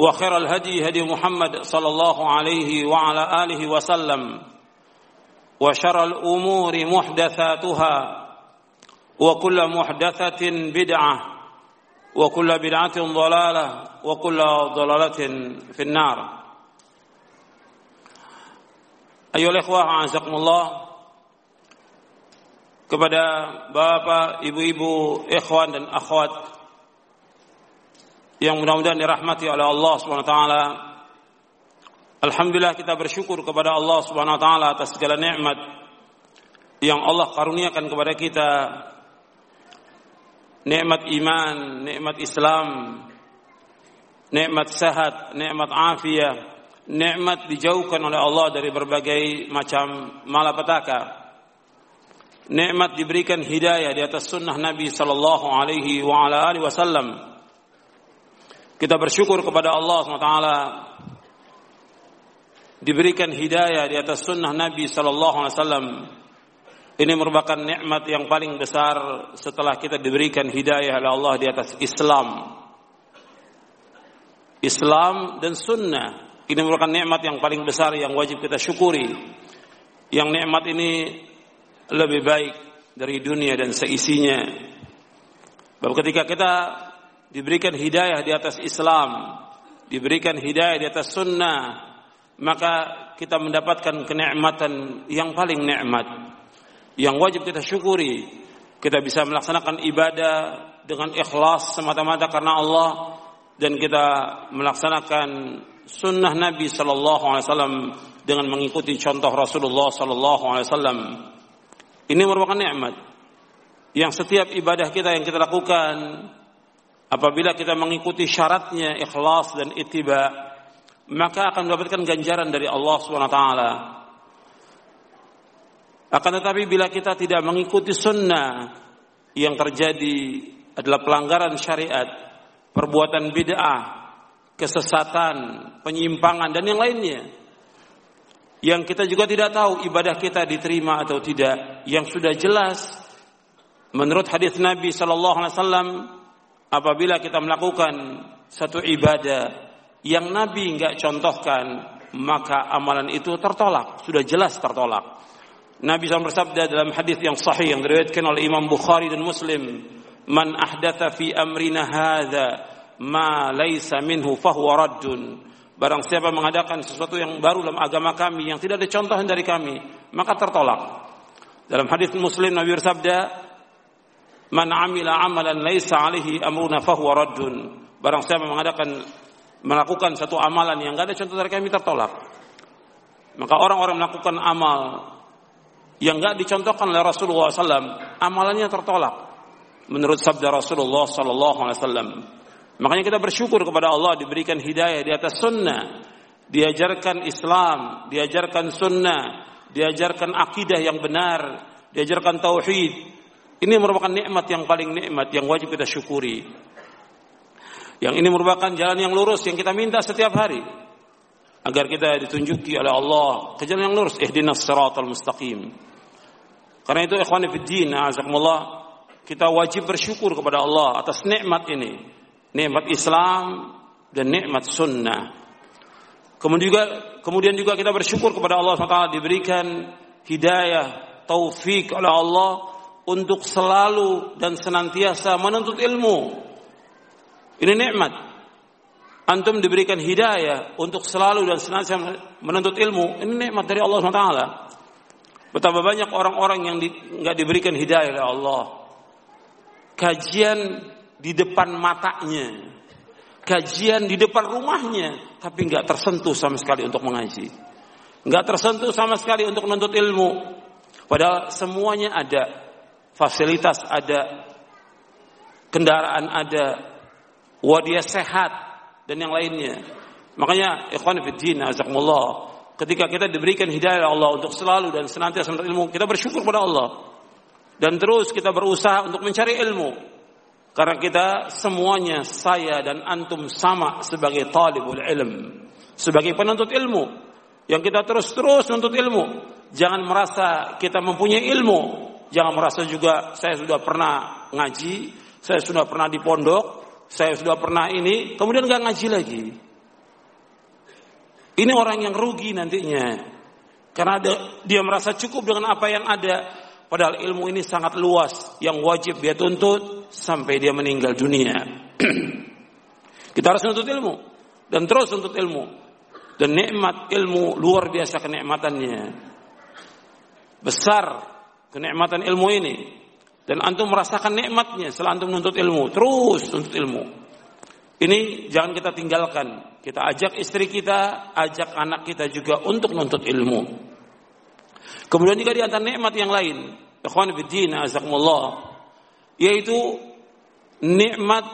وخير الهدي هدي محمد صلى الله عليه وعلى آله وسلم وشر الأمور محدثاتها وكل محدثة بدعة وكل بدعة ضلالة وكل ضلالة في النار. أيها الإخوة أعزكم الله kepada bapak, ibu-ibu, ikhwan dan akhwat yang mudah-mudahan dirahmati oleh Allah Subhanahu wa taala. Alhamdulillah kita bersyukur kepada Allah Subhanahu wa taala atas segala nikmat yang Allah karuniakan kepada kita. Nikmat iman, nikmat Islam, nikmat sehat, nikmat afiah, nikmat dijauhkan oleh Allah dari berbagai macam malapetaka. Nikmat diberikan hidayah di atas sunnah Nabi sallallahu alaihi wa ala alihi wasallam. Kita bersyukur kepada Allah SWT diberikan hidayah di atas sunnah Nabi sallallahu alaihi wasallam. Ini merupakan nikmat yang paling besar setelah kita diberikan hidayah oleh Allah di atas Islam. Islam dan sunnah ini merupakan nikmat yang paling besar yang wajib kita syukuri. Yang nikmat ini lebih baik dari dunia dan seisinya. Bahwa ketika kita diberikan hidayah di atas Islam, diberikan hidayah di atas sunnah, maka kita mendapatkan kenikmatan yang paling nikmat. Yang wajib kita syukuri. Kita bisa melaksanakan ibadah dengan ikhlas semata-mata karena Allah dan kita melaksanakan sunnah Nabi sallallahu alaihi wasallam dengan mengikuti contoh Rasulullah sallallahu alaihi wasallam. Ini merupakan nikmat yang setiap ibadah kita yang kita lakukan apabila kita mengikuti syaratnya ikhlas dan ittiba maka akan mendapatkan ganjaran dari Allah Subhanahu wa taala. Akan tetapi bila kita tidak mengikuti sunnah yang terjadi adalah pelanggaran syariat, perbuatan bid'ah, kesesatan, penyimpangan dan yang lainnya yang kita juga tidak tahu ibadah kita diterima atau tidak yang sudah jelas menurut hadis Nabi sallallahu alaihi wasallam apabila kita melakukan satu ibadah yang Nabi enggak contohkan maka amalan itu tertolak sudah jelas tertolak Nabi SAW bersabda dalam hadis yang sahih yang diriwayatkan oleh Imam Bukhari dan Muslim man ahdatha fi amrina hadza ma laisa minhu fahuwa raddun Barang siapa mengadakan sesuatu yang baru dalam agama kami yang tidak ada contohan dari kami, maka tertolak. Dalam hadis Muslim Nabi bersabda, "Man 'amila 'amalan laisa 'alaihi amruna fahuwa raddun." Barang siapa mengadakan melakukan satu amalan yang tidak ada contoh dari kami tertolak. Maka orang-orang melakukan amal yang enggak dicontohkan oleh Rasulullah SAW, amalannya tertolak. Menurut sabda Rasulullah SAW. Makanya kita bersyukur kepada Allah diberikan hidayah di atas sunnah. Diajarkan Islam, diajarkan sunnah, diajarkan akidah yang benar, diajarkan tauhid. Ini merupakan nikmat yang paling nikmat yang wajib kita syukuri. Yang ini merupakan jalan yang lurus yang kita minta setiap hari. agar kita ditunjuki oleh Allah ke jalan yang lurus ihdinas siratal mustaqim karena itu ikhwan fillah azakumullah kita wajib bersyukur kepada Allah atas nikmat ini nikmat Islam dan nikmat sunnah kemudian juga kemudian juga kita bersyukur kepada Allah SWT diberikan hidayah taufik oleh Allah untuk selalu dan senantiasa menuntut ilmu. Ini nikmat. Antum diberikan hidayah untuk selalu dan senantiasa menuntut ilmu, ini nikmat dari Allah SWT. Betapa banyak orang-orang yang nggak di, diberikan hidayah oleh Allah. Kajian di depan matanya, kajian di depan rumahnya, tapi nggak tersentuh sama sekali untuk mengaji, nggak tersentuh sama sekali untuk menuntut ilmu. Padahal semuanya ada, fasilitas ada, kendaraan ada, wadia sehat, dan yang lainnya. Makanya ikhwan fillah azakumullah, ketika kita diberikan hidayah Allah untuk selalu dan senantiasa menuntut ilmu, kita bersyukur pada Allah. Dan terus kita berusaha untuk mencari ilmu. Karena kita semuanya saya dan antum sama sebagai talibul ilm, sebagai penuntut ilmu yang kita terus-terus menuntut ilmu. Jangan merasa kita mempunyai ilmu, jangan merasa juga saya sudah pernah ngaji, saya sudah pernah di pondok, saya sudah pernah ini, kemudian nggak ngaji lagi. Ini orang yang rugi nantinya. Karena dia, dia merasa cukup dengan apa yang ada. Padahal ilmu ini sangat luas yang wajib dia tuntut sampai dia meninggal dunia. Kita harus menuntut ilmu dan terus menuntut ilmu. Dan nikmat ilmu luar biasa kenikmatannya. Besar kenikmatan ilmu ini dan antum merasakan nikmatnya setelah antum menuntut ilmu, terus menuntut ilmu. Ini jangan kita tinggalkan. Kita ajak istri kita, ajak anak kita juga untuk menuntut ilmu. Kemudian juga di antara nikmat yang lain, ikhwan fillah azakumullah, yaitu nikmat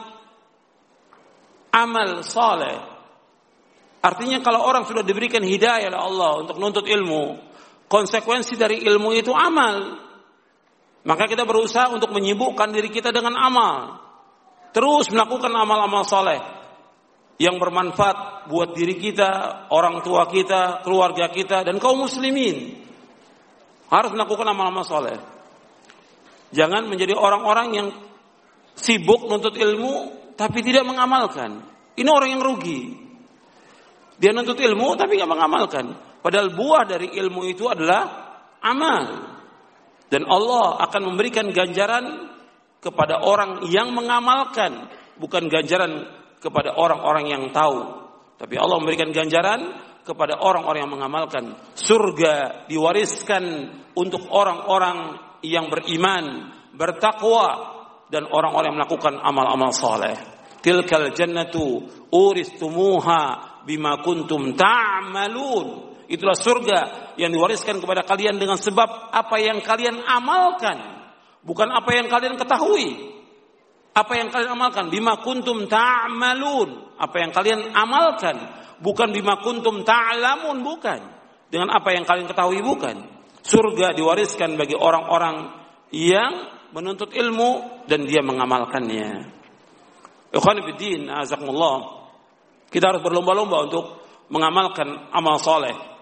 amal saleh. Artinya kalau orang sudah diberikan hidayah oleh Allah untuk menuntut ilmu, konsekuensi dari ilmu itu amal. Maka kita berusaha untuk menyibukkan diri kita dengan amal. Terus melakukan amal-amal soleh yang bermanfaat buat diri kita, orang tua kita, keluarga kita, dan kaum muslimin. Harus melakukan amal-amal soleh. Jangan menjadi orang-orang yang sibuk nuntut ilmu tapi tidak mengamalkan. Ini orang yang rugi. Dia nuntut ilmu tapi nggak mengamalkan. Padahal buah dari ilmu itu adalah amal. Dan Allah akan memberikan ganjaran kepada orang yang mengamalkan, bukan ganjaran kepada orang-orang yang tahu. Tapi Allah memberikan ganjaran kepada orang-orang yang mengamalkan. Surga diwariskan untuk orang-orang yang beriman, bertakwa dan orang-orang yang melakukan amal-amal saleh. Tilkal jannatu uristumuha bima kuntum ta'malun. Itulah surga yang diwariskan kepada kalian dengan sebab apa yang kalian amalkan, bukan apa yang kalian ketahui. Apa yang kalian amalkan, bima kuntum ta'malun. Apa yang kalian amalkan, bukan bima kuntum ta'lamun, bukan. Dengan apa yang kalian ketahui, bukan. Surga diwariskan bagi orang-orang yang menuntut ilmu dan dia mengamalkannya. Ikhwan. Kita harus berlomba-lomba untuk mengamalkan amal soleh.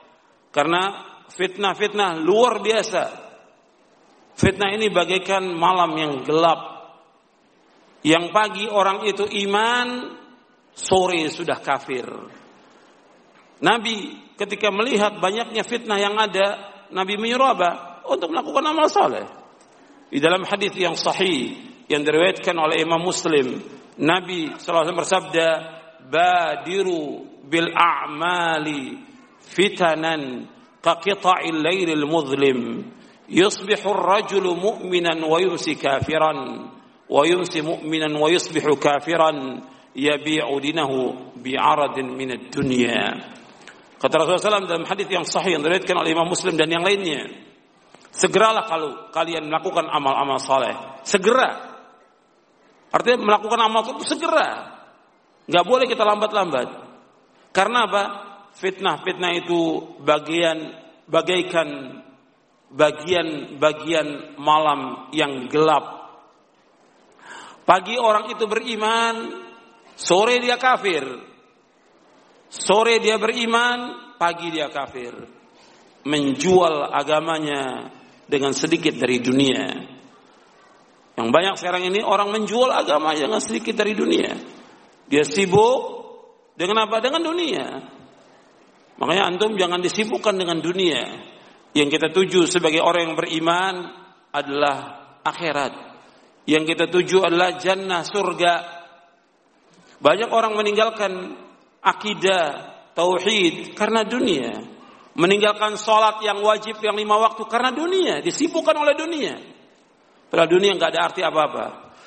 Karena fitnah-fitnah luar biasa. Fitnah ini bagaikan malam yang gelap. Yang pagi orang itu iman, sore sudah kafir. Nabi ketika melihat banyaknya fitnah yang ada, Nabi menyuruh? Untuk melakukan amal soleh. Di dalam hadis yang sahih yang diriwayatkan oleh Imam Muslim, Nabi SAW bersabda, "Badiru bil a'mali فتنا كقطع الليل المظلم يصبح الرجل مؤمنا ويمسي كافرا ويمسي مؤمنا ويصبح كافرا يبيع دينه بعرض من الدنيا Kata Rasulullah SAW dalam hadis yang sahih yang diriwayatkan oleh Imam Muslim dan yang lainnya, segeralah kalau kalian melakukan amal-amal saleh, segera. Artinya melakukan amal itu segera. Nggak boleh kita lambat-lambat. Karena apa? Fitnah-fitnah itu bagian bagaikan bagian-bagian malam yang gelap. Pagi orang itu beriman, sore dia kafir. Sore dia beriman, pagi dia kafir. Menjual agamanya dengan sedikit dari dunia. Yang banyak sekarang ini orang menjual agama dengan sedikit dari dunia. Dia sibuk dengan apa? Dengan dunia. Makanya antum jangan disibukkan dengan dunia. Yang kita tuju sebagai orang yang beriman adalah akhirat. Yang kita tuju adalah jannah surga. Banyak orang meninggalkan akidah, tauhid karena dunia. Meninggalkan sholat yang wajib yang lima waktu karena dunia. Disibukkan oleh dunia. Padahal dunia nggak ada arti apa-apa.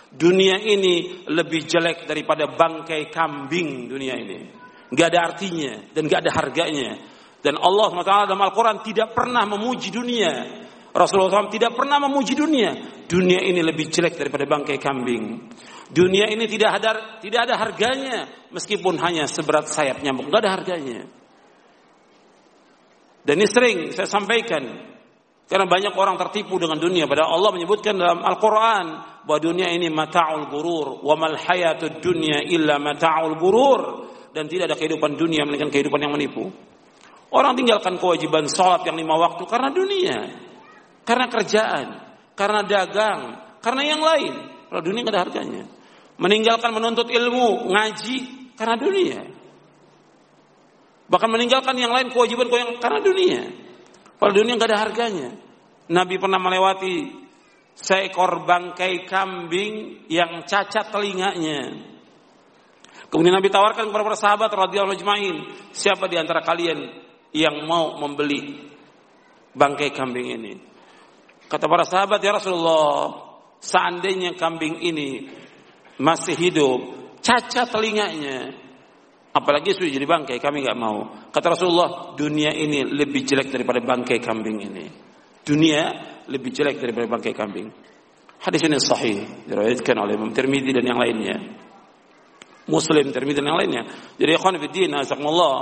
Dunia ini lebih jelek daripada bangkai kambing dunia ini. Nggak ada artinya dan nggak ada harganya. Dan Allah SWT dalam Al-Quran tidak pernah memuji dunia. Rasulullah SAW tidak pernah memuji dunia. Dunia ini lebih jelek daripada bangkai kambing. Dunia ini tidak ada tidak ada harganya meskipun hanya seberat sayap nyamuk, nggak ada harganya. Dan ini sering saya sampaikan karena banyak orang tertipu dengan dunia. Padahal Allah menyebutkan dalam Al-Quran bahwa dunia ini mata'ul burur. Wa mal hayatud dunya illa mata'ul burur. Dan tidak ada kehidupan dunia melainkan kehidupan yang menipu. Orang tinggalkan kewajiban sholat yang lima waktu karena dunia. Karena kerjaan. Karena dagang. Karena yang lain. Kalau dunia nggak ada harganya. Meninggalkan menuntut ilmu, ngaji karena dunia. Bahkan meninggalkan yang lain kewajiban karena dunia. Kalau dunia nggak ada harganya. Nabi pernah melewati seekor bangkai kambing yang cacat telinganya. Kemudian Nabi tawarkan kepada para sahabat radhiyallahu ajmain, siapa di antara kalian yang mau membeli bangkai kambing ini? Kata para sahabat, ya Rasulullah, seandainya kambing ini masih hidup, cacat telinganya, Apalagi sudah jadi bangkai, kami nggak mau. Kata Rasulullah, dunia ini lebih jelek daripada bangkai kambing ini. Dunia lebih jelek daripada bangkai kambing. Hadis ini sahih, diriwayatkan oleh Imam Tirmidzi dan yang lainnya. Muslim, Tirmidzi dan yang lainnya. Jadi ikhwan fillah, azakumullah,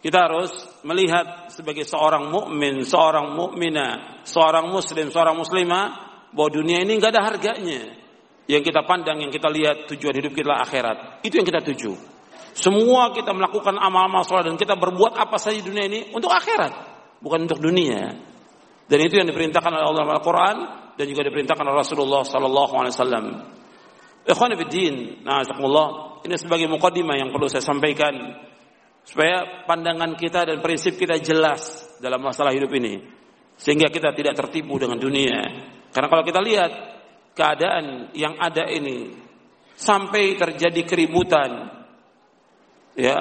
kita harus melihat sebagai seorang mukmin, seorang mukminah, seorang muslim, seorang muslimah bahwa dunia ini nggak ada harganya. Yang kita pandang, yang kita lihat tujuan hidup kita akhirat. Itu yang kita tuju. Semua kita melakukan amal-amal sholat dan kita berbuat apa saja di dunia ini untuk akhirat, bukan untuk dunia. Dan itu yang diperintahkan oleh Allah Al-Quran dan juga diperintahkan oleh Rasulullah Sallallahu Alaihi Wasallam. Ikhwan Fiddin, nah ini sebagai mukadimah yang perlu saya sampaikan supaya pandangan kita dan prinsip kita jelas dalam masalah hidup ini sehingga kita tidak tertipu dengan dunia. Karena kalau kita lihat keadaan yang ada ini sampai terjadi keributan, ya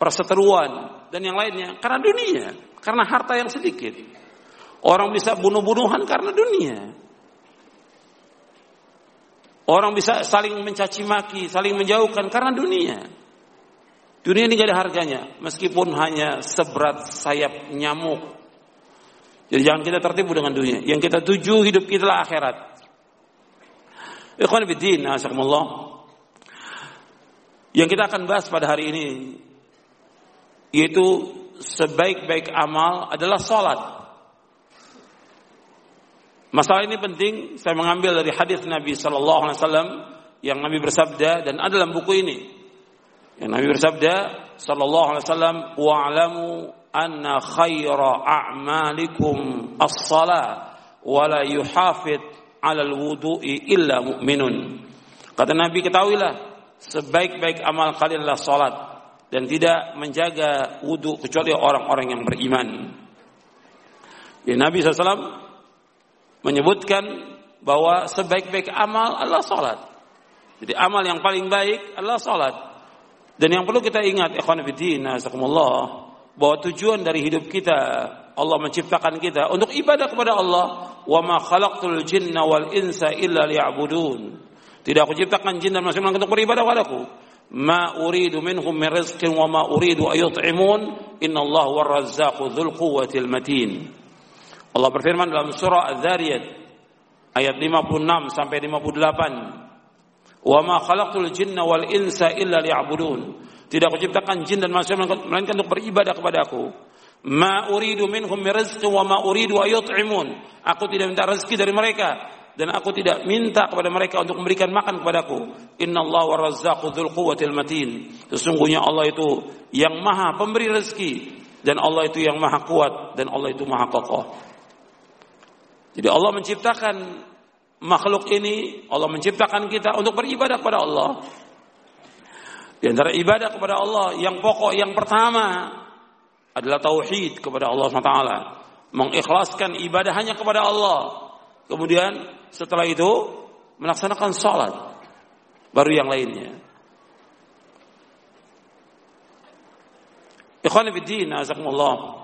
perseteruan dan yang lainnya karena dunia, karena harta yang sedikit. Orang bisa bunuh-bunuhan karena dunia. Orang bisa saling mencaci maki, saling menjauhkan karena dunia. Dunia ini gak ada harganya, meskipun hanya seberat sayap nyamuk. Jadi jangan kita tertipu dengan dunia. Yang kita tuju hidup kita lah akhirat. Ikhwan bidin, asakumullah. Yang kita akan bahas pada hari ini yaitu sebaik-baik amal adalah salat. Masalah ini penting saya mengambil dari hadis Nabi sallallahu alaihi wasallam yang Nabi bersabda dan ada dalam buku ini. Yang Nabi bersabda sallallahu alaihi wasallam wa'lamu anna khaira a'malikum as-salah wa la yuhafid 'ala al-wudu'i illa mu'minun. Kata Nabi ketahuilah sebaik-baik amal kalian adalah salat dan tidak menjaga wudhu kecuali orang-orang yang beriman. Ya, Nabi SAW menyebutkan bahwa sebaik-baik amal adalah salat. Jadi amal yang paling baik adalah salat. Dan yang perlu kita ingat, ikhwan fillah, bahwa tujuan dari hidup kita Allah menciptakan kita untuk ibadah kepada Allah. Wa ma khalaqtul jinna wal insa illa liya'budun. Tidak aku ciptakan jin dan manusia untuk beribadah padaku. Ma uridu minhum min rizqin wa ma uridu ayut'imun. Inna Allah wa razzaqu dhul quwwatil matin. Allah berfirman dalam surah Az-Zariyat ayat 56 sampai 58. Wa ma khalaqtul jinna wal insa illa liya'budun. Tidak aku ciptakan jin dan manusia melainkan untuk beribadah kepadaku. Ma uridu minhum min rizqin wa ma uridu ayut'imun. Aku tidak minta rezeki dari mereka dan aku tidak minta kepada mereka untuk memberikan makan kepadaku. Inna Allah wa razzaqu dzul quwwatil matin. Sesungguhnya Allah itu yang maha pemberi rezeki dan Allah itu yang maha kuat dan Allah itu maha kokoh. Jadi Allah menciptakan makhluk ini, Allah menciptakan kita untuk beribadah kepada Allah. Di antara ibadah kepada Allah yang pokok yang pertama adalah tauhid kepada Allah SWT. Mengikhlaskan ibadah hanya kepada Allah. Kemudian setelah itu melaksanakan sholat. Baru yang lainnya. Ikhwanifiddin, azakumullah.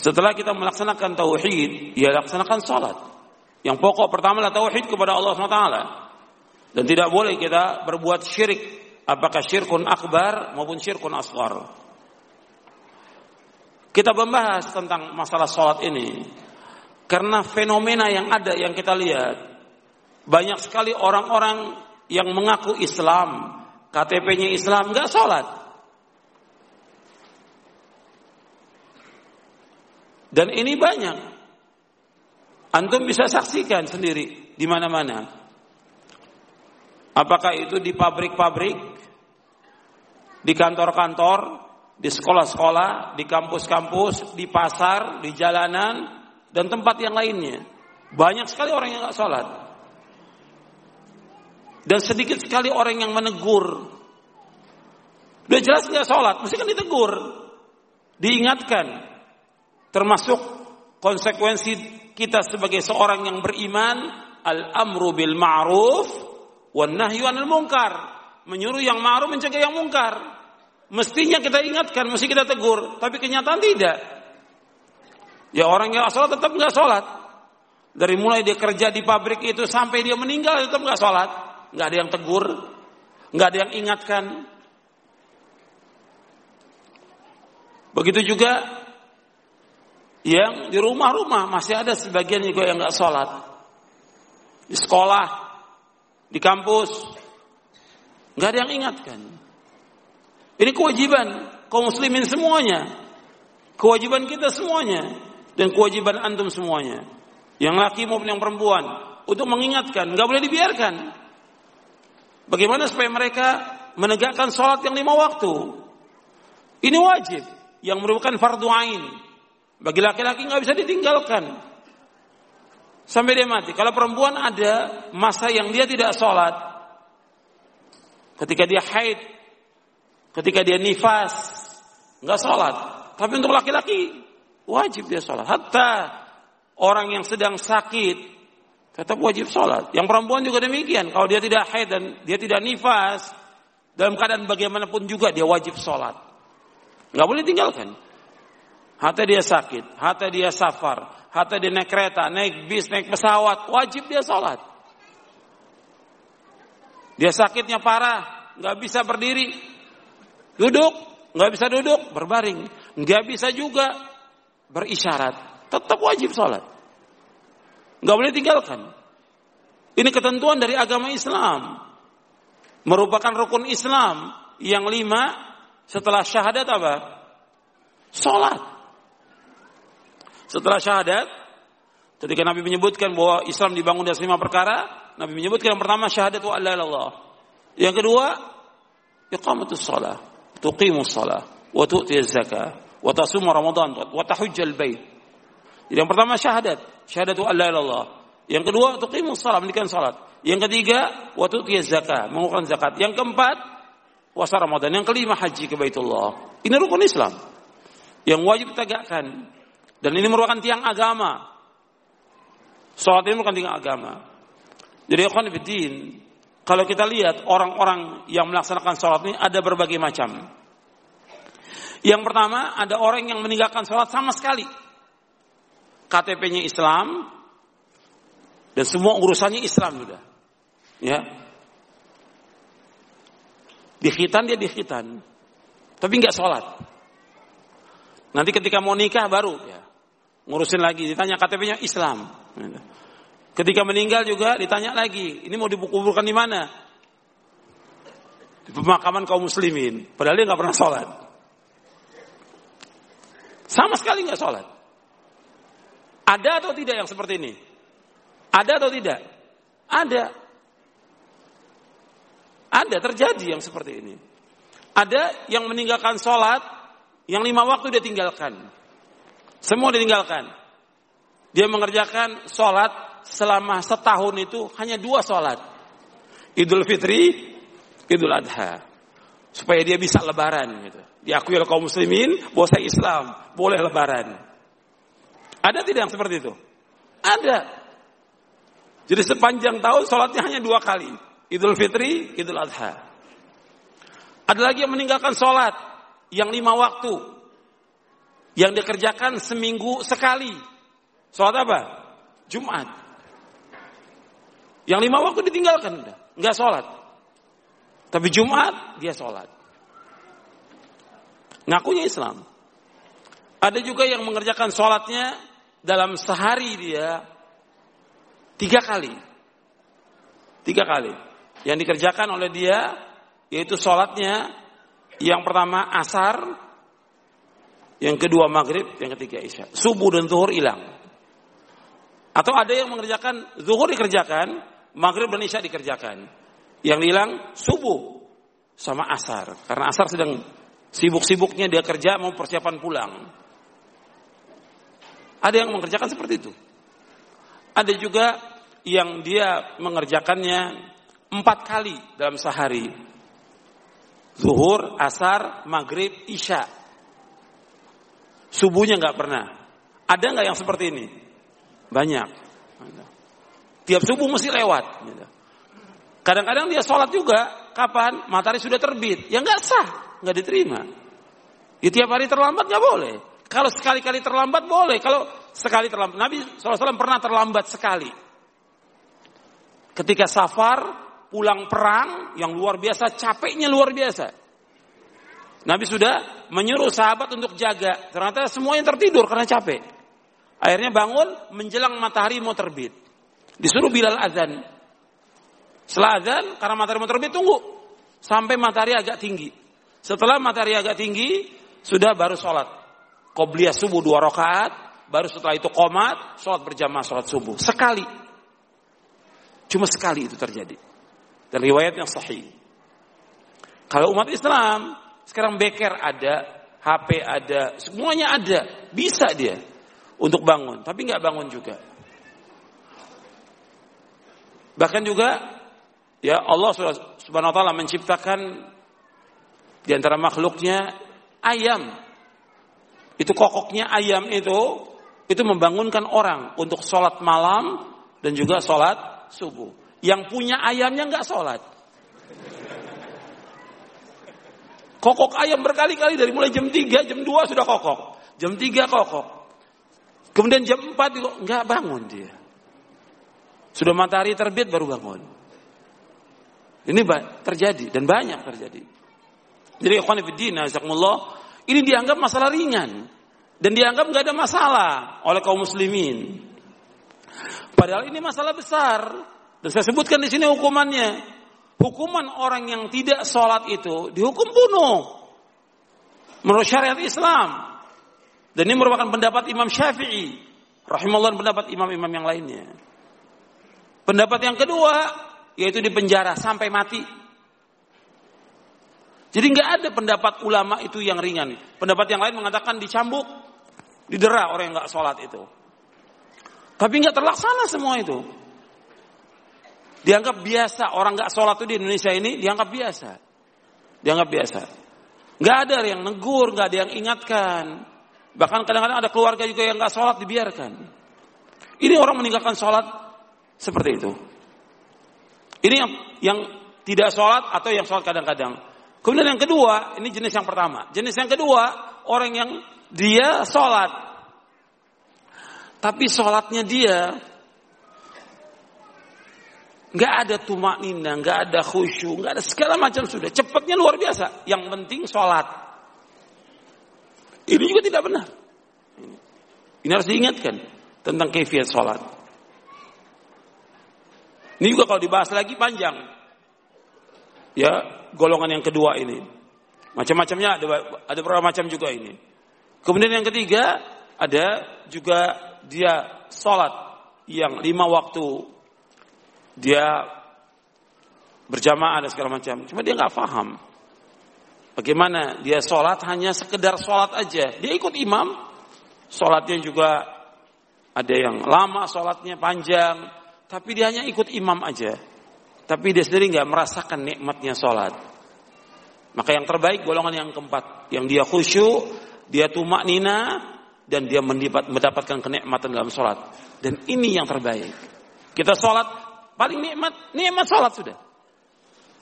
Setelah kita melaksanakan tauhid, ya laksanakan salat. Yang pokok pertama adalah tauhid kepada Allah SWT. Dan tidak boleh kita berbuat syirik, apakah syirkun akbar maupun syirkun asghar. Kita membahas tentang masalah salat ini karena fenomena yang ada yang kita lihat banyak sekali orang-orang yang mengaku Islam, KTP-nya Islam nggak sholat. Dan ini banyak. Antum bisa saksikan sendiri di mana-mana. Apakah itu di pabrik-pabrik, di kantor-kantor, di sekolah-sekolah, di kampus-kampus, di pasar, di jalanan, dan tempat yang lainnya. Banyak sekali orang yang nggak sholat. Dan sedikit sekali orang yang menegur. Udah jelas nggak sholat, mesti kan ditegur. Diingatkan, Termasuk konsekuensi kita sebagai seorang yang beriman, al-amru bil ma'ruf wan nahyu anil munkar. Menyuruh yang ma'ruf mencegah yang mungkar. Mestinya kita ingatkan, mesti kita tegur, tapi kenyataan tidak. Ya orang yang sholat tetap nggak sholat. Dari mulai dia kerja di pabrik itu sampai dia meninggal tetap nggak sholat, nggak ada yang tegur, nggak ada yang ingatkan. Begitu juga yang di rumah-rumah masih ada sebagian juga yang nggak sholat. Di sekolah di kampus nggak ada yang ingatkan. Ini kewajiban kaum muslimin semuanya. Kewajiban kita semuanya dan kewajiban antum semuanya. Yang laki maupun yang perempuan untuk mengingatkan nggak boleh dibiarkan. Bagaimana supaya mereka menegakkan sholat yang lima waktu? Ini wajib yang merupakan fardu ain bagi laki-laki nggak bisa ditinggalkan sampai dia mati. Kalau perempuan ada masa yang dia tidak sholat, ketika dia haid, ketika dia nifas, nggak sholat. Tapi untuk laki-laki wajib dia sholat. Hatta orang yang sedang sakit tetap wajib sholat. Yang perempuan juga demikian. Kalau dia tidak haid dan dia tidak nifas, dalam keadaan bagaimanapun juga dia wajib sholat. Nggak boleh tinggalkan. Hatta dia sakit, hatta dia safar, hatta dia naik kereta, naik bis, naik pesawat, wajib dia sholat. Dia sakitnya parah, nggak bisa berdiri, duduk, nggak bisa duduk, berbaring, nggak bisa juga berisyarat, tetap wajib sholat. Nggak boleh tinggalkan. Ini ketentuan dari agama Islam. Merupakan rukun Islam yang lima setelah syahadat apa? Sholat. Setelah syahadat, ketika Nabi menyebutkan bahwa Islam dibangun dari lima perkara, Nabi menyebutkan yang pertama syahadat wa Allah. Yang kedua, iqamatus shalah, tuqimus shalah, wa tu'tiyaz zakah, wa tasum Ramadan, wa tahujjal bait. Jadi yang pertama syahadat, syahadat wa Allah. Yang kedua, tuqimus shalah, mendirikan salat. Yang ketiga, wa tu'tiyaz zakah, mengeluarkan zakat. Yang keempat, puasa Ramadan. Yang kelima, haji ke Baitullah. Ini rukun Islam yang wajib ditegakkan dan ini merupakan tiang agama. Sholat ini merupakan tiang agama. Jadi ikhwan fiddin, kalau kita lihat orang-orang yang melaksanakan sholat ini ada berbagai macam. Yang pertama, ada orang yang meninggalkan sholat sama sekali. KTP-nya Islam, dan semua urusannya Islam sudah. Ya. Dikhitan dia dikhitan. Tapi nggak sholat. Nanti ketika mau nikah baru ya ngurusin lagi, ditanya KTP-nya Islam. Ketika meninggal juga ditanya lagi, ini mau dikuburkan di mana? Di pemakaman kaum muslimin. Padahal dia nggak pernah sholat. Sama sekali nggak sholat. Ada atau tidak yang seperti ini? Ada atau tidak? Ada. Ada terjadi yang seperti ini. Ada yang meninggalkan sholat Yang lima waktu dia tinggalkan. Semua dia tinggalkan. Dia mengerjakan sholat selama setahun itu hanya dua sholat. Idul Fitri, Idul Adha. Supaya dia bisa lebaran gitu. Diakui oleh kaum muslimin bahwa saya Islam, boleh lebaran. Ada tidak yang seperti itu? Ada. Jadi sepanjang tahun sholatnya hanya dua kali. Idul Fitri, Idul Adha. Ada lagi yang meninggalkan sholat yang lima waktu. Yang dikerjakan seminggu sekali. Sholat apa? Jumat. Yang lima waktu ditinggalkan. Enggak sholat. Tapi Jumat dia sholat. Ngakunya Islam. Ada juga yang mengerjakan sholatnya dalam sehari dia tiga kali. Tiga kali. Yang dikerjakan oleh dia yaitu sholatnya yang pertama asar, yang kedua maghrib, yang ketiga isya. Subuh dan zuhur hilang. Atau ada yang mengerjakan zuhur dikerjakan, maghrib dan isya dikerjakan. Yang hilang subuh sama asar. Karena asar sedang sibuk-sibuknya dia kerja mau persiapan pulang. Ada yang mengerjakan seperti itu. Ada juga yang dia mengerjakannya empat kali dalam sehari. Zuhur, asar, maghrib, isya. Subuhnya nggak pernah. Ada nggak yang seperti ini? Banyak. Tiap subuh mesti lewat. Kadang-kadang dia sholat juga. Kapan? Matahari sudah terbit. Ya nggak sah, nggak diterima. Ya tiap hari terlambat nggak boleh. Kalau sekali-kali terlambat boleh. Kalau sekali terlambat. Nabi SAW pernah terlambat sekali. Ketika safar, pulang perang yang luar biasa, capeknya luar biasa. Nabi sudah menyuruh sahabat untuk jaga. Ternyata semuanya tertidur karena capek. Akhirnya bangun menjelang matahari mau terbit. Disuruh Bilal azan. Setelah azan, karena matahari mau terbit, tunggu. Sampai matahari agak tinggi. Setelah matahari agak tinggi, sudah baru sholat. Qobliyah subuh dua rakaat, baru setelah itu komat, sholat berjamaah sholat subuh. Sekali. Cuma sekali itu terjadi. Dan riwayat yang sahih. Kalau umat Islam, sekarang beker ada, HP ada, semuanya ada. Bisa dia untuk bangun, tapi nggak bangun juga. Bahkan juga ya Allah Subhanahu wa taala menciptakan di antara makhluknya ayam itu kokoknya ayam itu itu membangunkan orang untuk sholat malam dan juga sholat subuh. Yang punya ayamnya nggak sholat. Kokok ayam berkali-kali dari mulai jam 3, jam 2 sudah kokok. Jam 3 kokok. Kemudian jam 4 juga nggak bangun dia. Sudah matahari terbit baru bangun. Ini terjadi dan banyak terjadi. Jadi ikhwan ini dianggap masalah ringan dan dianggap nggak ada masalah oleh kaum muslimin. Padahal ini masalah besar dan saya sebutkan di sini hukumannya. Hukuman orang yang tidak sholat itu dihukum bunuh menurut syariat Islam. Dan ini merupakan pendapat Imam Syafi'i, rahimahullah pendapat imam-imam yang lainnya. Pendapat yang kedua yaitu di penjara sampai mati. Jadi nggak ada pendapat ulama itu yang ringan. Pendapat yang lain mengatakan dicambuk, didera orang yang nggak sholat itu. Tapi nggak terlaksana semua itu. Dianggap biasa orang nggak sholat itu di Indonesia ini dianggap biasa, dianggap biasa. Nggak ada yang negur, nggak ada yang ingatkan. Bahkan kadang-kadang ada keluarga juga yang nggak sholat dibiarkan. Ini orang meninggalkan sholat seperti itu. Ini yang yang tidak sholat atau yang sholat kadang-kadang. Kemudian yang kedua, ini jenis yang pertama. Jenis yang kedua, orang yang dia sholat. Tapi sholatnya dia nggak ada tumak nina, nggak ada khusyuk, nggak ada segala macam sudah. Cepatnya luar biasa. Yang penting sholat. Ini juga tidak benar. Ini harus diingatkan tentang kefiat sholat. Ini juga kalau dibahas lagi panjang. Ya, golongan yang kedua ini. Macam-macamnya ada ada beberapa macam juga ini. Kemudian yang ketiga ada juga dia sholat yang lima waktu dia berjamaah dan segala macam. Cuma dia nggak paham. Bagaimana dia sholat hanya sekedar sholat aja. Dia ikut imam. Sholatnya juga ada yang lama sholatnya panjang. Tapi dia hanya ikut imam aja. Tapi dia sendiri nggak merasakan nikmatnya sholat. Maka yang terbaik golongan yang keempat. Yang dia khusyuk, dia tumak nina, dan dia mendapatkan kenikmatan dalam sholat. Dan ini yang terbaik. Kita sholat paling nikmat, nikmat sholat sudah.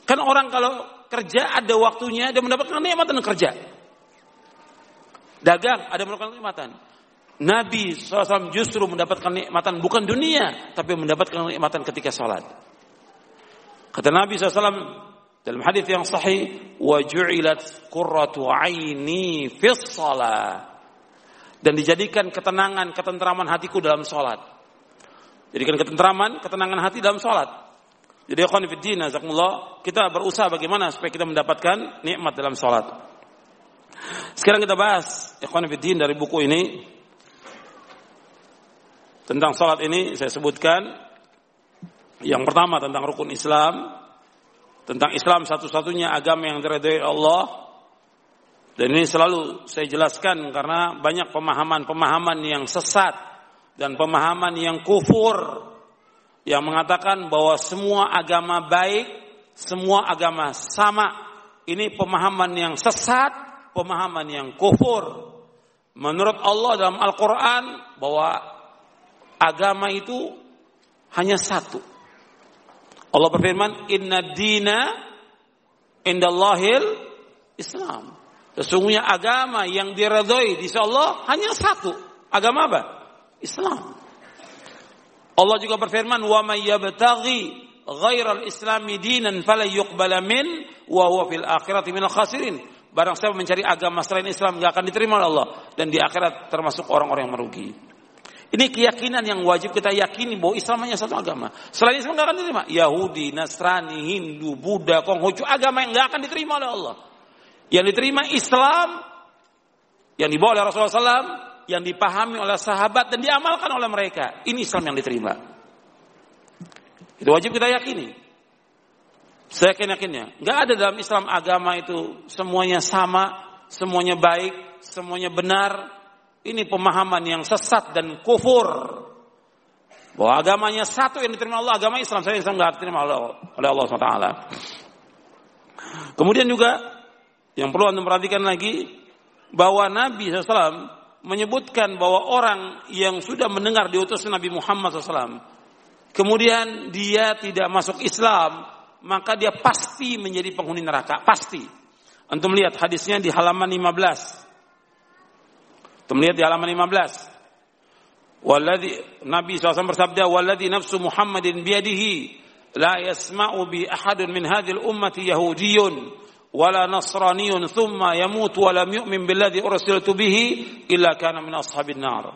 Kan orang kalau kerja ada waktunya dia mendapatkan kenikmatan kerja. Dagang ada mendapatkan kenikmatan. Nabi SAW justru mendapatkan kenikmatan bukan dunia, tapi mendapatkan kenikmatan ketika sholat. Kata Nabi SAW dalam hadis yang sahih, wa ju'ilat qurratu aini fis Dan dijadikan ketenangan, ketentraman hatiku dalam salat. Jadikan ketentraman, ketenangan hati dalam salat. Jadi ikhwan jazakumullah, kita berusaha bagaimana supaya kita mendapatkan nikmat dalam salat. Sekarang kita bahas ikhwan dari buku ini tentang salat ini saya sebutkan yang pertama tentang rukun Islam, tentang Islam satu-satunya agama yang diridhoi Allah. Dan ini selalu saya jelaskan karena banyak pemahaman-pemahaman yang sesat dan pemahaman yang kufur yang mengatakan bahwa semua agama baik, semua agama sama. Ini pemahaman yang sesat, pemahaman yang kufur. Menurut Allah dalam Al-Quran bahwa agama itu hanya satu. Allah berfirman, Inna dina indallahil Islam. Sesungguhnya agama yang diredoi di Allah hanya satu. Agama apa? Islam. Allah juga berfirman, "Wa may yabtaghi ghairal islami dinan fala yuqbala min wa huwa fil akhirati minal khasirin." Barang siapa mencari agama selain Islam enggak akan diterima oleh Allah dan di akhirat termasuk orang-orang yang merugi. Ini keyakinan yang wajib kita yakini bahwa Islam hanya satu agama. Selain Islam nggak akan diterima. Yahudi, Nasrani, Hindu, Buddha, Konghucu, agama yang nggak akan diterima oleh Allah. Yang diterima Islam yang dibawa oleh Rasulullah SAW, yang dipahami oleh sahabat dan diamalkan oleh mereka. Ini Islam yang diterima. Itu wajib kita yakini. Saya yakin yakinnya. Nggak ada dalam Islam agama itu semuanya sama, semuanya baik, semuanya benar, ini pemahaman yang sesat dan kufur. Bahwa agamanya satu yang diterima Allah, agama Islam. Saya Islam nggak diterima oleh Allah SWT. Kemudian juga yang perlu anda perhatikan lagi bahwa Nabi SAW menyebutkan bahwa orang yang sudah mendengar diutus Nabi Muhammad SAW, kemudian dia tidak masuk Islam, maka dia pasti menjadi penghuni neraka, pasti. Antum lihat hadisnya di halaman 15. Kita di halaman 15. Walladhi Nabi SAW bersabda, "Walladhi nafsu Muhammadin biyadihi la yasma'u bi ahadun min hadhil ummati yahudiyyun wala nasraniyun thumma yamut wa lam yu'min billadhi ursiltu bihi illa kana min ashabin nar."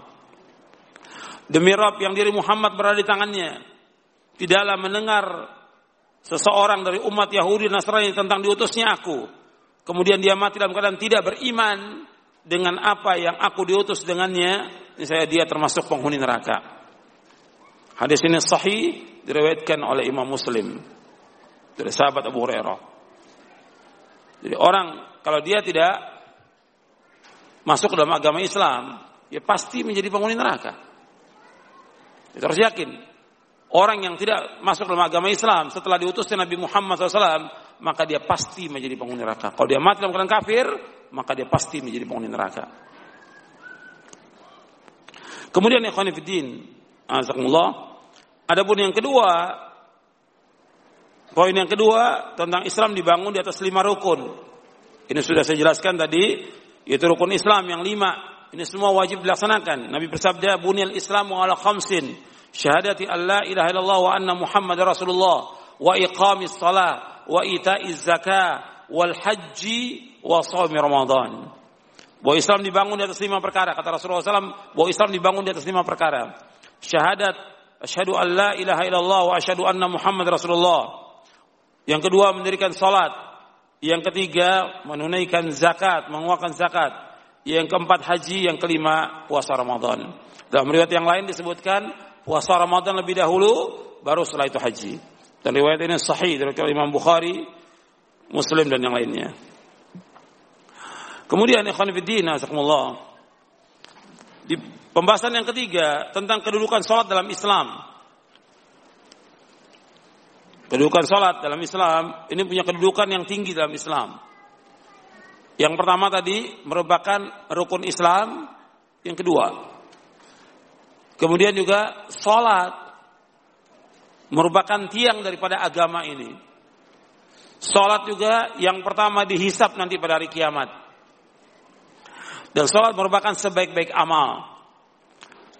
Demi Rabb yang diri Muhammad berada di tangannya, tidaklah mendengar seseorang dari umat Yahudi Nasrani tentang diutusnya aku. Kemudian dia mati dalam keadaan tidak beriman, dengan apa yang aku diutus dengannya, saya dia termasuk penghuni neraka. Hadis ini sahih diriwayatkan oleh Imam Muslim dari sahabat Abu Hurairah. Jadi orang kalau dia tidak masuk dalam agama Islam, ya pasti menjadi penghuni neraka. Kita harus yakin. Orang yang tidak masuk dalam agama Islam setelah diutusnya Nabi Muhammad SAW, maka dia pasti menjadi penghuni neraka. Kalau dia mati dalam keadaan kafir, maka dia pasti menjadi penghuni neraka. Kemudian ikhwan fillah, azakumullah. Adapun yang kedua, poin yang kedua tentang Islam dibangun di atas lima rukun. Ini sudah saya jelaskan tadi, yaitu rukun Islam yang lima. Ini semua wajib dilaksanakan. Nabi bersabda, "Bunyal Islamu ala khamsin." Syahadati an la ilaha illallah wa anna Muhammad Rasulullah wa iqamis salat wa ita'iz zakah wal haji wa shaumi Ramadan. Bahwa Islam dibangun di atas lima perkara. Kata Rasulullah SAW, bahwa Islam dibangun di atas lima perkara. Syahadat, asyhadu an la ilaha illallah wa asyhadu anna Muhammad Rasulullah. Yang kedua mendirikan salat. Yang ketiga menunaikan zakat, mengeluarkan zakat. Yang keempat haji, yang kelima puasa Ramadan. Dalam riwayat yang lain disebutkan puasa Ramadan lebih dahulu, baru setelah itu haji. Dan riwayat ini sahih dari Imam Bukhari, Muslim dan yang lainnya. Kemudian ikhwan fillah di pembahasan yang ketiga tentang kedudukan salat dalam Islam. Kedudukan salat dalam Islam ini punya kedudukan yang tinggi dalam Islam. Yang pertama tadi merupakan rukun Islam, yang kedua. Kemudian juga salat merupakan tiang daripada agama ini. Salat juga yang pertama dihisap nanti pada hari kiamat. Dan sholat merupakan sebaik-baik amal.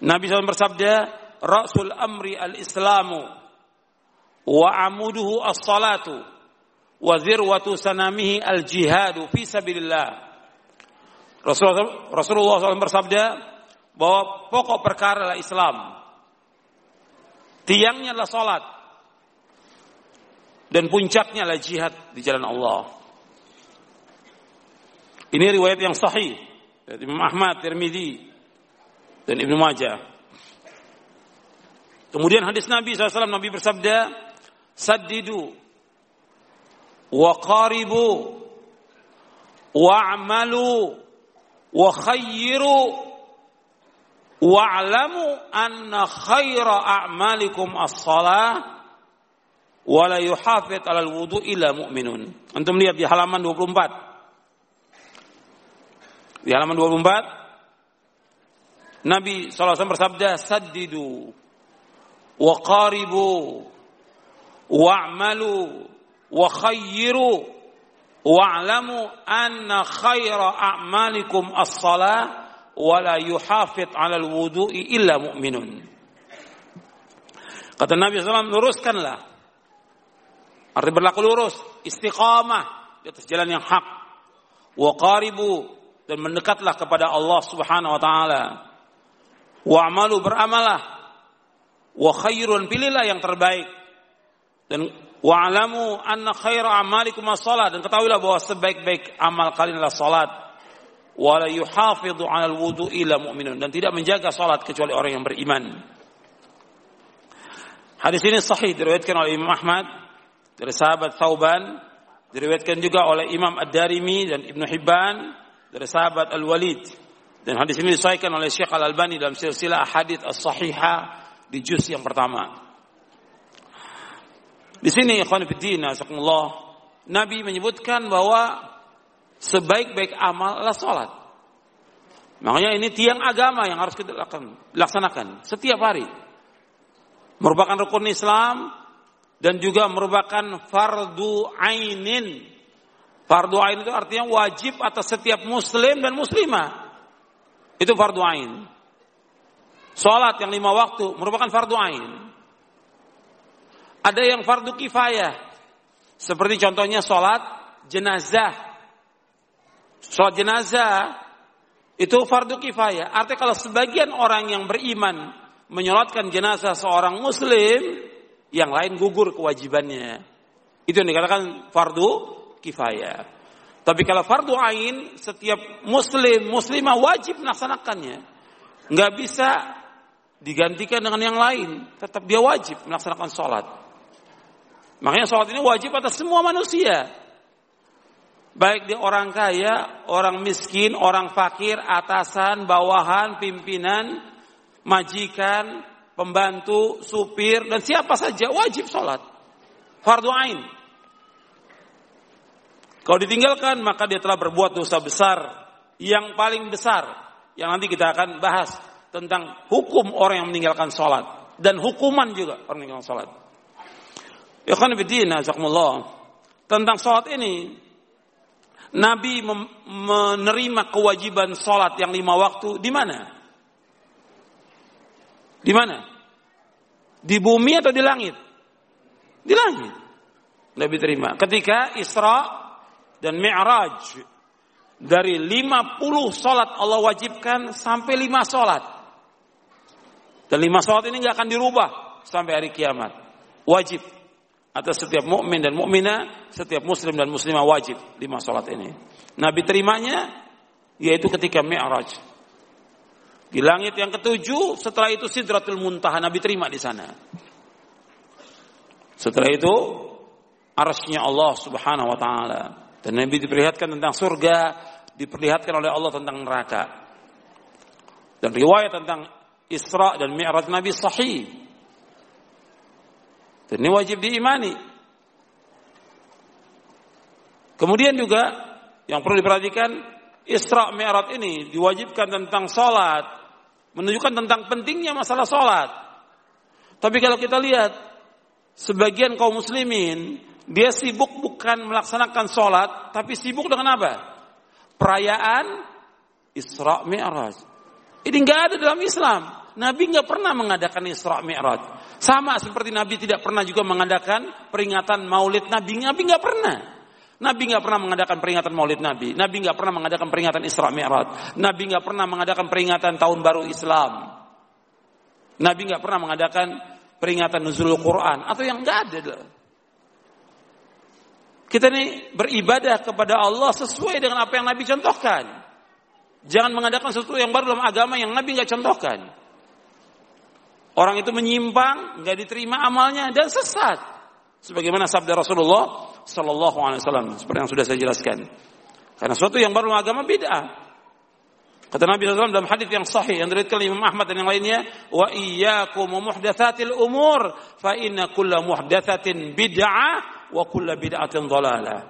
Nabi SAW bersabda, Rasul amri al-islamu wa amuduhu as-salatu wa zirwatu sanamihi al-jihadu fi sabilillah. Rasulullah, Rasulullah SAW bersabda bahwa pokok perkara adalah Islam. Tiangnya adalah salat. Dan puncaknya adalah jihad di jalan Allah. Ini riwayat yang sahih Imam Ahmad, Tirmidzi dan Ibnu Majah. Kemudian hadis Nabi SAW Nabi bersabda, "Saddidu. Wa qaribu. Wa'malu wa khayyiru. Wa'lamu anna khaira a'malikum as-salah. Wa la yuhafid 'alal wudu illa mu'minun." Antum lihat di halaman 24. Di halaman 24 Nabi SAW bersabda Saddidu. Wa qaribu Wa'malu Wa khayyiru Wa'lamu anna khaira a'malikum as-salah Wa la yuhafid ala al-wudu'i illa mu'minun Kata Nabi SAW luruskanlah Arti berlaku lurus Istiqamah Di atas jalan yang hak Wa qaribu dan mendekatlah kepada Allah Subhanahu wa taala. Wa'malu beramalah. Wa khairun pilihlah yang terbaik. Dan wa'lamu anna khaira amalikum as-salat dan ketahuilah bahwa sebaik-baik amal kalian adalah salat. Wa la yuhafidhu 'ala al-wudu illa mu'minun dan tidak menjaga salat kecuali orang yang beriman. Hadis ini sahih diriwayatkan oleh Imam Ahmad dari sahabat Thauban, diriwayatkan juga oleh Imam Ad-Darimi dan Ibnu Hibban dari sahabat Al-Walid dan hadis ini disahihkan oleh Syekh Al-Albani dalam silsilah hadis as-sahihah di juz yang pertama. Di sini ikhwan fillah Nabi menyebutkan bahwa sebaik-baik amal adalah salat. Makanya ini tiang agama yang harus kita laksanakan setiap hari. Merupakan rukun Islam dan juga merupakan fardu ainin Fardu ain itu artinya wajib atas setiap muslim dan muslimah. Itu fardu ain. Salat yang lima waktu merupakan fardu ain. Ada yang fardu kifayah. Seperti contohnya salat jenazah. Salat jenazah itu fardu kifayah. Artinya kalau sebagian orang yang beriman menyolatkan jenazah seorang muslim, yang lain gugur kewajibannya. Itu yang dikatakan fardu kifayah. Tapi kalau fardu ain setiap muslim muslimah wajib melaksanakannya. Nggak bisa digantikan dengan yang lain. Tetap dia wajib melaksanakan sholat. Makanya sholat ini wajib atas semua manusia. Baik di orang kaya, orang miskin, orang fakir, atasan, bawahan, pimpinan, majikan, pembantu, supir, dan siapa saja wajib sholat. Fardu ain. Kalau ditinggalkan maka dia telah berbuat dosa besar yang paling besar yang nanti kita akan bahas tentang hukum orang yang meninggalkan sholat dan hukuman juga orang yang meninggalkan sholat. Ya kan tentang sholat ini Nabi menerima kewajiban sholat yang lima waktu di mana? Di mana? Di bumi atau di langit? Di langit. Nabi terima. Ketika Isra dan Mi'raj dari 50 solat Allah wajibkan sampai 5 solat. Dan 5 solat ini nggak akan dirubah sampai hari kiamat. Wajib atas setiap mukmin dan mukminah, setiap muslim dan muslimah wajib 5 solat ini. Nabi terimanya yaitu ketika Mi'raj. Di langit yang ketujuh, setelah itu Sidratul Muntaha Nabi terima di sana. Setelah itu arsy Allah Subhanahu wa taala. Dan Nabi diperlihatkan tentang surga diperlihatkan oleh Allah tentang neraka. Dan riwayat tentang Isra dan Mi'raj Nabi sahih. Ini wajib diimani. Kemudian juga yang perlu diperhatikan Isra Mi'raj ini diwajibkan tentang salat, menunjukkan tentang pentingnya masalah salat. Tapi kalau kita lihat sebagian kaum muslimin dia sibuk bukan melaksanakan sholat, tapi sibuk dengan apa? Perayaan Isra Mi'raj. Ini nggak ada dalam Islam. Nabi nggak pernah mengadakan Isra Mi'raj. Sama seperti Nabi tidak pernah juga mengadakan peringatan Maulid Nabi. Nabi nggak pernah. Nabi nggak pernah mengadakan peringatan Maulid Nabi. Nabi nggak pernah mengadakan peringatan Isra Mi'raj. Nabi nggak pernah mengadakan peringatan Tahun Baru Islam. Nabi nggak pernah mengadakan peringatan Nuzul Quran atau yang nggak ada. Kita ini beribadah kepada Allah sesuai dengan apa yang Nabi contohkan. Jangan mengadakan sesuatu yang baru dalam agama yang Nabi nggak contohkan. Orang itu menyimpang, nggak diterima amalnya dan sesat. Sebagaimana sabda Rasulullah Sallallahu Alaihi Wasallam seperti yang sudah saya jelaskan. Karena sesuatu yang baru agama beda. Kata Nabi SAW dalam hadis yang sahih yang diriwayatkan Imam Ahmad dan yang lainnya, wa iyyakum muhdatsatil umur fa inna kulla muhdatsatin bid'ah wa kulla bid'atin dhalalah.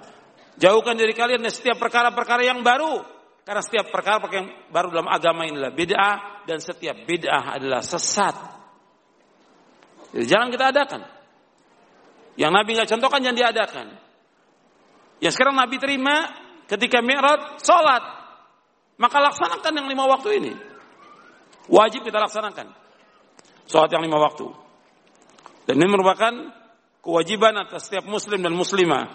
Jauhkan dari kalian setiap perkara-perkara yang baru karena setiap perkara yang baru dalam agama inilah bid'ah dan setiap bid'ah adalah sesat. Jadi jangan kita adakan. Yang Nabi nggak contohkan jangan diadakan. Ya sekarang Nabi terima ketika Mi'raj salat. Maka laksanakan yang lima waktu ini. Wajib kita laksanakan. Salat yang lima waktu. Dan ini merupakan kewajiban atas setiap muslim dan muslimah.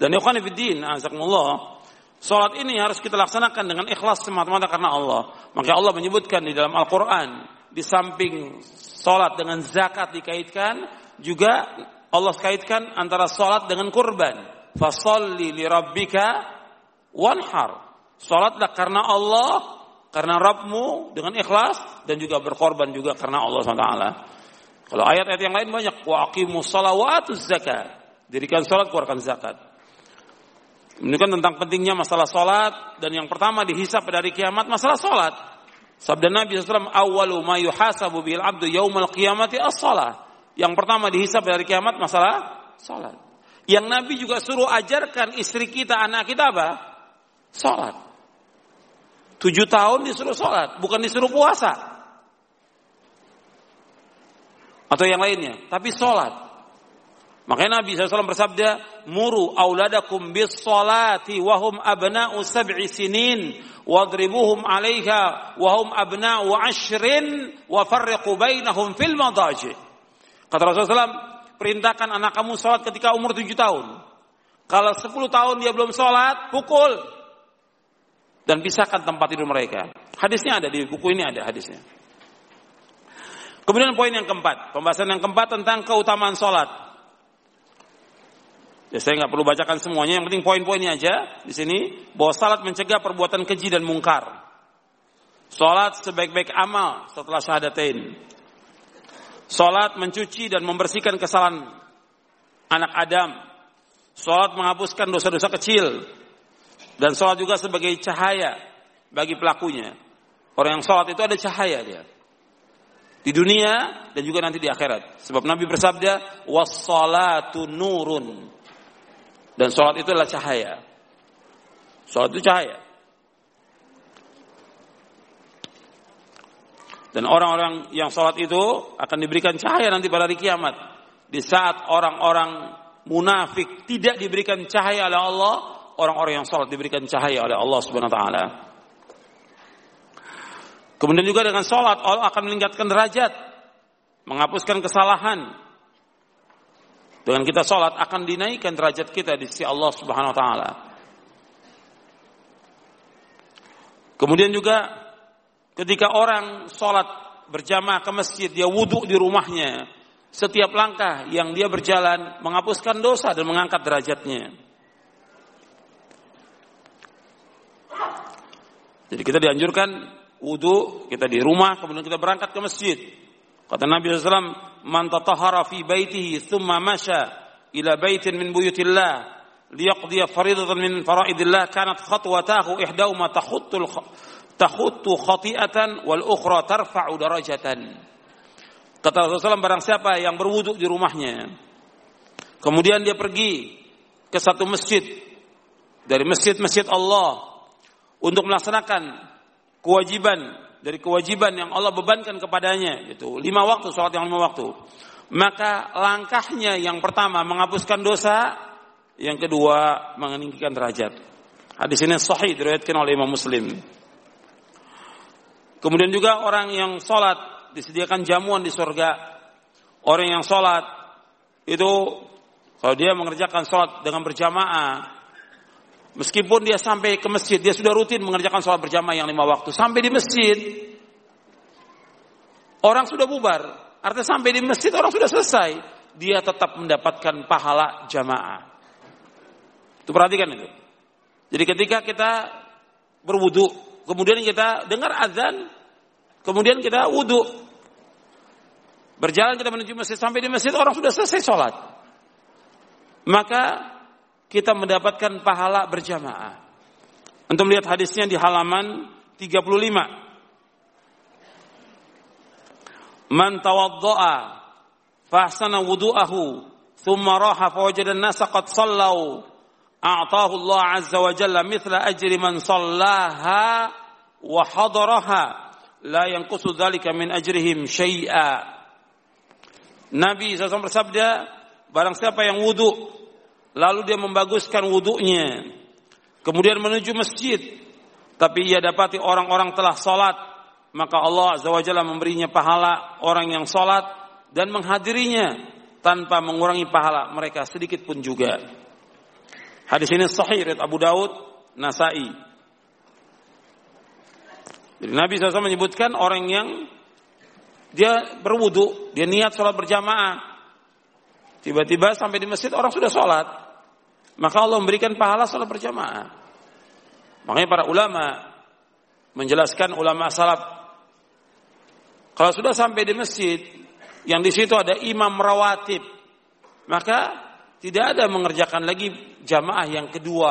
Dan ikhwan fiddin, azakumullah, salat ini harus kita laksanakan dengan ikhlas semata-mata karena Allah. Maka Allah menyebutkan di dalam Al-Qur'an, di samping salat dengan zakat dikaitkan, juga Allah kaitkan antara salat dengan kurban. Fasalli li rabbika wanhar. Salatlah karena Allah, karena Rabbmu dengan ikhlas dan juga berkorban juga karena Allah SWT. Kalau ayat-ayat yang lain banyak wa aqimus salawatuz zakat. Dirikan salat keluarkan zakat. Menunjukkan tentang pentingnya masalah salat dan yang pertama dihisap dari kiamat masalah salat. Sabda Nabi SAW, awalu ma yuhasabu bil abdu yaumal qiyamati as-salah. Yang pertama dihisap dari kiamat masalah salat. Yang Nabi juga suruh ajarkan istri kita, anak kita apa? Salat. Tujuh tahun disuruh salat, bukan disuruh puasa atau yang lainnya, tapi sholat. Makanya Nabi SAW bersabda, Muru auladakum bis salati wahum abna'u sab'i sinin, wadribuhum alaiha wahum abna'u ashrin, wa farriqu bainahum fil madaji. Kata Rasulullah SAW, perintahkan anak kamu sholat ketika umur tujuh tahun. Kalau sepuluh tahun dia belum sholat, pukul. Dan pisahkan tempat tidur mereka. Hadisnya ada di buku ini ada hadisnya. Kemudian poin yang keempat, pembahasan yang keempat tentang keutamaan sholat. Ya saya nggak perlu bacakan semuanya, yang penting poin-poinnya aja di sini bahwa salat mencegah perbuatan keji dan mungkar. Salat sebaik-baik amal setelah syahadatain. Salat mencuci dan membersihkan kesalahan anak Adam. Salat menghapuskan dosa-dosa kecil. Dan salat juga sebagai cahaya bagi pelakunya. Orang yang salat itu ada cahaya dia di dunia dan juga nanti di akhirat. Sebab Nabi bersabda, "Was-salatu nurun." Dan salat itu adalah cahaya. Salat itu cahaya. Dan orang-orang yang salat itu akan diberikan cahaya nanti pada hari kiamat. Di saat orang-orang munafik tidak diberikan cahaya oleh Allah, orang-orang yang salat diberikan cahaya oleh Allah Subhanahu wa taala. Kemudian juga dengan sholat Allah akan meningkatkan derajat, menghapuskan kesalahan. Dengan kita sholat akan dinaikkan derajat kita di sisi Allah Subhanahu Wa Taala. Kemudian juga ketika orang sholat berjamaah ke masjid, dia wudhu di rumahnya, setiap langkah yang dia berjalan menghapuskan dosa dan mengangkat derajatnya. Jadi kita dianjurkan wudhu, kita di rumah, kemudian kita berangkat ke masjid. Kata Nabi SAW, Man tatahara fi baitihi thumma masya ila baitin min buyutillah, liyaqdiya faridatan min faraidillah kanat khatwatahu ihdahuma takhuttul takhuttu khati'atan wal ukhra tarfa'u darajatan. Kata Rasulullah barang siapa yang berwudu di rumahnya kemudian dia pergi ke satu masjid dari masjid-masjid Allah untuk melaksanakan kewajiban dari kewajiban yang Allah bebankan kepadanya itu lima waktu sholat yang lima waktu. Maka langkahnya yang pertama menghapuskan dosa. Yang kedua meninggikan derajat. Hadis ini sahih diriwayatkan oleh Imam Muslim. Kemudian juga orang yang sholat disediakan jamuan di surga. Orang yang sholat itu kalau dia mengerjakan sholat dengan berjamaah Meskipun dia sampai ke masjid, dia sudah rutin mengerjakan sholat berjamaah yang lima waktu. Sampai di masjid, orang sudah bubar. Artinya sampai di masjid orang sudah selesai. Dia tetap mendapatkan pahala jamaah. Itu perhatikan itu. Jadi ketika kita berwudu, kemudian kita dengar azan, kemudian kita wudu. Berjalan kita menuju masjid, sampai di masjid orang sudah selesai sholat. Maka kita mendapatkan pahala berjamaah. Untuk melihat hadisnya di halaman 35. Man tawadda'a fahsana wudu'ahu thumma raha fawajada an-nasa qad sallau a'tahu Allah azza wa jalla mithla ajri man sallaha wa hadaraha la yanqusu dhalika min ajrihim syai'a. Nabi SAW bersabda, barang siapa yang wudu lalu dia membaguskan wudhunya, kemudian menuju masjid, tapi ia dapati orang-orang telah sholat, maka Allah Azza wa Jalla memberinya pahala orang yang sholat dan menghadirinya tanpa mengurangi pahala mereka sedikit pun juga. Hadis ini sahih riwayat Abu Daud, Nasai. Jadi Nabi SAW menyebutkan orang yang dia berwudu, dia niat sholat berjamaah. Tiba-tiba sampai di masjid orang sudah sholat maka Allah memberikan pahala salat berjamaah. Makanya para ulama menjelaskan ulama salaf kalau sudah sampai di masjid yang di situ ada imam rawatib, maka tidak ada mengerjakan lagi jamaah yang kedua,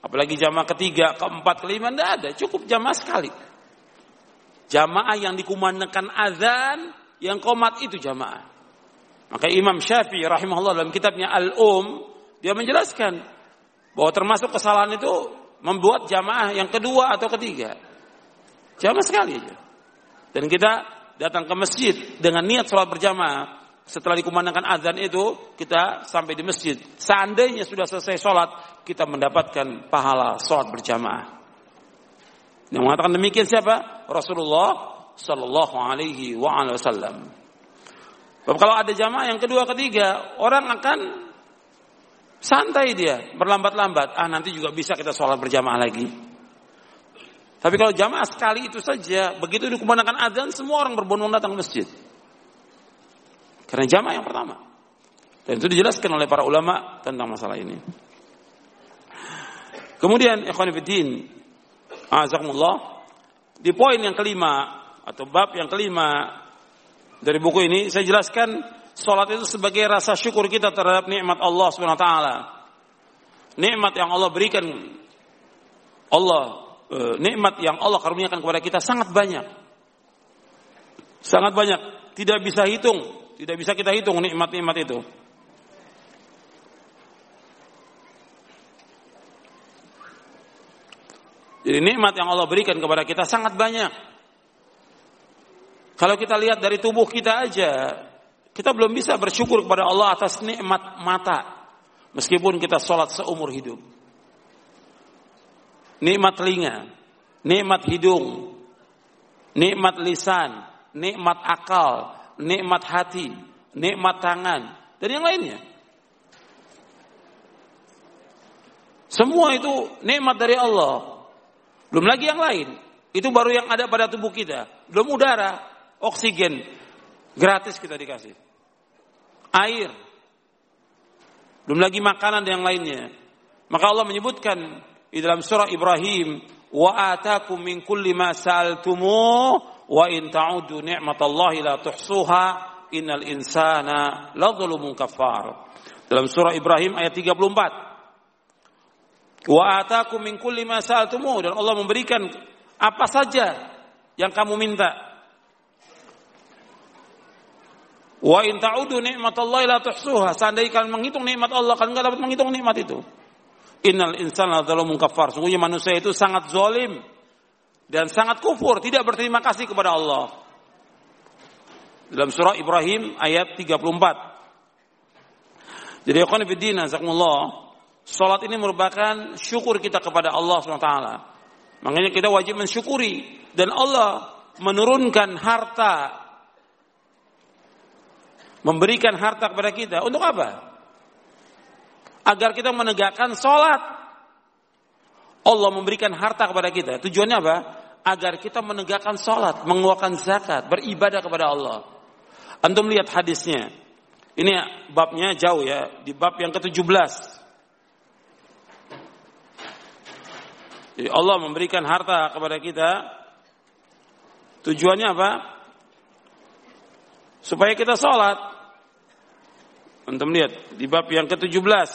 apalagi jamaah ketiga, keempat, kelima, tidak ada, cukup jamaah sekali. Jamaah yang dikumandangkan azan, yang komat itu jamaah. Maka Imam Syafi'i rahimahullah dalam kitabnya Al-Um dia menjelaskan bahwa termasuk kesalahan itu membuat jamaah yang kedua atau ketiga. Jamaah sekali aja. Dan kita datang ke masjid dengan niat sholat berjamaah. Setelah dikumandangkan azan itu, kita sampai di masjid. Seandainya sudah selesai sholat, kita mendapatkan pahala sholat berjamaah. Yang mengatakan demikian siapa? Rasulullah Sallallahu Alaihi Wasallam. Kalau ada jamaah yang kedua, ketiga, orang akan Santai dia, berlambat-lambat. Ah nanti juga bisa kita sholat berjamaah lagi. Tapi kalau jamaah sekali itu saja, begitu dikumandangkan azan, semua orang berbondong datang ke masjid. Karena jamaah yang pertama. Dan itu dijelaskan oleh para ulama tentang masalah ini. Kemudian ikhwan fillah, azakumullah, di poin yang kelima atau bab yang kelima dari buku ini saya jelaskan Salat itu sebagai rasa syukur kita terhadap nikmat Allah Subhanahu wa taala. Nikmat yang Allah berikan Allah e, nikmat yang Allah karuniakan kepada kita sangat banyak. Sangat banyak, tidak bisa hitung, tidak bisa kita hitung nikmat-nikmat itu. Jadi nikmat yang Allah berikan kepada kita sangat banyak. Kalau kita lihat dari tubuh kita aja, kita belum bisa bersyukur kepada Allah atas nikmat mata. Meskipun kita sholat seumur hidup. Nikmat telinga, nikmat hidung, nikmat lisan, nikmat akal, nikmat hati, nikmat tangan, dan yang lainnya. Semua itu nikmat dari Allah. Belum lagi yang lain. Itu baru yang ada pada tubuh kita. Belum udara, oksigen, gratis kita dikasih air. Belum lagi makanan dan yang lainnya. Maka Allah menyebutkan di dalam surah Ibrahim, "Wa atakum min kulli ma sa'altumu wa in ta'udu ni'matallahi la tuhsuha innal insana ladzalumun kafar." Dalam surah Ibrahim ayat 34. Wa atakum min kulli ma dan Allah memberikan apa saja yang kamu minta. Wa in ta'udu nikmatallahi la tuhsuha. Seandainya kalian menghitung nikmat Allah, kalian enggak dapat menghitung nikmat itu. Innal insana dzalumun kafar. Sungguhnya manusia itu sangat zalim dan sangat kufur, tidak berterima kasih kepada Allah. Dalam surah Ibrahim ayat 34. Jadi ikhwan fillah, salat ini merupakan syukur kita kepada Allah SWT. Makanya kita wajib mensyukuri dan Allah menurunkan harta memberikan harta kepada kita untuk apa? Agar kita menegakkan sholat. Allah memberikan harta kepada kita. Tujuannya apa? Agar kita menegakkan sholat, mengeluarkan zakat, beribadah kepada Allah. Antum lihat hadisnya. Ini babnya jauh ya, di bab yang ke-17. Jadi Allah memberikan harta kepada kita tujuannya apa? Supaya kita sholat. Untuk lihat di bab yang ke-17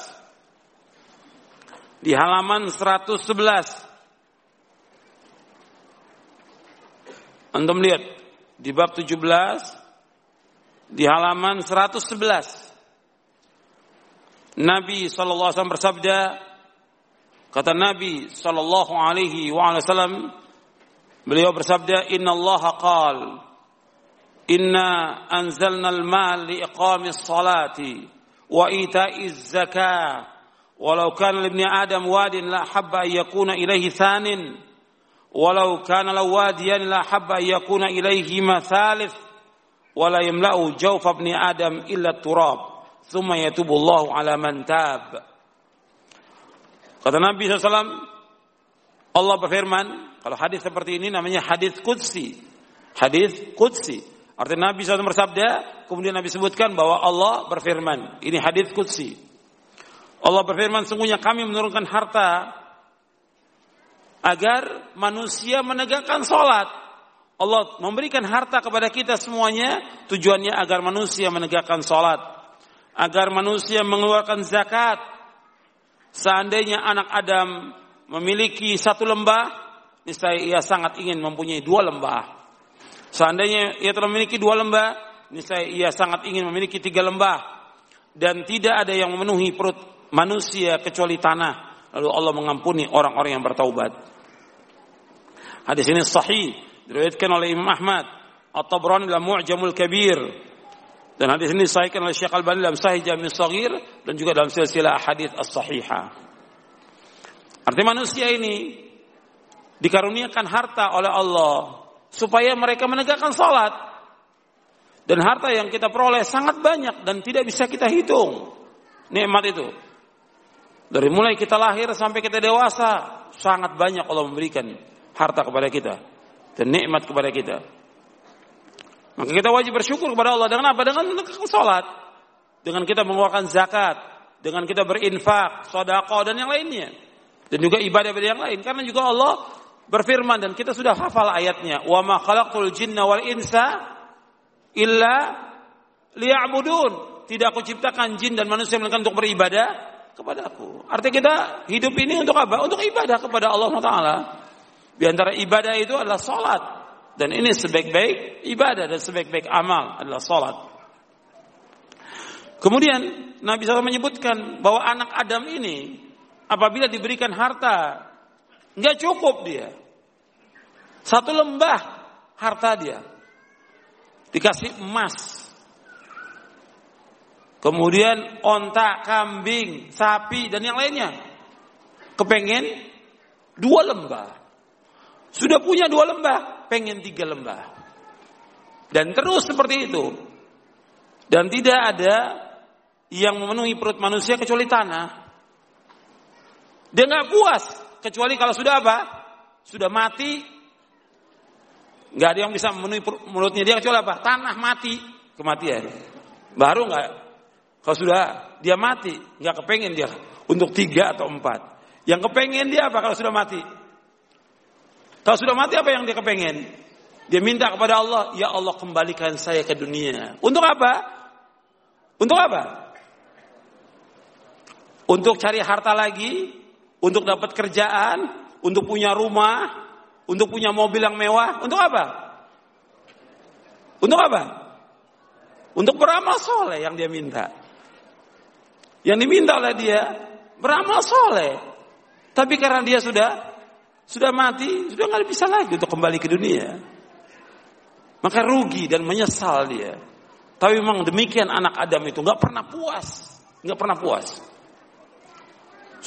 di halaman 111. Anda lihat di bab 17 di halaman 111. Nabi sallallahu alaihi wasallam bersabda Kata Nabi sallallahu alaihi wasallam beliau bersabda inna Allah qal inna anzalna al-mal li iqamis salati wa ita'iz zakah walau kana libni adam wadin la habba an yakuna ilaihi thanin walau kana law wadiyan la habba an yakuna ilaihi mathalith wala yamla'u jawfa ibni adam illa turab thumma yatubu Allah ala man tab Kata Nabi SAW, Allah berfirman, kalau hadis seperti ini namanya hadis kudsi. Hadis kudsi. Artinya Nabi SAW bersabda, kemudian Nabi sebutkan bahwa Allah berfirman. Ini hadis kudsi. Allah berfirman, sungguhnya kami menurunkan harta agar manusia menegakkan sholat. Allah memberikan harta kepada kita semuanya tujuannya agar manusia menegakkan sholat. Agar manusia mengeluarkan zakat Seandainya anak Adam memiliki satu lembah, niscaya ia sangat ingin mempunyai dua lembah. Seandainya ia telah memiliki dua lembah, niscaya ia sangat ingin memiliki tiga lembah. Dan tidak ada yang memenuhi perut manusia kecuali tanah. Lalu Allah mengampuni orang-orang yang bertaubat. Hadis ini sahih diriwayatkan oleh Imam Ahmad, At-Tabrani dalam Mu'jamul Kabir dan hadis ini disahihkan oleh Syekh Al-Bani dalam Sahih Jami' Shaghir dan juga dalam silsilah hadis as-sahihah. Artinya manusia ini dikaruniakan harta oleh Allah supaya mereka menegakkan salat. Dan harta yang kita peroleh sangat banyak dan tidak bisa kita hitung nikmat itu. Dari mulai kita lahir sampai kita dewasa, sangat banyak Allah memberikan harta kepada kita dan nikmat kepada kita. Maka kita wajib bersyukur kepada Allah dengan apa? Dengan menegakkan salat, dengan kita mengeluarkan zakat, dengan kita berinfak, sedekah dan yang lainnya. Dan juga ibadah-ibadah yang lain karena juga Allah berfirman dan kita sudah hafal ayatnya, "Wa ma khalaqtul jinna wal insa illa liya'budun." Tidak aku ciptakan jin dan manusia melainkan untuk beribadah kepada aku. Artinya kita hidup ini untuk apa? Untuk ibadah kepada Allah Taala. Di antara ibadah itu adalah salat. Dan ini sebaik-baik ibadah dan sebaik-baik amal adalah salat. Kemudian Nabi SAW menyebutkan bahwa anak Adam ini apabila diberikan harta nggak cukup dia. Satu lembah harta dia dikasih emas. Kemudian onta, kambing, sapi dan yang lainnya. Kepengen dua lembah. Sudah punya dua lembah, pengen tiga lembah. Dan terus seperti itu. Dan tidak ada yang memenuhi perut manusia kecuali tanah. Dia nggak puas kecuali kalau sudah apa? Sudah mati. Nggak ada yang bisa memenuhi mulutnya dia kecuali apa? Tanah mati kematian. Baru nggak? Kalau sudah dia mati, nggak kepengen dia untuk tiga atau empat. Yang kepengen dia apa kalau sudah mati? Kalau sudah mati apa yang dia kepengen? Dia minta kepada Allah, ya Allah kembalikan saya ke dunia. Untuk apa? Untuk apa? Untuk cari harta lagi, untuk dapat kerjaan, untuk punya rumah, untuk punya mobil yang mewah, untuk apa? Untuk apa? Untuk beramal soleh yang dia minta. Yang diminta oleh dia beramal soleh. Tapi karena dia sudah sudah mati, sudah nggak bisa lagi untuk kembali ke dunia. Maka rugi dan menyesal dia. Tapi memang demikian anak Adam itu nggak pernah puas, nggak pernah puas.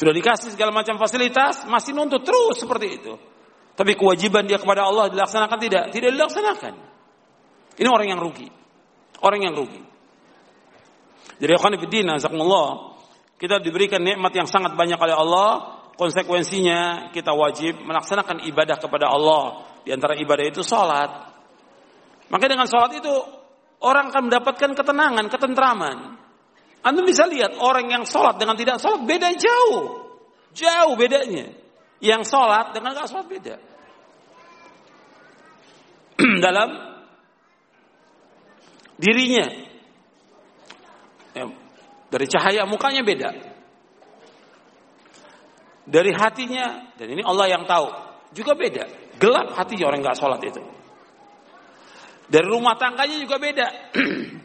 Sudah dikasih segala macam fasilitas, masih nuntut terus seperti itu. Tapi kewajiban dia kepada Allah dilaksanakan tidak? Tidak dilaksanakan. Ini orang yang rugi. Orang yang rugi. Jadi akan fillah, kita diberikan nikmat yang sangat banyak oleh Allah, konsekuensinya kita wajib melaksanakan ibadah kepada Allah. Di antara ibadah itu salat. Maka dengan salat itu orang akan mendapatkan ketenangan, ketentraman. Anda bisa lihat orang yang sholat dengan tidak sholat beda jauh. Jauh bedanya. Yang sholat dengan gak sholat beda. Dalam dirinya. Ya, dari cahaya mukanya beda. Dari hatinya, dan ini Allah yang tahu, juga beda. Gelap hatinya orang gak sholat itu. Dari rumah tangganya juga beda.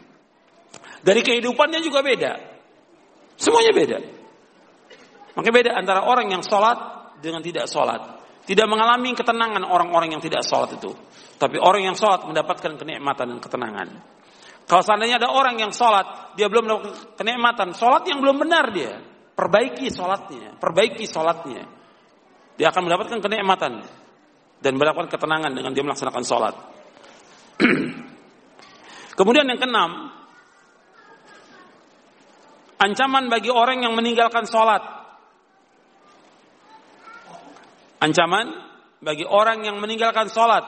Dari kehidupannya juga beda. Semuanya beda. Makanya beda antara orang yang sholat dengan tidak sholat. Tidak mengalami ketenangan orang-orang yang tidak sholat itu. Tapi orang yang sholat mendapatkan kenikmatan dan ketenangan. Kalau seandainya ada orang yang sholat, dia belum mendapatkan kenikmatan. Sholat yang belum benar dia. Perbaiki sholatnya. Perbaiki sholatnya. Dia akan mendapatkan kenikmatan. Dan mendapatkan ketenangan dengan dia melaksanakan sholat. Kemudian yang keenam, ancaman bagi orang yang meninggalkan sholat. Ancaman bagi orang yang meninggalkan sholat.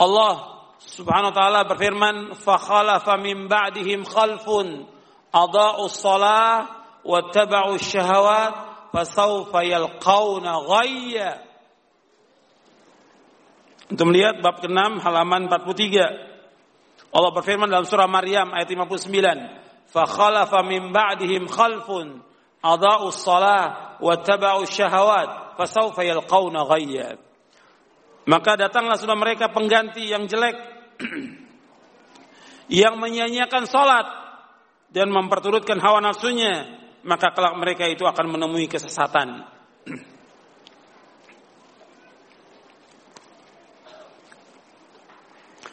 Allah subhanahu wa ta'ala berfirman, فَخَلَفَ مِنْ بَعْدِهِمْ خَلْفٌ أَضَاءُوا الصَّلَاةِ وَاتَّبَعُوا الشَّهَوَاتِ فَسَوْفَ يَلْقَوْنَ غَيَّ untuk melihat bab ke-6 halaman 43. Allah berfirman dalam surah Maryam ayat 59. khalafa min ba'dihim khalfun adha'u shalah wa syahawat fasawfa yalqawna ghayya. Maka datanglah sudah mereka pengganti yang jelek yang menyanyiakan salat dan memperturutkan hawa nafsunya, maka kelak mereka itu akan menemui kesesatan.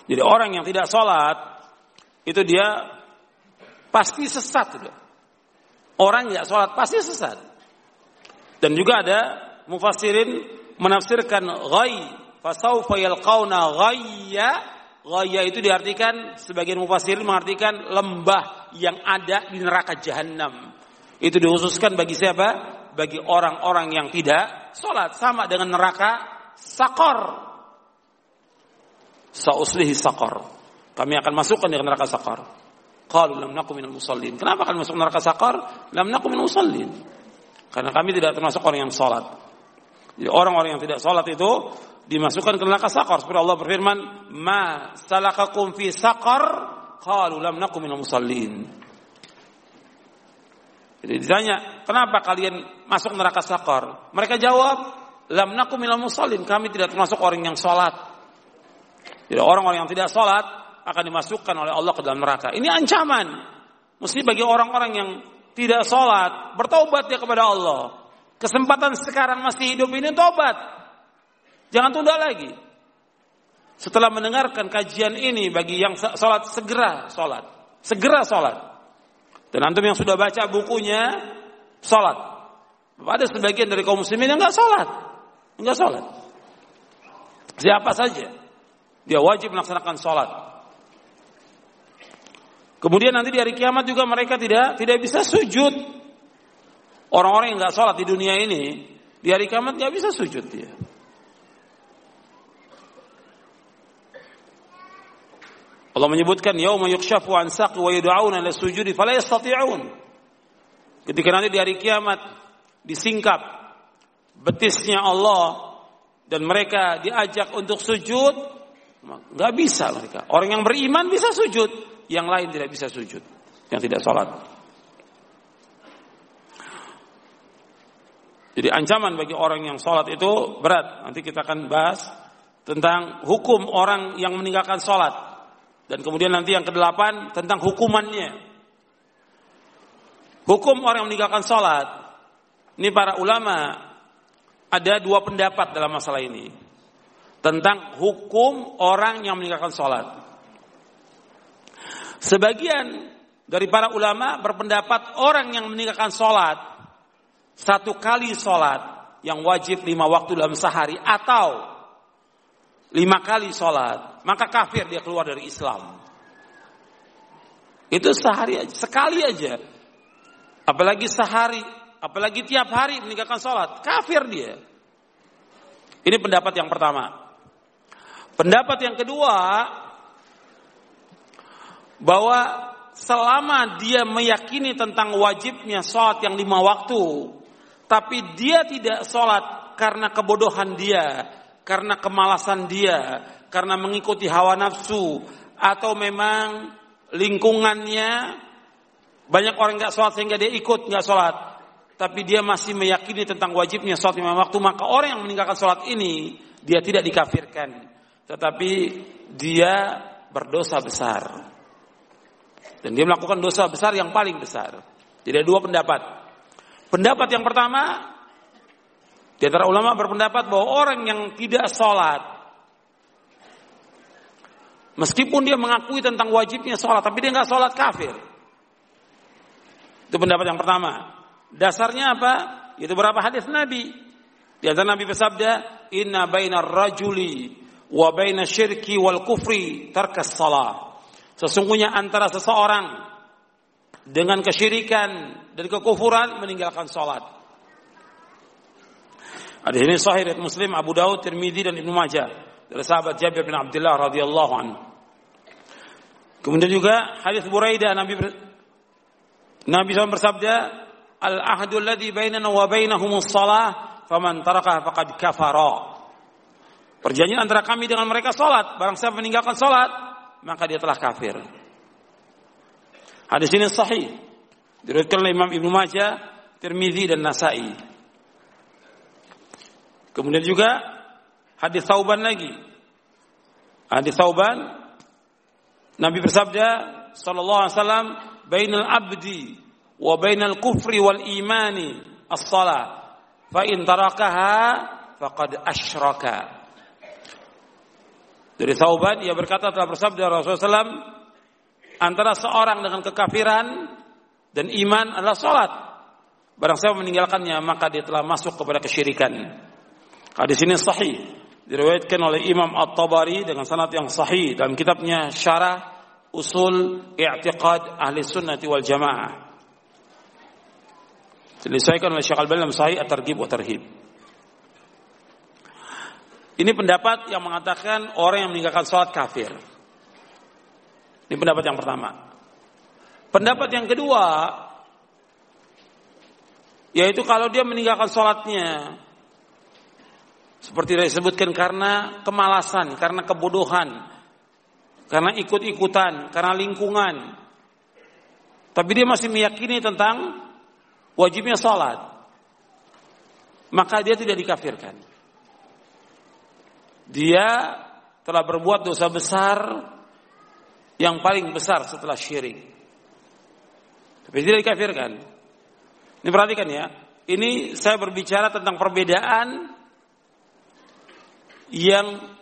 Jadi orang yang tidak sholat itu dia pasti sesat. Itu. Orang yang sholat pasti sesat. Dan juga ada mufassirin menafsirkan ghai fasaufa yalqauna ghayya ghayya itu diartikan sebagian mufassirin mengartikan lembah yang ada di neraka jahanam. Itu dikhususkan bagi siapa? Bagi orang-orang yang tidak sholat sama dengan neraka sakor Sa'uslihi sakar. Kami akan masukkan di neraka sakar. Qalu lam nakum minal musallin. Kenapa akan masuk neraka sakar? Lam nakum minal musallin. Karena kami tidak termasuk orang yang salat. Jadi orang-orang yang tidak salat itu dimasukkan ke neraka sakar. Seperti Allah berfirman, "Ma salakakum fi sakar?" Qalu lam nakum minal musallin. Jadi ditanya, "Kenapa kalian masuk neraka sakar?" Mereka jawab, "Lam nakum minal musallin." Kami tidak termasuk orang yang salat. Jadi orang-orang yang tidak sholat akan dimasukkan oleh Allah ke dalam neraka. Ini ancaman. Mesti bagi orang-orang yang tidak sholat, bertobat dia kepada Allah. Kesempatan sekarang masih hidup ini tobat. Jangan tunda lagi. Setelah mendengarkan kajian ini bagi yang sholat segera sholat. Segera sholat. Dan antum yang sudah baca bukunya sholat. Ada sebagian dari kaum muslimin yang nggak sholat. Nggak sholat. Siapa saja. Dia wajib melaksanakan sholat. Kemudian nanti di hari kiamat juga mereka tidak tidak bisa sujud. Orang-orang yang nggak sholat di dunia ini di hari kiamat nggak bisa sujud dia. Allah menyebutkan yauma yukshafu an saqi wa yud'auna ila sujudi fala yastati'un. Ketika nanti di hari kiamat disingkap betisnya Allah dan mereka diajak untuk sujud Gak bisa mereka. Orang yang beriman bisa sujud, yang lain tidak bisa sujud, yang tidak sholat. Jadi ancaman bagi orang yang sholat itu berat. Nanti kita akan bahas tentang hukum orang yang meninggalkan sholat. Dan kemudian nanti yang kedelapan tentang hukumannya. Hukum orang yang meninggalkan sholat. Ini para ulama ada dua pendapat dalam masalah ini. Tentang hukum orang yang meninggalkan sholat. Sebagian dari para ulama berpendapat orang yang meninggalkan sholat satu kali sholat yang wajib lima waktu dalam sehari atau lima kali sholat, maka kafir dia keluar dari Islam. Itu sehari sekali aja. Apalagi sehari, apalagi tiap hari meninggalkan sholat, kafir dia. Ini pendapat yang pertama. Pendapat yang kedua, bahwa selama dia meyakini tentang wajibnya sholat yang lima waktu, tapi dia tidak sholat karena kebodohan dia, karena kemalasan dia, karena mengikuti hawa nafsu, atau memang lingkungannya banyak orang nggak sholat sehingga dia ikut nggak sholat, tapi dia masih meyakini tentang wajibnya sholat lima waktu, maka orang yang meninggalkan sholat ini dia tidak dikafirkan, tetapi dia berdosa besar. Dan dia melakukan dosa besar yang paling besar. Tidak dua pendapat. Pendapat yang pertama, di antara ulama berpendapat bahwa orang yang tidak sholat, meskipun dia mengakui tentang wajibnya sholat, tapi dia nggak sholat kafir. Itu pendapat yang pertama. Dasarnya apa? Itu berapa hadis Nabi. Di antara Nabi bersabda, Inna baina rajuli wa baina syirki wal kufri tarkas salah. Sesungguhnya antara seseorang dengan kesyirikan dan kekufuran meninggalkan sholat. Ada ini sahih dari Muslim, Abu Daud, Tirmidzi dan Ibnu Majah dari sahabat Jabir bin Abdullah radhiyallahu anhu. Kemudian juga hadis Buraidah Nabi Nabi SAW bersabda, "Al ahdu alladhi bainana wa bainahumus shalah, faman tarakaha faqad kafara." Perjanjian antara kami dengan mereka salat, barang siapa meninggalkan salat, maka dia telah kafir. Hadis ini sahih. Diriwayatkan oleh Imam Ibnu Majah, Tirmizi dan Nasai. Kemudian juga hadis Tauban lagi. Hadis Tauban Nabi bersabda sallallahu alaihi wasallam bainal abdi wa bainal kufri wal imani as-salah fa in tarakaha faqad asyraka. Dari Tauban ia berkata telah bersabda Rasulullah SAW antara seorang dengan kekafiran dan iman adalah sholat. Barang siapa meninggalkannya maka dia telah masuk kepada kesyirikan. Hadis ini sahih diriwayatkan oleh Imam At-Tabari dengan sanad yang sahih dalam kitabnya Syarah Usul I'tiqad Ahli Sunnati wal Jamaah. Disesuaikan oleh Syekh Al-Albani dalam Sahih At-Targhib wa Tarhib. Ini pendapat yang mengatakan orang yang meninggalkan sholat kafir. Ini pendapat yang pertama. Pendapat yang kedua, yaitu kalau dia meninggalkan sholatnya, seperti disebutkan karena kemalasan, karena kebodohan, karena ikut-ikutan, karena lingkungan. Tapi dia masih meyakini tentang wajibnya sholat. Maka dia tidak dikafirkan. Dia telah berbuat dosa besar yang paling besar setelah syirik. Tapi tidak dikafirkan. Ini perhatikan ya. Ini saya berbicara tentang perbedaan yang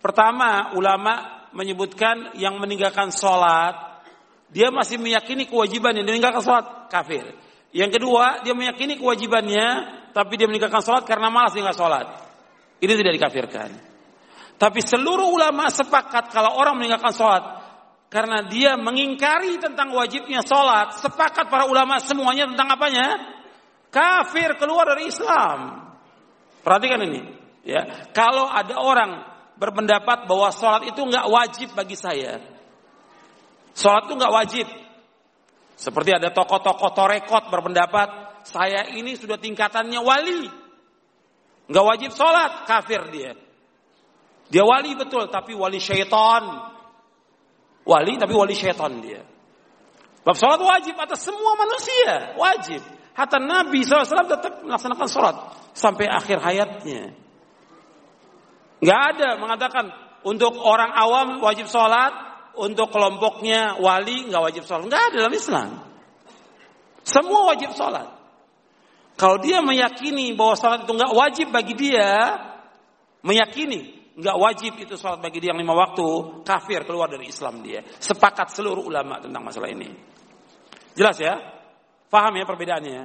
pertama ulama menyebutkan yang meninggalkan sholat dia masih meyakini kewajiban yang meninggalkan sholat kafir. Yang kedua dia meyakini kewajibannya tapi dia meninggalkan sholat karena malas tinggal sholat. Ini tidak dikafirkan. Tapi seluruh ulama sepakat kalau orang meninggalkan sholat karena dia mengingkari tentang wajibnya sholat. Sepakat para ulama semuanya tentang apanya? Kafir keluar dari Islam. Perhatikan ini. Ya, kalau ada orang berpendapat bahwa sholat itu nggak wajib bagi saya, sholat itu nggak wajib. Seperti ada tokoh-tokoh torekot berpendapat saya ini sudah tingkatannya wali, nggak wajib sholat, kafir dia. Dia wali betul, tapi wali syaitan, Wali tapi wali syaitan dia. Bab sholat wajib atas semua manusia, wajib. Hatta Nabi SAW tetap melaksanakan sholat sampai akhir hayatnya. Gak ada mengatakan untuk orang awam wajib sholat, untuk kelompoknya wali nggak wajib sholat. Nggak ada dalam Islam. Semua wajib sholat. Kalau dia meyakini bahwa sholat itu nggak wajib bagi dia, meyakini nggak wajib itu sholat bagi dia yang lima waktu, kafir keluar dari Islam dia. Sepakat seluruh ulama tentang masalah ini. Jelas ya? Faham ya perbedaannya?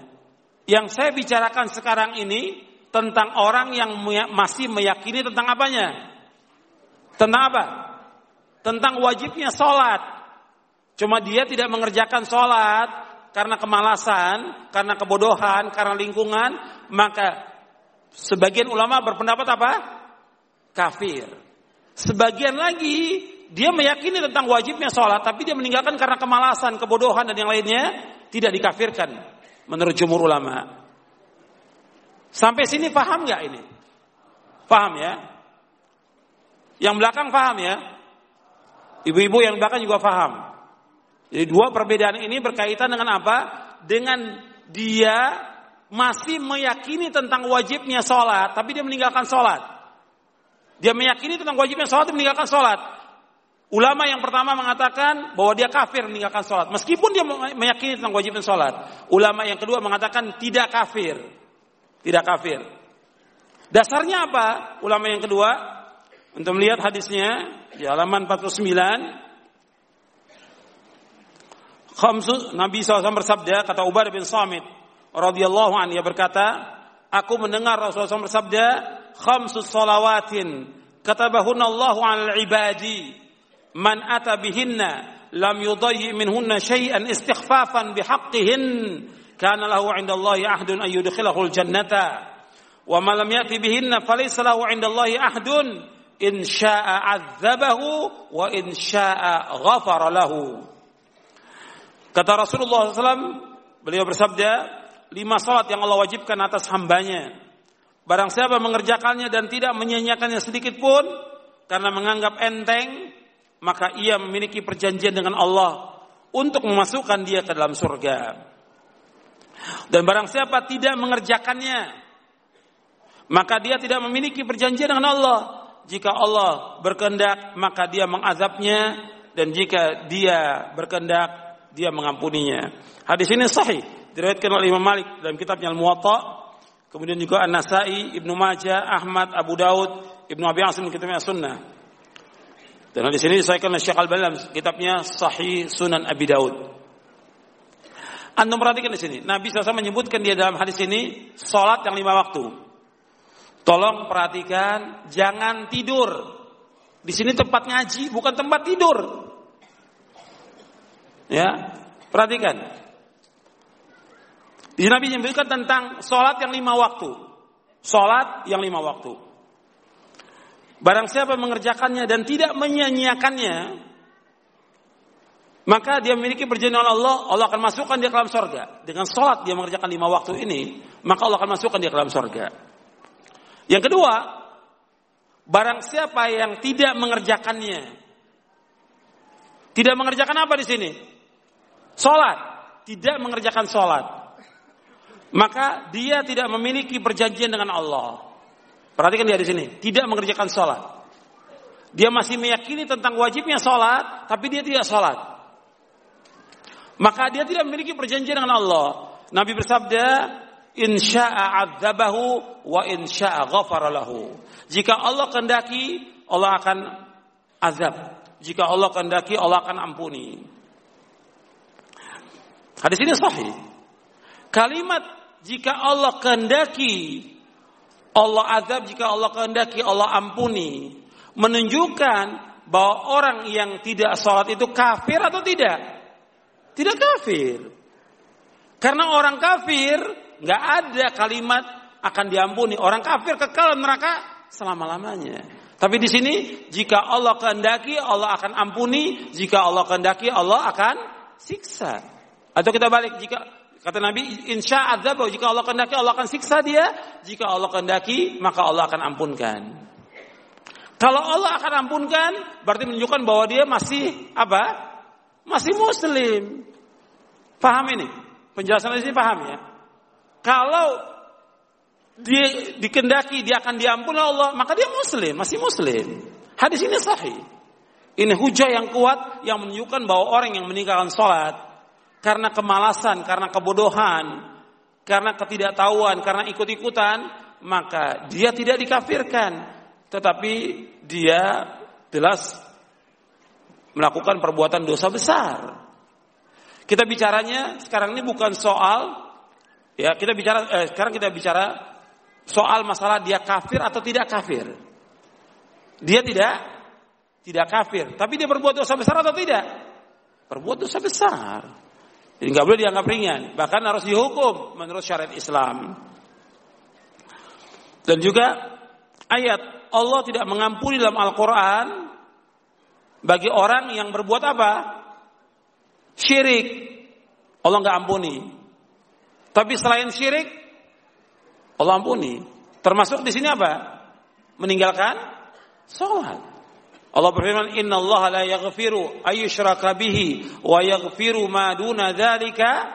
Yang saya bicarakan sekarang ini tentang orang yang masih meyakini tentang apanya? Tentang apa? Tentang wajibnya sholat. Cuma dia tidak mengerjakan sholat karena kemalasan, karena kebodohan, karena lingkungan, maka sebagian ulama berpendapat apa? Kafir. Sebagian lagi dia meyakini tentang wajibnya sholat, tapi dia meninggalkan karena kemalasan, kebodohan dan yang lainnya, tidak dikafirkan menurut jumhur ulama. Sampai sini paham nggak ini? Paham ya? Yang belakang paham ya? Ibu-ibu yang belakang juga paham. Jadi dua perbedaan ini berkaitan dengan apa? Dengan dia masih meyakini tentang wajibnya sholat, tapi dia meninggalkan sholat. Dia meyakini tentang wajibnya sholat, meninggalkan sholat. Ulama yang pertama mengatakan bahwa dia kafir meninggalkan sholat. Meskipun dia meyakini tentang wajibnya sholat. Ulama yang kedua mengatakan tidak kafir. Tidak kafir. Dasarnya apa? Ulama yang kedua. Untuk melihat hadisnya. Di halaman 49. Khamsu, Nabi SAW bersabda, kata Ubadah bin Samit. radhiyallahu an, ia berkata, Aku mendengar Rasulullah SAW bersabda, Khamsus salawatin, katabahun Allahu al ibadi man ata bihinna lam yudayyi minhunna syai'an istighfafan bihaqqihin kana lahu 'inda Allah ahdun ay yudkhilahu al-jannata wa man lam yati bihinna falaysa lahu 'inda Allah ahdun in syaa'a 'adzabahu wa in syaa'a ghafara lahu kata Rasulullah SAW beliau bersabda lima salat yang Allah wajibkan atas hambanya barang siapa mengerjakannya dan tidak menyia-nyiakannya sedikit pun karena menganggap enteng maka ia memiliki perjanjian dengan Allah untuk memasukkan dia ke dalam surga. Dan barang siapa tidak mengerjakannya, maka dia tidak memiliki perjanjian dengan Allah. Jika Allah berkehendak, maka dia mengazabnya dan jika dia berkehendak, dia mengampuninya. Hadis ini sahih, diriwayatkan oleh Imam Malik dalam kitabnya Al-Muwatta, kemudian juga An-Nasai, Ibnu Majah, Ahmad, Abu Daud, Ibnu Abi Asim kitabnya Sunnah. Dan di sini disahkan oleh Syekh Al-Balam kitabnya Sahih Sunan Abi Daud. Anda perhatikan di sini, Nabi SAW menyebutkan dia dalam hadis ini salat yang lima waktu. Tolong perhatikan, jangan tidur. Di sini tempat ngaji, bukan tempat tidur. Ya, perhatikan. Di Nabi menyebutkan tentang salat yang lima waktu. Salat yang lima waktu. Barang siapa mengerjakannya dan tidak menyanyiakannya, maka dia memiliki perjanjian Allah, Allah akan masukkan dia ke dalam sorga. Dengan sholat dia mengerjakan lima waktu ini, maka Allah akan masukkan dia ke dalam sorga. Yang kedua, barang siapa yang tidak mengerjakannya, tidak mengerjakan apa di sini? Sholat, tidak mengerjakan sholat. Maka dia tidak memiliki perjanjian dengan Allah. Perhatikan dia di sini, tidak mengerjakan sholat. Dia masih meyakini tentang wajibnya sholat, tapi dia tidak sholat. Maka dia tidak memiliki perjanjian dengan Allah. Nabi bersabda, Insya'a adzabahu wa insya'a ghafara lahu. Jika Allah kehendaki, Allah akan azab. Jika Allah kehendaki, Allah akan ampuni. Hadis ini sahih. Kalimat jika Allah kehendaki Allah azab. Jika Allah kehendaki Allah ampuni. Menunjukkan bahwa orang yang tidak sholat itu kafir atau tidak? Tidak kafir. Karena orang kafir nggak ada kalimat akan diampuni. Orang kafir kekal neraka selama lamanya tapi di sini jika Allah kehendaki Allah akan ampuni. Jika Allah kehendaki Allah akan siksa. Atau kita balik jika Kata Nabi, insya adzab jika Allah kehendaki Allah akan siksa dia, jika Allah kehendaki maka Allah akan ampunkan. Kalau Allah akan ampunkan, berarti menunjukkan bahwa dia masih apa? Masih muslim. Paham ini? Penjelasan di sini paham ya? kalau dia dikendaki dia akan diampuni Allah, maka dia muslim, masih muslim. Hadis ini sahih. Ini hujah yang kuat yang menunjukkan bahwa orang yang meninggalkan sholat karena kemalasan, karena kebodohan, karena ketidaktahuan, karena ikut-ikutan, maka dia tidak dikafirkan, tetapi dia jelas melakukan perbuatan dosa besar. Kita bicaranya sekarang ini bukan soal ya kita bicara eh, sekarang kita bicara soal masalah dia kafir atau tidak kafir. Dia tidak tidak kafir. Tapi dia berbuat dosa besar atau tidak? Berbuat dosa besar. Jadi nggak boleh dianggap ringan. Bahkan harus dihukum menurut syariat Islam. Dan juga ayat Allah tidak mengampuni dalam Al-Quran bagi orang yang berbuat apa? Syirik. Allah nggak ampuni. Tapi selain syirik, Allah ampuni. Termasuk di sini apa? Meninggalkan sholat. Allah berfirman, "Inna Allah la yaghfiru ayyushraka bihi wa yaghfiru ma duna dzalika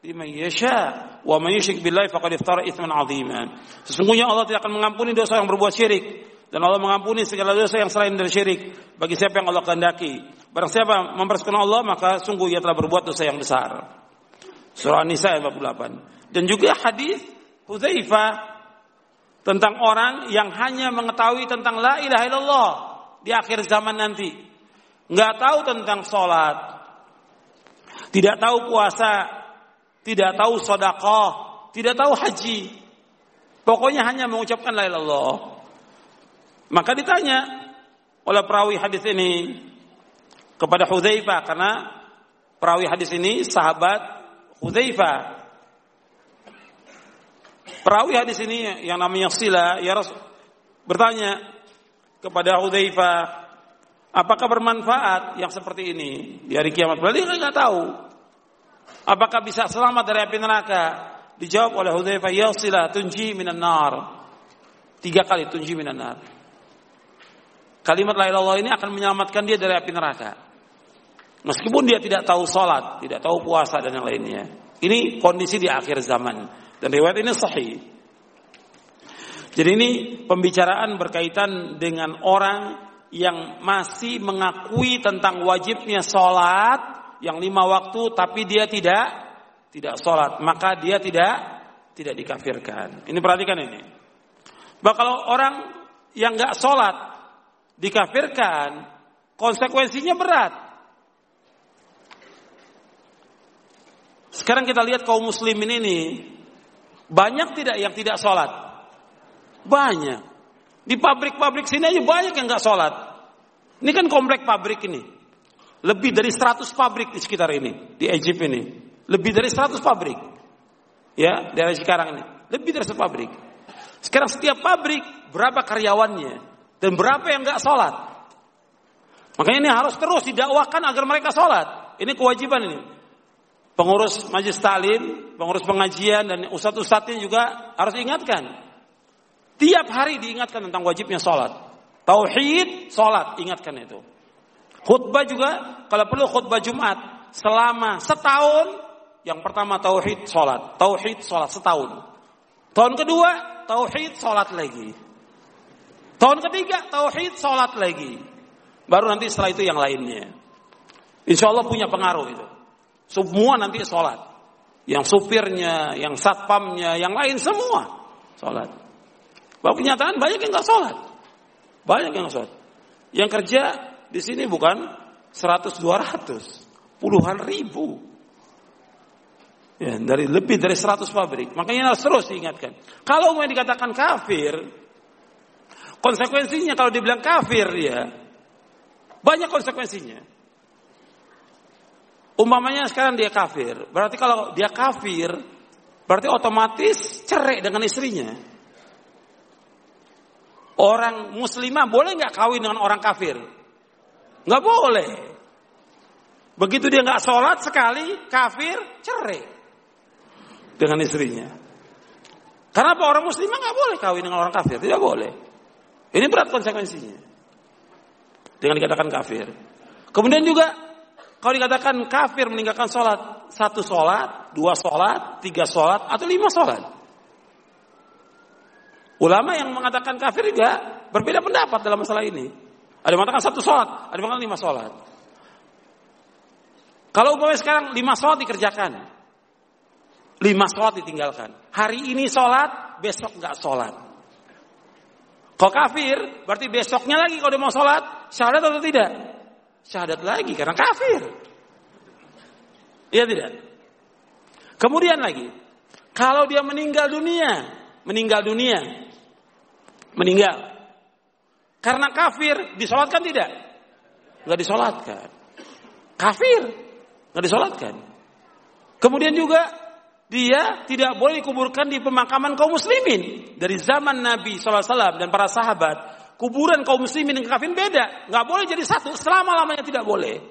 liman yasha wa man yusyrik billahi faqad iftara itsman 'aziman." Sesungguhnya Allah tidak akan mengampuni dosa yang berbuat syirik dan Allah mengampuni segala dosa yang selain dari syirik bagi siapa yang Allah kehendaki. Barang siapa mempersekutukan Allah maka sungguh ia telah berbuat dosa yang besar. Surah An-Nisa ayat 48. Dan juga hadis Hudzaifah tentang orang yang hanya mengetahui tentang la ilaha illallah di akhir zaman nanti. Nggak tahu tentang sholat, tidak tahu puasa, tidak tahu sodakoh, tidak tahu haji. Pokoknya hanya mengucapkan la ilallah. Maka ditanya oleh perawi hadis ini kepada Hudzaifah karena perawi hadis ini sahabat Hudzaifah. Perawi hadis ini yang namanya Sila ya Rasul bertanya, kepada Hudzaifah, apakah bermanfaat yang seperti ini di hari kiamat? Berarti dia nggak tahu. Apakah bisa selamat dari api neraka? Dijawab oleh Hudzaifah, "Ya sila tunji minan nar." Tiga kali tunji minan nar. Kalimat la ilaha ini akan menyelamatkan dia dari api neraka. Meskipun dia tidak tahu sholat, tidak tahu puasa dan yang lainnya. Ini kondisi di akhir zaman. Dan riwayat ini sahih. Jadi ini pembicaraan berkaitan dengan orang yang masih mengakui tentang wajibnya sholat yang lima waktu tapi dia tidak tidak sholat maka dia tidak tidak dikafirkan. Ini perhatikan ini. Bahwa kalau orang yang nggak sholat dikafirkan konsekuensinya berat. Sekarang kita lihat kaum muslimin ini banyak tidak yang tidak sholat. Banyak. Di pabrik-pabrik sini aja banyak yang nggak sholat. Ini kan komplek pabrik ini. Lebih dari 100 pabrik di sekitar ini. Di Egypt ini. Lebih dari 100 pabrik. Ya, daerah sekarang ini. Lebih dari 100 pabrik. Sekarang setiap pabrik berapa karyawannya. Dan berapa yang nggak sholat. Makanya ini harus terus didakwakan agar mereka sholat. Ini kewajiban ini. Pengurus majlis talim, pengurus pengajian dan ustadz-ustadznya juga harus ingatkan Tiap hari diingatkan tentang wajibnya sholat. Tauhid, sholat, ingatkan itu. Khutbah juga, kalau perlu khutbah Jumat. Selama setahun, yang pertama tauhid, sholat. Tauhid, sholat, setahun. Tahun kedua, tauhid, sholat lagi. Tahun ketiga, tauhid, sholat lagi. Baru nanti setelah itu yang lainnya. Insya Allah punya pengaruh itu. Semua nanti sholat. Yang supirnya, yang satpamnya, yang lain semua sholat. Bahwa kenyataan banyak yang nggak sholat. Banyak yang nggak sholat. Yang kerja di sini bukan 100 200, puluhan ribu. Ya, dari lebih dari 100 pabrik. Makanya harus terus diingatkan. Kalau mau dikatakan kafir, konsekuensinya kalau dibilang kafir ya, banyak konsekuensinya. Umpamanya sekarang dia kafir, berarti kalau dia kafir, berarti otomatis cerai dengan istrinya. Orang muslimah boleh nggak kawin dengan orang kafir? Nggak boleh. Begitu dia nggak sholat sekali, kafir, cerai dengan istrinya. Karena apa orang muslimah nggak boleh kawin dengan orang kafir? Tidak boleh. Ini berat konsekuensinya. Dengan dikatakan kafir. Kemudian juga kalau dikatakan kafir meninggalkan sholat, satu sholat, dua sholat, tiga sholat, atau lima sholat. Ulama yang mengatakan kafir juga berbeda pendapat dalam masalah ini. Ada yang mengatakan satu sholat, ada yang mengatakan lima sholat. Kalau umpamanya sekarang lima sholat dikerjakan, lima sholat ditinggalkan. Hari ini sholat, besok nggak sholat. Kalau kafir, berarti besoknya lagi kalau dia mau sholat, syahadat atau tidak? Syahadat lagi karena kafir. Iya tidak? Kemudian lagi, kalau dia meninggal dunia, meninggal dunia, meninggal. Karena kafir, disolatkan tidak? Enggak disolatkan. Kafir, enggak disolatkan. Kemudian juga dia tidak boleh dikuburkan di pemakaman kaum muslimin dari zaman Nabi SAW dan para sahabat kuburan kaum muslimin dengan kafirin beda nggak boleh jadi satu selama lamanya tidak boleh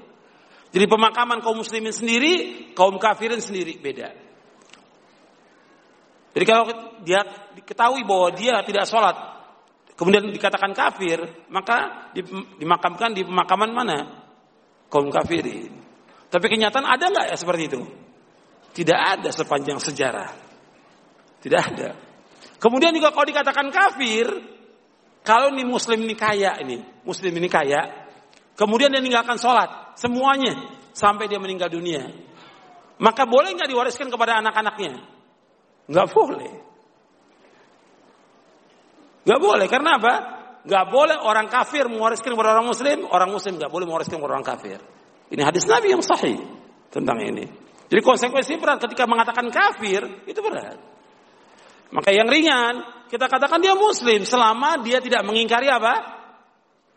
jadi pemakaman kaum muslimin sendiri kaum kafirin sendiri beda jadi kalau dia diketahui bahwa dia tidak sholat kemudian dikatakan kafir maka dimakamkan di pemakaman mana kaum kafirin tapi kenyataan ada nggak ya seperti itu tidak ada sepanjang sejarah. Tidak ada. Kemudian juga kalau dikatakan kafir, kalau ini muslim ini kaya ini, muslim ini kaya, kemudian dia meninggalkan sholat, semuanya sampai dia meninggal dunia. Maka boleh nggak diwariskan kepada anak-anaknya? Nggak boleh. Nggak boleh, karena apa? Nggak boleh orang kafir mewariskan kepada orang muslim, orang muslim nggak boleh mewariskan kepada orang kafir. Ini hadis Nabi yang sahih tentang ini. Jadi konsekuensi berat ketika mengatakan kafir itu berat. Maka yang ringan kita katakan dia muslim selama dia tidak mengingkari apa?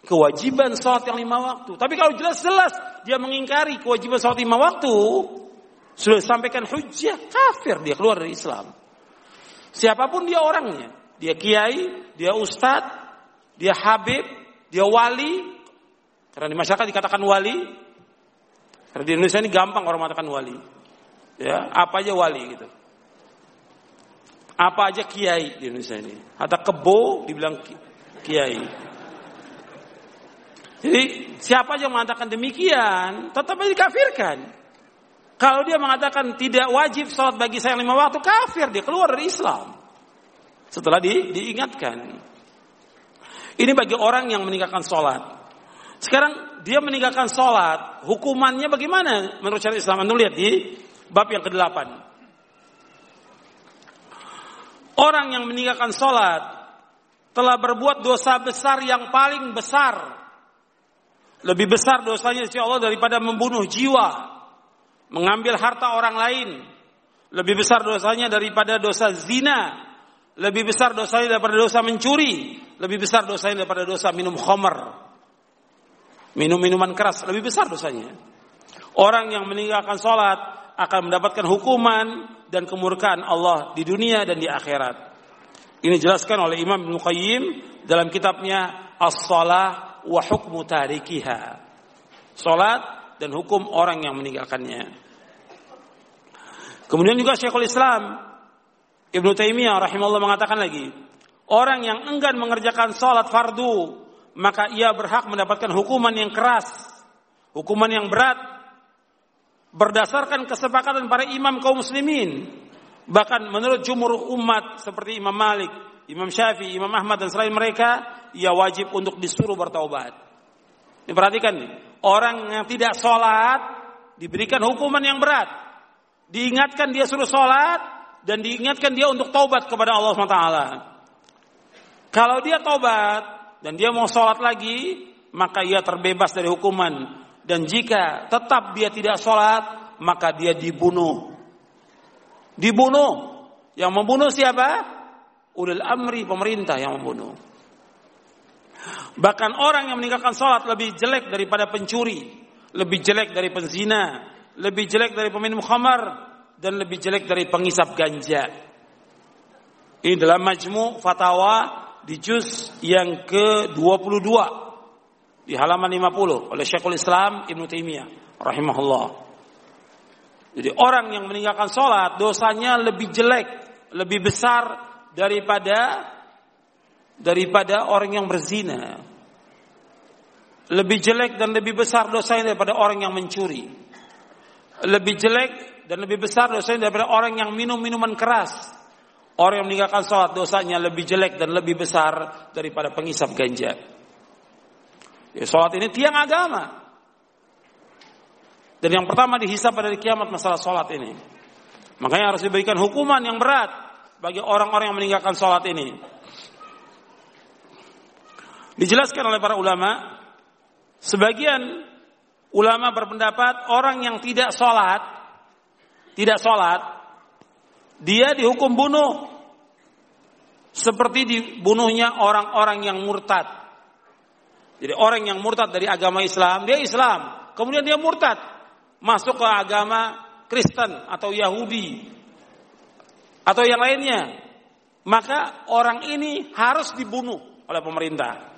Kewajiban sholat yang lima waktu. Tapi kalau jelas-jelas dia mengingkari kewajiban sholat lima waktu, sudah sampaikan hujah kafir dia keluar dari Islam. Siapa pun dia orangnya, dia kiai, dia ustadz, dia habib, dia wali, karena di masyarakat dikatakan wali, karena di Indonesia ini gampang orang mengatakan wali. Ya, apa aja wali gitu. Apa aja kiai di Indonesia ini. Ada kebo dibilang kiai. Jadi siapa yang mengatakan demikian, tetap dikafirkan. Kalau dia mengatakan tidak wajib sholat bagi saya lima waktu, kafir dia keluar dari Islam. Setelah di, diingatkan. Ini bagi orang yang meninggalkan sholat. Sekarang dia meninggalkan sholat, hukumannya bagaimana menurut syariat Islam? Anda lihat di Bab yang ke-8. Orang yang meninggalkan sholat telah berbuat dosa besar yang paling besar. Lebih besar dosanya si Allah daripada membunuh jiwa. Mengambil harta orang lain. Lebih besar dosanya daripada dosa zina. Lebih besar dosanya daripada dosa mencuri. Lebih besar dosanya daripada dosa minum khamar. Minum minuman keras. Lebih besar dosanya. Orang yang meninggalkan sholat akan mendapatkan hukuman dan kemurkaan Allah di dunia dan di akhirat. Ini dijelaskan oleh Imam Ibnu Qayyim dalam kitabnya As-Shalah wa Hukmu Tarikiha. Salat dan hukum orang yang meninggalkannya. Kemudian juga Syekhul Islam Ibnu Taimiyah rahimahullah mengatakan lagi, orang yang enggan mengerjakan salat fardu, maka ia berhak mendapatkan hukuman yang keras, hukuman yang berat berdasarkan kesepakatan para imam kaum muslimin bahkan menurut jumhur umat seperti Imam Malik, Imam Syafi'i, Imam Ahmad dan selain mereka ia wajib untuk disuruh bertaubat. Ini perhatikan nih, orang yang tidak sholat diberikan hukuman yang berat. Diingatkan dia suruh sholat dan diingatkan dia untuk taubat kepada Allah SWT. Kalau dia taubat dan dia mau sholat lagi, maka ia terbebas dari hukuman dan jika tetap dia tidak sholat, maka dia dibunuh. Dibunuh. Yang membunuh siapa? Ulil amri pemerintah yang membunuh. Bahkan orang yang meninggalkan sholat lebih jelek daripada pencuri, lebih jelek dari penzina, lebih jelek dari peminum khamar, dan lebih jelek dari pengisap ganja. Ini dalam majmu fatwa di juz yang ke-22 di halaman 50 oleh Syekhul Islam Ibnu Taimiyah rahimahullah. Jadi orang yang meninggalkan sholat dosanya lebih jelek, lebih besar daripada daripada orang yang berzina. Lebih jelek dan lebih besar dosanya daripada orang yang mencuri. Lebih jelek dan lebih besar dosanya daripada orang yang minum minuman keras. Orang yang meninggalkan sholat dosanya lebih jelek dan lebih besar daripada pengisap ganja. Ya, sholat ini tiang agama. Dan yang pertama dihisap pada kiamat masalah sholat ini. Makanya harus diberikan hukuman yang berat bagi orang-orang yang meninggalkan sholat ini. Dijelaskan oleh para ulama, sebagian ulama berpendapat orang yang tidak sholat, tidak sholat, dia dihukum bunuh seperti dibunuhnya orang-orang yang murtad. Jadi orang yang murtad dari agama Islam, dia Islam, kemudian dia murtad, masuk ke agama Kristen atau Yahudi atau yang lainnya, maka orang ini harus dibunuh oleh pemerintah.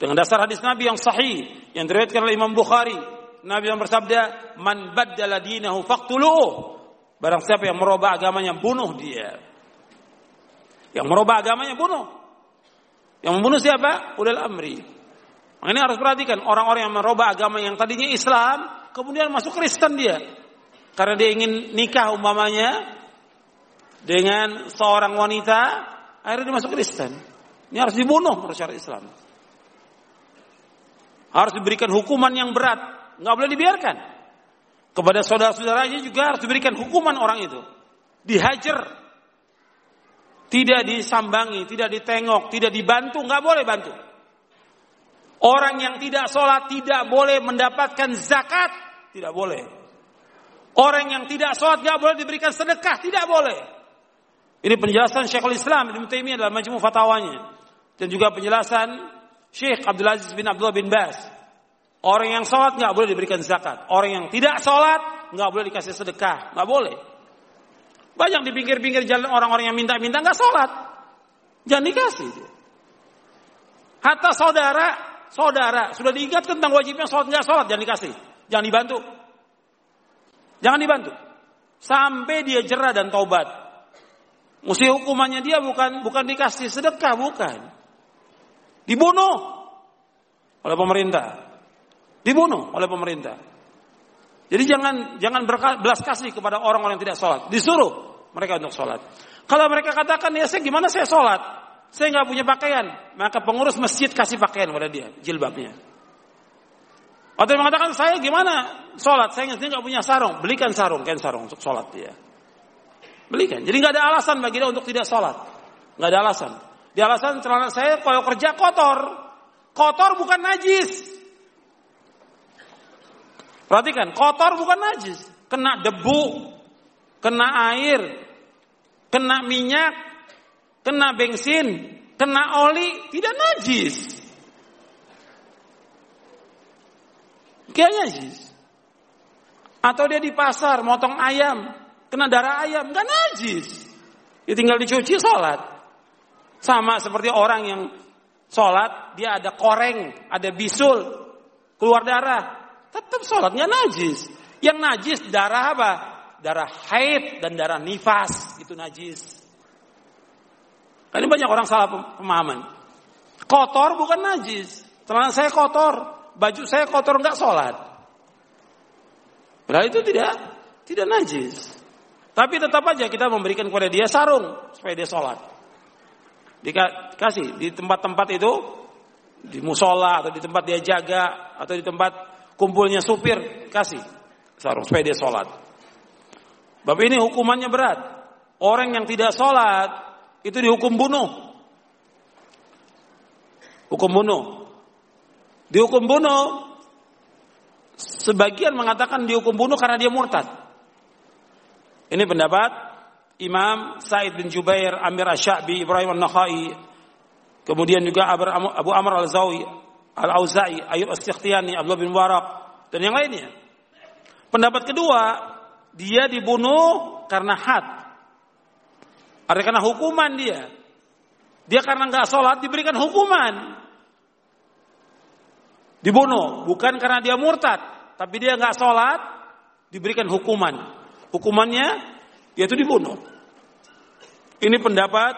Dengan dasar hadis Nabi yang sahih yang diriwayatkan oleh Imam Bukhari, Nabi yang bersabda, "Man baddala dinahu faqtuluh." Barang siapa yang merubah agamanya, bunuh dia. Yang merubah agamanya bunuh. Yang membunuh siapa? Ulil amri. Ini harus perhatikan orang-orang yang merubah agama yang tadinya Islam, kemudian masuk Kristen dia. Karena dia ingin nikah umpamanya dengan seorang wanita, akhirnya dia masuk Kristen. Ini harus dibunuh menurut syariat Islam. Harus diberikan hukuman yang berat. Nggak boleh dibiarkan. Kepada saudara-saudaranya juga harus diberikan hukuman orang itu. Dihajar. Tidak disambangi, tidak ditengok, tidak dibantu, nggak boleh bantu. Orang yang tidak sholat tidak boleh mendapatkan zakat, tidak boleh. Orang yang tidak sholat nggak boleh diberikan sedekah, tidak boleh. Ini penjelasan Syekhul Islam Ibnu Taimiyah dalam majmu fatwanya dan juga penjelasan Syekh Abdul Aziz bin Abdullah bin Bas. Orang yang sholat nggak boleh diberikan zakat. Orang yang tidak sholat nggak boleh dikasih sedekah, nggak boleh. Banyak di pinggir-pinggir jalan orang-orang yang minta-minta nggak sholat, jangan dikasih. Hatta saudara, saudara sudah diingatkan tentang wajibnya sholat nggak sholat, jangan dikasih, jangan dibantu, jangan dibantu. Sampai dia jerah dan taubat. Mesti hukumannya dia bukan bukan dikasih sedekah, bukan Dibunuh oleh pemerintah. Dibunuh oleh pemerintah. Jadi jangan jangan belas kasih kepada orang-orang yang tidak sholat. Disuruh mereka untuk sholat. Kalau mereka katakan ya saya gimana saya sholat? Saya nggak punya pakaian, maka pengurus masjid kasih pakaian kepada dia, jilbabnya. Atau mengatakan saya gimana sholat? Saya nggak punya sarung, belikan sarung, kain sarung untuk sholat dia. Belikan. Jadi nggak ada alasan bagi dia untuk tidak sholat, nggak ada alasan. Di alasan celana saya kalau kerja kotor. Kotor bukan najis. Perhatikan, kotor bukan najis. Kena debu, kena air, kena minyak, kena bensin, kena oli, tidak najis. Kayak najis. Atau dia di pasar motong ayam, kena darah ayam, nggak najis. Dia tinggal dicuci sholat. Sama seperti orang yang sholat, dia ada koreng, ada bisul, keluar darah. Tetap sholatnya najis. Yang najis darah apa? Darah haid dan darah nifas, itu najis. Ini banyak orang salah pemahaman. Kotor bukan najis. Celana saya kotor, baju saya kotor nggak sholat. Padahal itu tidak tidak najis. Tapi tetap aja kita memberikan kepada dia sarung supaya dia sholat. Dikasih di tempat-tempat itu di musola atau di tempat dia jaga atau di tempat kumpulnya supir kasih sarung supaya dia sholat. Bab ini hukumannya berat. Orang yang tidak sholat itu dihukum bunuh. Hukum bunuh. Dihukum bunuh. Sebagian mengatakan dihukum bunuh karena dia murtad. Ini pendapat Imam Said bin Jubair, Amir Ash-Sha'bi, Ibrahim An-Nakhai, kemudian juga Abu Amr Al-Zawi, Al-Auza'i, Ayub As-Sikhtiyani, Abdullah bin Warak, dan yang lainnya. Pendapat kedua, dia dibunuh karena had. Ada karena hukuman dia. Dia karena nggak sholat diberikan hukuman. Dibunuh, bukan karena dia murtad, tapi dia nggak sholat diberikan hukuman. Hukumannya yaitu dibunuh. Ini pendapat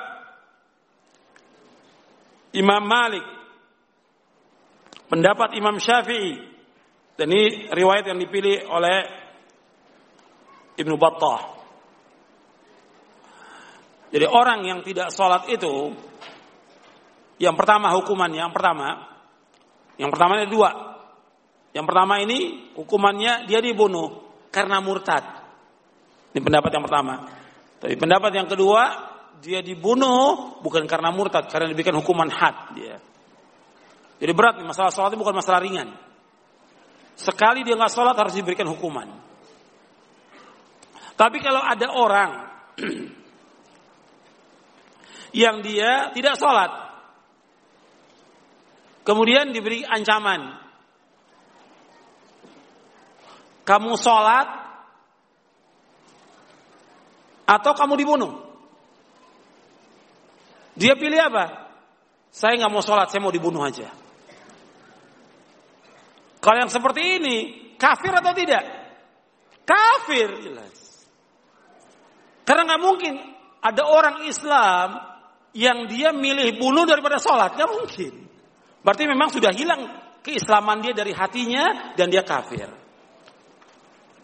Imam Malik. Pendapat Imam Syafi'i. Dan ini riwayat yang dipilih oleh Ibnu Battah. Jadi orang yang tidak sholat itu, yang pertama hukumannya, yang pertama, yang pertama ada dua. Yang pertama ini hukumannya dia dibunuh karena murtad. Ini pendapat yang pertama. Tapi pendapat yang kedua, dia dibunuh bukan karena murtad, karena diberikan hukuman had dia. Jadi berat nih, masalah sholat itu bukan masalah ringan. Sekali dia nggak sholat harus diberikan hukuman. Tapi kalau ada orang yang dia tidak sholat, kemudian diberi ancaman, kamu sholat atau kamu dibunuh. Dia pilih apa? Saya nggak mau sholat, saya mau dibunuh aja. Kalau yang seperti ini, kafir atau tidak? Kafir jelas. Karena nggak mungkin ada orang Islam yang dia milih bunuh daripada sholat, nggak mungkin. Berarti memang sudah hilang keislaman dia dari hatinya dan dia kafir.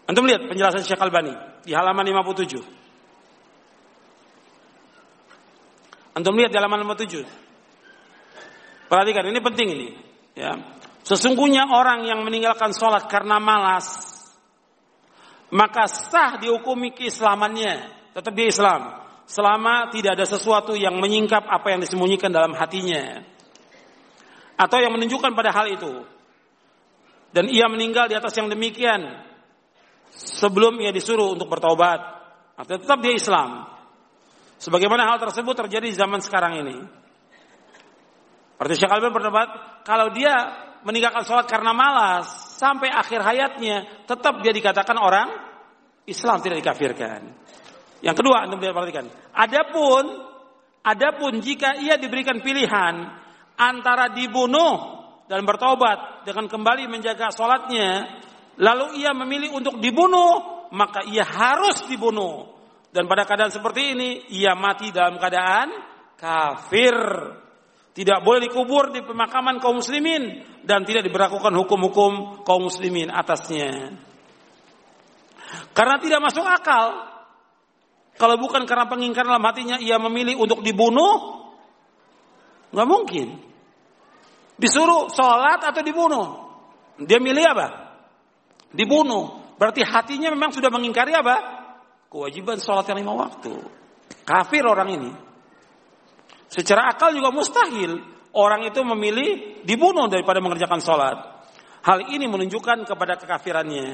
Antum lihat penjelasan Syekh Albani di halaman 57. Antum lihat di halaman 57. Perhatikan ini penting ini, ya. Sesungguhnya orang yang meninggalkan sholat karena malas, maka sah dihukumi keislamannya, tetap dia Islam. Selama tidak ada sesuatu yang menyingkap apa yang disembunyikan dalam hatinya. Atau yang menunjukkan pada hal itu. Dan ia meninggal di atas yang demikian. Sebelum ia disuruh untuk bertobat. Atau tetap dia Islam. Sebagaimana hal tersebut terjadi di zaman sekarang ini. Berarti Syekh berdebat, kalau dia meninggalkan sholat karena malas sampai akhir hayatnya tetap dia dikatakan orang Islam tidak dikafirkan. Yang kedua, anda perhatikan. Adapun, adapun jika ia diberikan pilihan antara dibunuh dan bertobat dengan kembali menjaga sholatnya, lalu ia memilih untuk dibunuh, maka ia harus dibunuh. Dan pada keadaan seperti ini, ia mati dalam keadaan kafir. Tidak boleh dikubur di pemakaman kaum muslimin dan tidak diberlakukan hukum-hukum kaum muslimin atasnya. Karena tidak masuk akal. Kalau bukan karena pengingkaran dalam hatinya ia memilih untuk dibunuh, nggak mungkin. Disuruh sholat atau dibunuh. Dia milih apa? Dibunuh. Berarti hatinya memang sudah mengingkari apa? Kewajiban sholat yang lima waktu. Kafir orang ini. Secara akal juga mustahil orang itu memilih dibunuh daripada mengerjakan sholat. Hal ini menunjukkan kepada kekafirannya.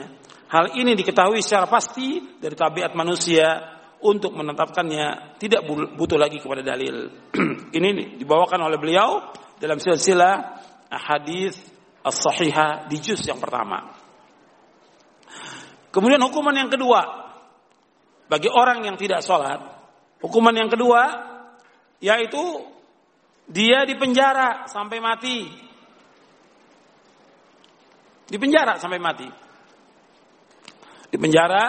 Hal ini diketahui secara pasti dari tabiat manusia untuk menetapkannya tidak butuh lagi kepada dalil. ini dibawakan oleh beliau dalam silsilah hadis as-sahihah di juz yang pertama. Kemudian hukuman yang kedua bagi orang yang tidak sholat, hukuman yang kedua yaitu dia dipenjara sampai mati. Dipenjara sampai mati. Dipenjara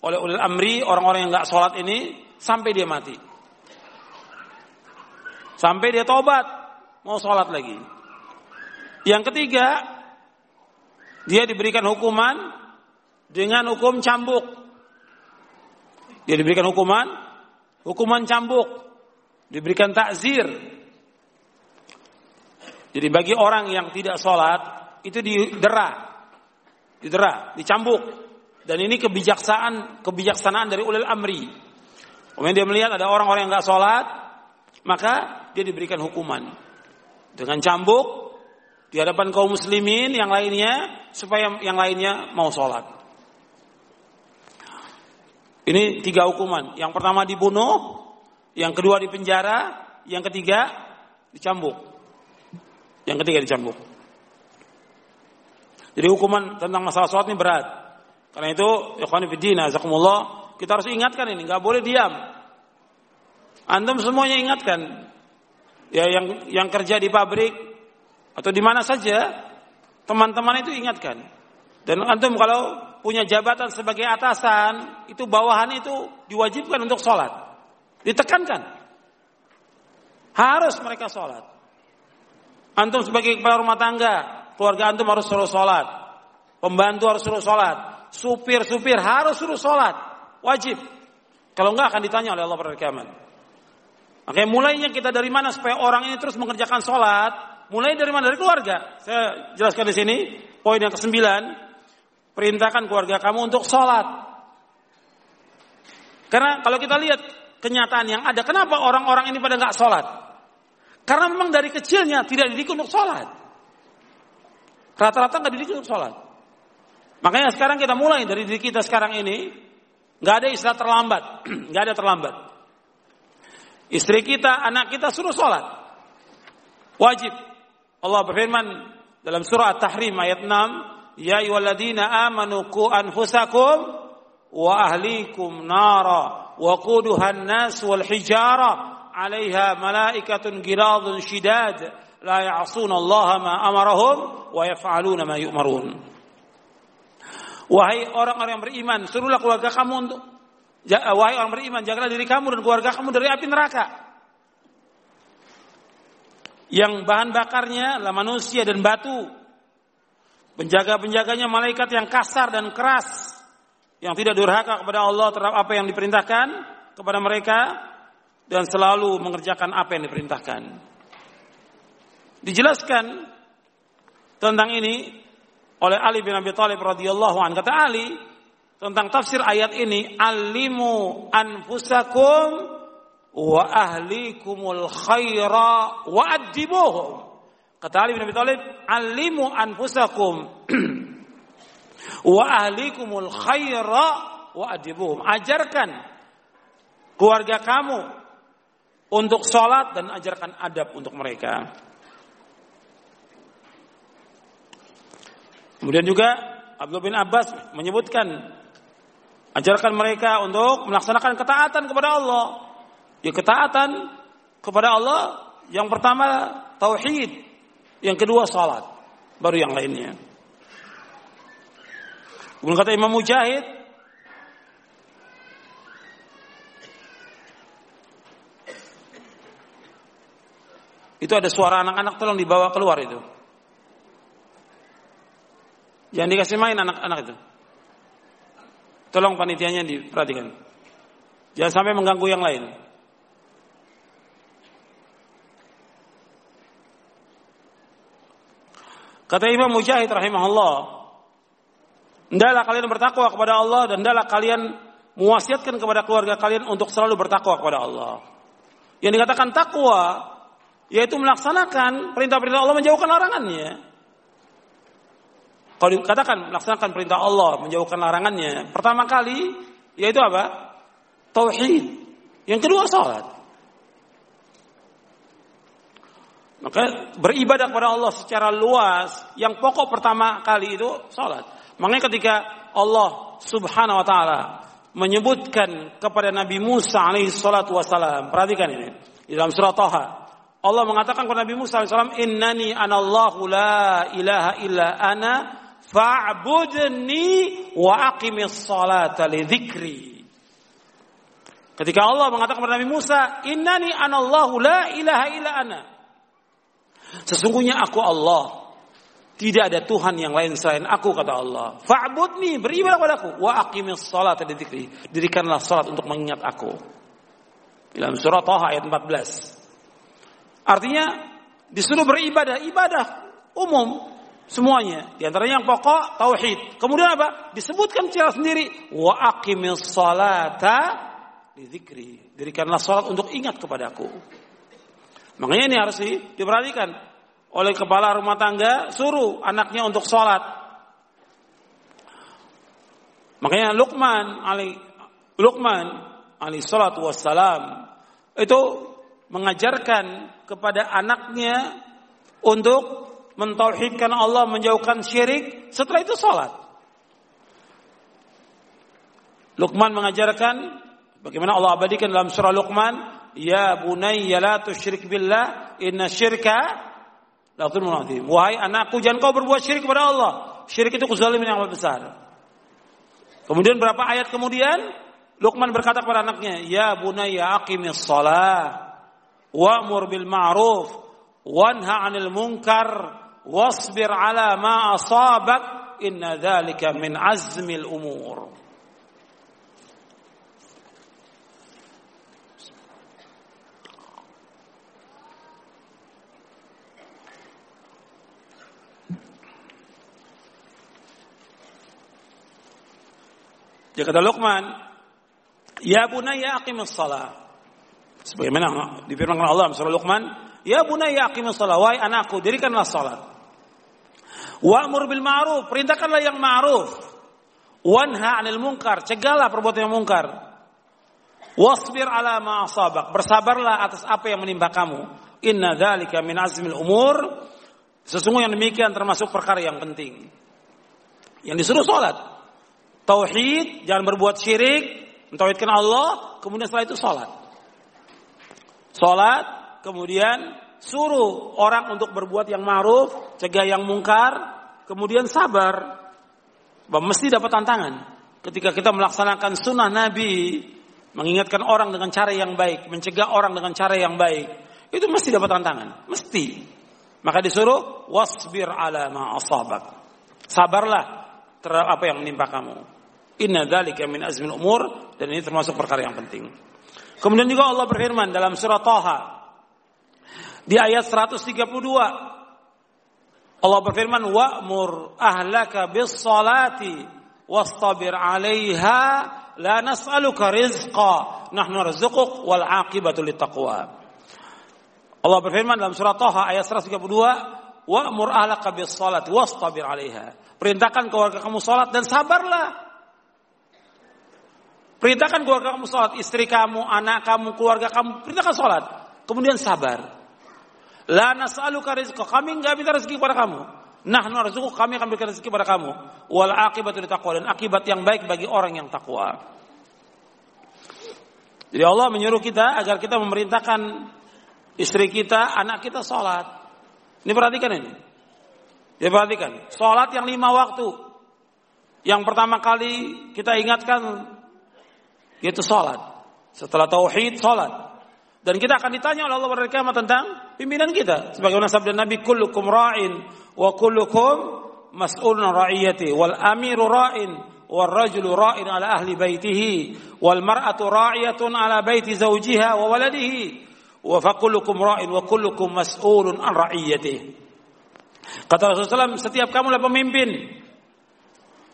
oleh ulil amri orang-orang yang nggak sholat ini sampai dia mati. Sampai dia tobat mau sholat lagi. Yang ketiga, dia diberikan hukuman dengan hukum cambuk. Dia diberikan hukuman, hukuman cambuk diberikan takzir. Jadi bagi orang yang tidak sholat itu didera, didera, dicambuk. Dan ini kebijaksanaan, kebijaksanaan dari ulil amri. Kemudian dia melihat ada orang-orang yang nggak sholat, maka dia diberikan hukuman dengan cambuk di hadapan kaum muslimin yang lainnya supaya yang lainnya mau sholat. Ini tiga hukuman. Yang pertama dibunuh, yang kedua di penjara, yang ketiga dicambuk. Yang ketiga dicambuk. Jadi hukuman tentang masalah sholat ini berat. Karena itu, ikhwani fiddina, azakumullah, kita harus ingatkan ini, nggak boleh diam. Antum semuanya ingatkan. Ya yang yang kerja di pabrik atau di mana saja, teman-teman itu ingatkan. Dan antum kalau punya jabatan sebagai atasan, itu bawahan itu diwajibkan untuk sholat. Ditekankan. Harus mereka sholat. Antum sebagai kepala rumah tangga, keluarga antum harus suruh sholat. Pembantu harus suruh sholat. supir-supir harus suruh sholat. Wajib. Kalau enggak akan ditanya oleh Allah pada kiamat. Makanya mulainya kita dari mana supaya orang ini terus mengerjakan sholat. Mulai dari mana? Dari keluarga. Saya jelaskan di sini. Poin yang kesembilan. Perintahkan keluarga kamu untuk sholat. Karena kalau kita lihat kenyataan yang ada. Kenapa orang-orang ini pada nggak sholat? Karena memang dari kecilnya tidak dididik untuk sholat. Rata-rata nggak dididik untuk sholat. Makanya sekarang kita mulai dari diri kita sekarang ini. nggak ada istilah terlambat. nggak ada terlambat. Istri kita, anak kita suruh sholat. Wajib. Allah berfirman dalam surah At-Tahrim ayat 6. Ya ayyuhalladzina amanu ku anfusakum wa ahlikum nara wa quduhan nas wal hijara 'alaiha malaikatun giradun shidad la ya'sun Allah ma amarahum wa yaf'aluna ma yu'marun. Wahai orang-orang yang beriman, suruhlah keluarga kamu untuk wahai orang beriman, jagalah diri kamu dan keluarga kamu dari api neraka. Yang bahan bakarnya adalah manusia dan batu. Penjaga-penjaganya malaikat yang kasar dan keras. Yang tidak durhaka kepada Allah terhadap apa yang diperintahkan kepada mereka dan selalu mengerjakan apa yang diperintahkan. Dijelaskan tentang ini oleh Ali bin Abi Thalib radhiyallahu anhu kata Ali tentang tafsir ayat ini alimu anfusakum wa ahlikumul khaira wa adibuhum kata Ali bin Abi Thalib alimu anfusakum wa ahlikumul khaira wa adibuhum ajarkan keluarga kamu untuk sholat dan ajarkan adab untuk mereka. Kemudian juga Abdul bin Abbas menyebutkan ajarkan mereka untuk melaksanakan ketaatan kepada Allah. Ya ketaatan kepada Allah yang pertama tauhid, yang kedua salat, baru yang lainnya. Kemudian kata Imam Mujahid, Itu ada suara anak-anak tolong dibawa keluar itu. Jangan dikasih main anak-anak itu. Tolong panitianya diperhatikan. Jangan sampai mengganggu yang lain. Kata Imam Mujahid rahimahullah, hendaklah kalian bertakwa kepada Allah dan hendaklah kalian mewasiatkan kepada keluarga kalian untuk selalu bertakwa kepada Allah. Yang dikatakan takwa yaitu melaksanakan perintah-perintah Allah menjauhkan larangannya. Kalau dikatakan melaksanakan perintah Allah menjauhkan larangannya, pertama kali yaitu apa? Tauhid. Yang kedua salat. Maka beribadah kepada Allah secara luas, yang pokok pertama kali itu salat. Makanya ketika Allah Subhanahu wa taala menyebutkan kepada Nabi Musa alaihi salatu wasalam, perhatikan ini di dalam surah Taha Allah mengatakan kepada Nabi Musa SAW, Innani anallahu la ilaha illa ana fa'budni wa aqimis salata li dhikri. Ketika Allah mengatakan kepada Nabi Musa, Innani anallahu la ilaha illa ana. Sesungguhnya aku Allah. Tidak ada Tuhan yang lain selain aku kata Allah. Fa'budni beribadah padaku wa aqimis salata li dhikri. Dirikanlah salat untuk mengingat aku. Dalam surah Taha ayat 14. Artinya disuruh beribadah, ibadah umum semuanya. Di antaranya yang pokok tauhid. Kemudian apa? Disebutkan secara sendiri wa aqimis salata dzikri. Dirikanlah salat untuk ingat kepadaku. Makanya ini harus diperhatikan oleh kepala rumah tangga suruh anaknya untuk sholat. Makanya Luqman ali Luqman ali salatu wassalam itu mengajarkan kepada anaknya untuk mentauhidkan Allah, menjauhkan syirik, setelah itu sholat. Luqman mengajarkan bagaimana Allah abadikan dalam surah Luqman, ya bunayya la tusyrik billah, inna syirka. Wahai anakku, jangan kau berbuat syirik kepada Allah. Syirik itu kezaliman yang besar. Kemudian berapa ayat kemudian Luqman berkata kepada anaknya, "Ya bunayya aqimis shalah wa'mur bil ma'ruf wanha 'anil munkar wasbir 'ala ma asabak inna dzalika min azmil umur. Dia kata Luqman, "Ya bunayya aqimus shalah." Sebagaimana difirmankan Allah surah Luqman, "Ya bunayya aqimus shalah." Wahai anakku, dirikanlah salat. Wa'mur bil ma'ruf, perintahkanlah yang ma'ruf. Wanha 'anil munkar, cegahlah perbuatan yang mungkar. Wasbir ala ma asabak, bersabarlah atas apa yang menimpa kamu. Inna dzalika min azmil umur. Sesungguhnya demikian termasuk perkara yang penting. Yang disuruh salat. Tauhid, jangan berbuat syirik, mentauhidkan Allah, kemudian setelah itu sholat. Sholat, kemudian suruh orang untuk berbuat yang ma'ruf, cegah yang mungkar, kemudian sabar. Bahwa mesti dapat tantangan. Ketika kita melaksanakan sunnah Nabi, mengingatkan orang dengan cara yang baik, mencegah orang dengan cara yang baik, itu mesti dapat tantangan, mesti. Maka disuruh wasbir ala ma asabak. Sabarlah terhadap apa yang menimpa kamu. Inna dzalika min azmil umur dan ini termasuk perkara yang penting. Kemudian juga Allah berfirman dalam surah Taha di ayat 132 Allah berfirman wa'mur ahlaka bis salati wastabir 'alaiha la nas'aluka rizqa nahnu narzuquk wal 'aqibatu littaqwa. Allah berfirman dalam surah Taha ayat 132 wa'mur ahlaka bis salati wastabir 'alaiha. Perintahkan keluarga kamu salat dan sabarlah Perintahkan keluarga kamu sholat, istri kamu, anak kamu, keluarga kamu, perintahkan sholat. Kemudian sabar. La nas'aluka rizqa, kami enggak minta rezeki kepada kamu. Nah, narzuqu kami akan berikan rezeki kepada kamu. Wal akibatu taqwa dan akibat yang baik bagi orang yang takwa. Jadi Allah menyuruh kita agar kita memerintahkan istri kita, anak kita sholat. Ini perhatikan ini. Ya perhatikan. Sholat yang lima waktu. Yang pertama kali kita ingatkan yaitu salat. Setelah tauhid salat. Dan kita akan ditanya oleh Allah pada kiamat tentang pimpinan kita. Sebagaimana sabda Nabi kullukum ra'in wa kullukum mas'ulun ra'iyati wal amiru ra'in wal rajulu ra'in ala ahli baitihi wal mar'atu ra'iyatun ala baiti zawjiha wa waladihi wa fakullukum ra'in wa kullukum mas'ulun an ra'iyatihi. Kata Rasulullah SAW, setiap kamu adalah pemimpin.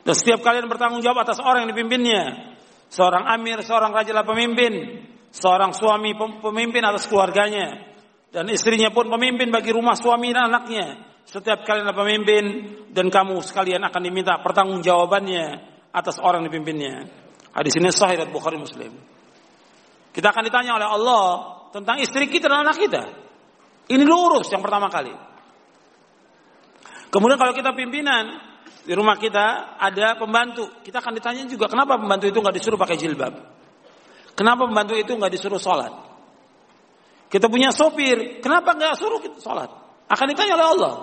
Dan setiap kalian bertanggung jawab atas orang yang dipimpinnya. Seorang amir, seorang raja adalah pemimpin. Seorang suami pemimpin atas keluarganya. Dan istrinya pun pemimpin bagi rumah suami dan anaknya. Setiap kalian adalah pemimpin dan kamu sekalian akan diminta pertanggungjawabannya atas orang dipimpinnya. Hadis ini sahih dari Bukhari Muslim. Kita akan ditanya oleh Allah tentang istri kita dan anak kita. Ini lurus yang pertama kali. Kemudian kalau kita pimpinan, di rumah kita ada pembantu. Kita akan ditanya juga kenapa pembantu itu nggak disuruh pakai jilbab? Kenapa pembantu itu nggak disuruh sholat? Kita punya sopir, kenapa nggak suruh kita sholat? Akan ditanya oleh Allah.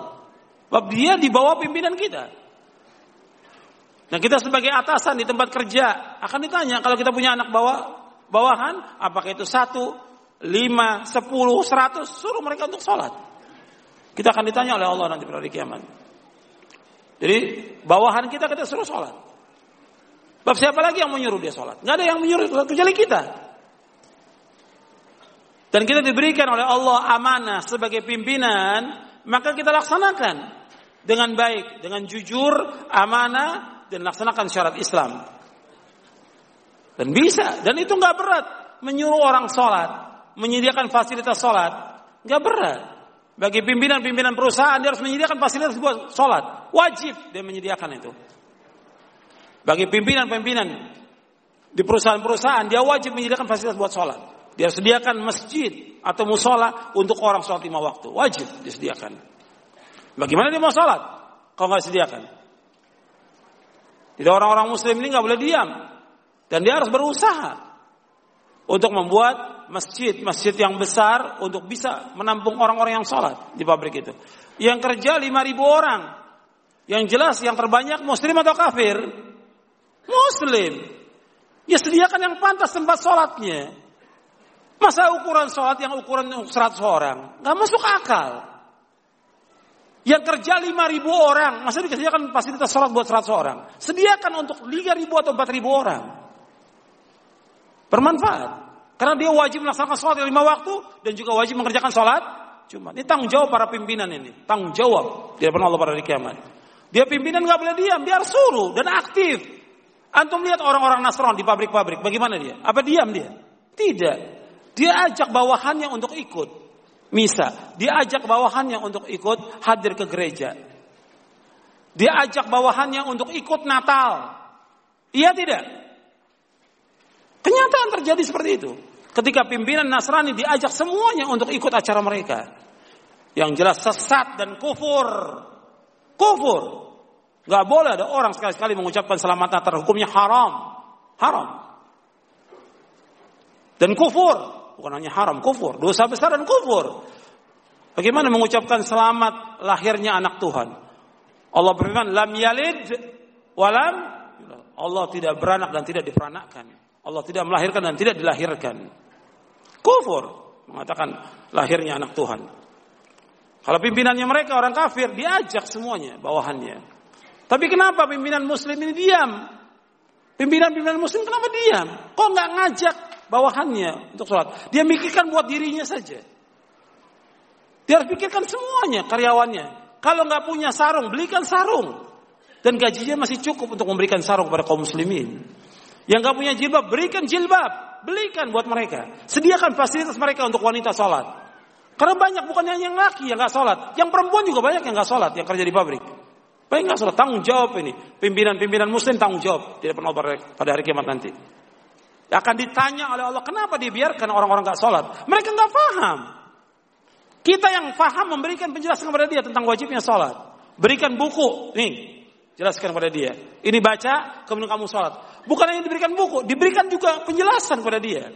Sebab dia di bawah pimpinan kita. Nah kita sebagai atasan di tempat kerja akan ditanya kalau kita punya anak bawah bawahan, apakah itu satu, lima, sepuluh, seratus, suruh mereka untuk sholat. Kita akan ditanya oleh Allah nanti pada hari kiamat. Jadi bawahan kita kita suruh sholat. Bab siapa lagi yang menyuruh dia sholat? Gak ada yang menyuruh kecuali kita. Dan kita diberikan oleh Allah amanah sebagai pimpinan, maka kita laksanakan dengan baik, dengan jujur, amanah, dan laksanakan syarat Islam. Dan bisa, dan itu nggak berat. Menyuruh orang sholat, menyediakan fasilitas sholat, nggak berat. Bagi pimpinan-pimpinan perusahaan dia harus menyediakan fasilitas buat sholat. Wajib dia menyediakan itu. Bagi pimpinan-pimpinan di perusahaan-perusahaan dia wajib menyediakan fasilitas buat sholat. Dia sediakan masjid atau musola untuk orang sholat lima waktu. Wajib disediakan. Bagaimana dia mau sholat? Kalau nggak disediakan. Jadi orang-orang muslim ini nggak boleh diam. Dan dia harus berusaha untuk membuat masjid-masjid yang besar untuk bisa menampung orang-orang yang sholat di pabrik itu. Yang kerja 5.000 orang. Yang jelas yang terbanyak muslim atau kafir? Muslim. Ya sediakan yang pantas tempat sholatnya. Masa ukuran sholat yang ukuran 100 orang? Gak masuk akal. Yang kerja 5 ribu orang, masa dikasihkan fasilitas sholat buat 100 orang. Sediakan untuk 3 ribu atau 4 ribu orang. Bermanfaat. Karena dia wajib melaksanakan sholat lima waktu dan juga wajib mengerjakan sholat Cuma Ini tanggung jawab para pimpinan ini. Tanggung jawab di depan Allah pada hari kiamat. Dia pimpinan nggak boleh diam, biar suruh dan aktif. Antum lihat orang-orang Nasrani di pabrik-pabrik, bagaimana dia? Apa diam dia? Tidak. Dia ajak bawahannya untuk ikut misa. Dia ajak bawahannya untuk ikut hadir ke gereja. Dia ajak bawahannya untuk ikut Natal. Iya tidak? Kenyataan terjadi seperti itu. Ketika pimpinan Nasrani diajak semuanya untuk ikut acara mereka. Yang jelas sesat dan kufur. Kufur. Gak boleh ada orang sekali-sekali mengucapkan selamat Natal. Hukumnya haram. Haram. Dan kufur. Bukan hanya haram, kufur. Dosa besar dan kufur. Bagaimana mengucapkan selamat lahirnya anak Tuhan? Allah berfirman, lam yalid walam Allah tidak beranak dan tidak diperanakkan. Allah tidak melahirkan dan tidak dilahirkan. Kufur mengatakan lahirnya anak Tuhan. Kalau pimpinannya mereka orang kafir, diajak semuanya bawahannya. Tapi kenapa pimpinan muslim ini diam? Pimpinan-pimpinan muslim kenapa diam? Kok nggak ngajak bawahannya untuk sholat? Dia mikirkan buat dirinya saja. Dia harus pikirkan semuanya, karyawannya. Kalau nggak punya sarung, belikan sarung. Dan gajinya masih cukup untuk memberikan sarung kepada kaum muslimin. Yang nggak punya jilbab, berikan jilbab. Belikan buat mereka. Sediakan fasilitas mereka untuk wanita sholat. Karena banyak bukan hanya yang laki yang nggak sholat. Yang perempuan juga banyak yang nggak sholat, yang kerja di pabrik. Banyak nggak sholat, tanggung jawab ini. Pimpinan-pimpinan muslim tanggung jawab. Tidak pernah pada hari kiamat nanti. Akan ditanya oleh Allah, kenapa dibiarkan orang-orang nggak sholat? Mereka nggak paham. Kita yang paham memberikan penjelasan kepada dia tentang wajibnya sholat. Berikan buku, nih Jelaskan kepada dia. Ini baca, kemudian kamu sholat. Bukan hanya diberikan buku, diberikan juga penjelasan kepada dia.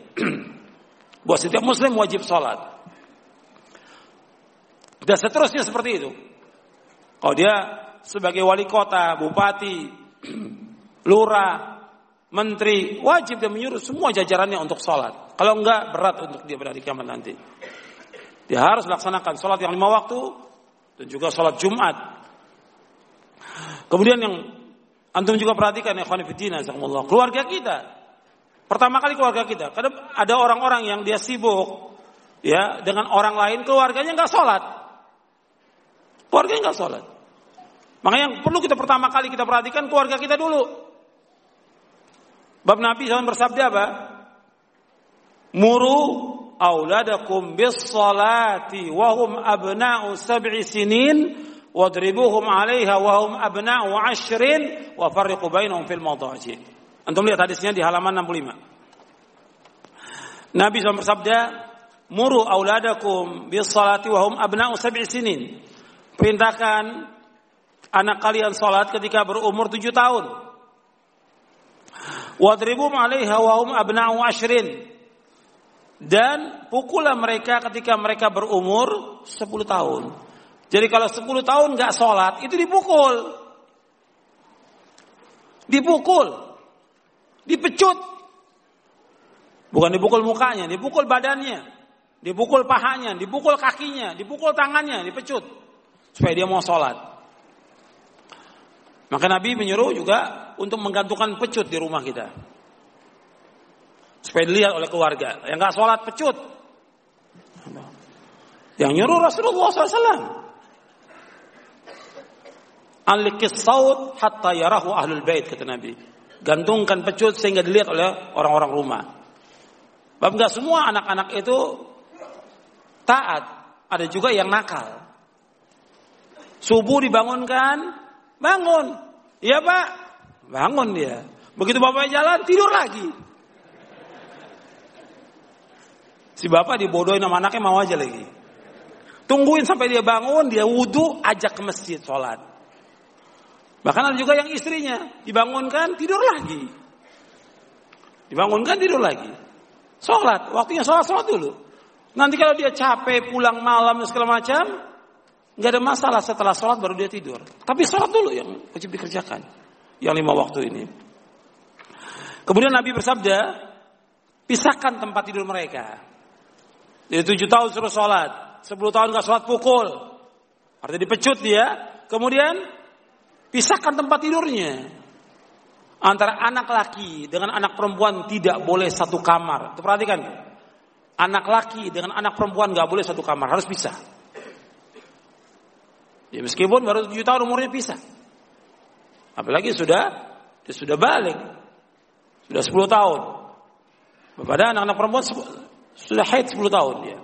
Bahwa setiap muslim wajib sholat. Dan seterusnya seperti itu. Kalau dia sebagai wali kota, bupati, lurah, menteri, wajib dia menyuruh semua jajarannya untuk sholat. Kalau enggak, berat untuk dia berada di kiamat nanti. Dia harus melaksanakan sholat yang lima waktu, dan juga sholat Jumat, Kemudian yang antum juga perhatikan ya khonifidina keluarga kita. Pertama kali keluarga kita. Kadang ada orang-orang yang dia sibuk ya dengan orang lain keluarganya nggak sholat. Keluarganya nggak sholat. Makanya yang perlu kita pertama kali kita perhatikan keluarga kita dulu. Bab Nabi SAW bersabda apa? Muru auladakum bis salati wahum abna'u sab'i sinin wadribuhum 'alaiha wa hum abna'u 'ashrin wa farriqu bainahum fil madaji. Antum lihat hadisnya di halaman 65. Nabi SAW bersabda, "Muru auladakum bis salati wa hum abna'u sab'i sinin." Perintahkan anak kalian salat ketika berumur tujuh tahun. Wadribuhum 'alaiha wa hum abna'u 'ashrin. Dan pukullah mereka ketika mereka berumur 10 tahun. Jadi kalau 10 tahun nggak sholat itu dipukul. Dipukul. Dipecut. Bukan dipukul mukanya, dipukul badannya. Dipukul pahanya, dipukul kakinya, dipukul tangannya, dipecut. Supaya dia mau sholat. Maka Nabi menyuruh juga untuk menggantungkan pecut di rumah kita. Supaya dilihat oleh keluarga. Yang nggak sholat pecut. Yang nyuruh Rasulullah SAW. Alikis saut hatta yarahu ahlul bait kata Nabi. Gantungkan pecut sehingga dilihat oleh orang-orang rumah. Bab enggak semua anak-anak itu taat, ada juga yang nakal. Subuh dibangunkan, bangun. Iya pak, bangun dia. Begitu bapak jalan, tidur lagi. Si bapak dibodohin sama anaknya mau aja lagi. Tungguin sampai dia bangun, dia wudhu, ajak ke masjid sholat. Bahkan ada juga yang istrinya dibangunkan tidur lagi. Dibangunkan tidur lagi. Sholat, waktunya sholat sholat dulu. Nanti kalau dia capek pulang malam dan segala macam, nggak ada masalah setelah sholat baru dia tidur. Tapi sholat dulu yang wajib dikerjakan, yang lima waktu ini. Kemudian Nabi bersabda, pisahkan tempat tidur mereka. Jadi tujuh tahun suruh sholat, sepuluh tahun nggak sholat pukul. Artinya dipecut dia, kemudian pisahkan tempat tidurnya. Antara anak laki dengan anak perempuan tidak boleh satu kamar. Itu perhatikan. Anak laki dengan anak perempuan nggak boleh satu kamar, harus pisah. Ya meskipun baru 7 tahun umurnya pisah. Apalagi sudah dia sudah balik. Sudah 10 tahun. Pada anak-anak perempuan sudah haid 10 tahun dia.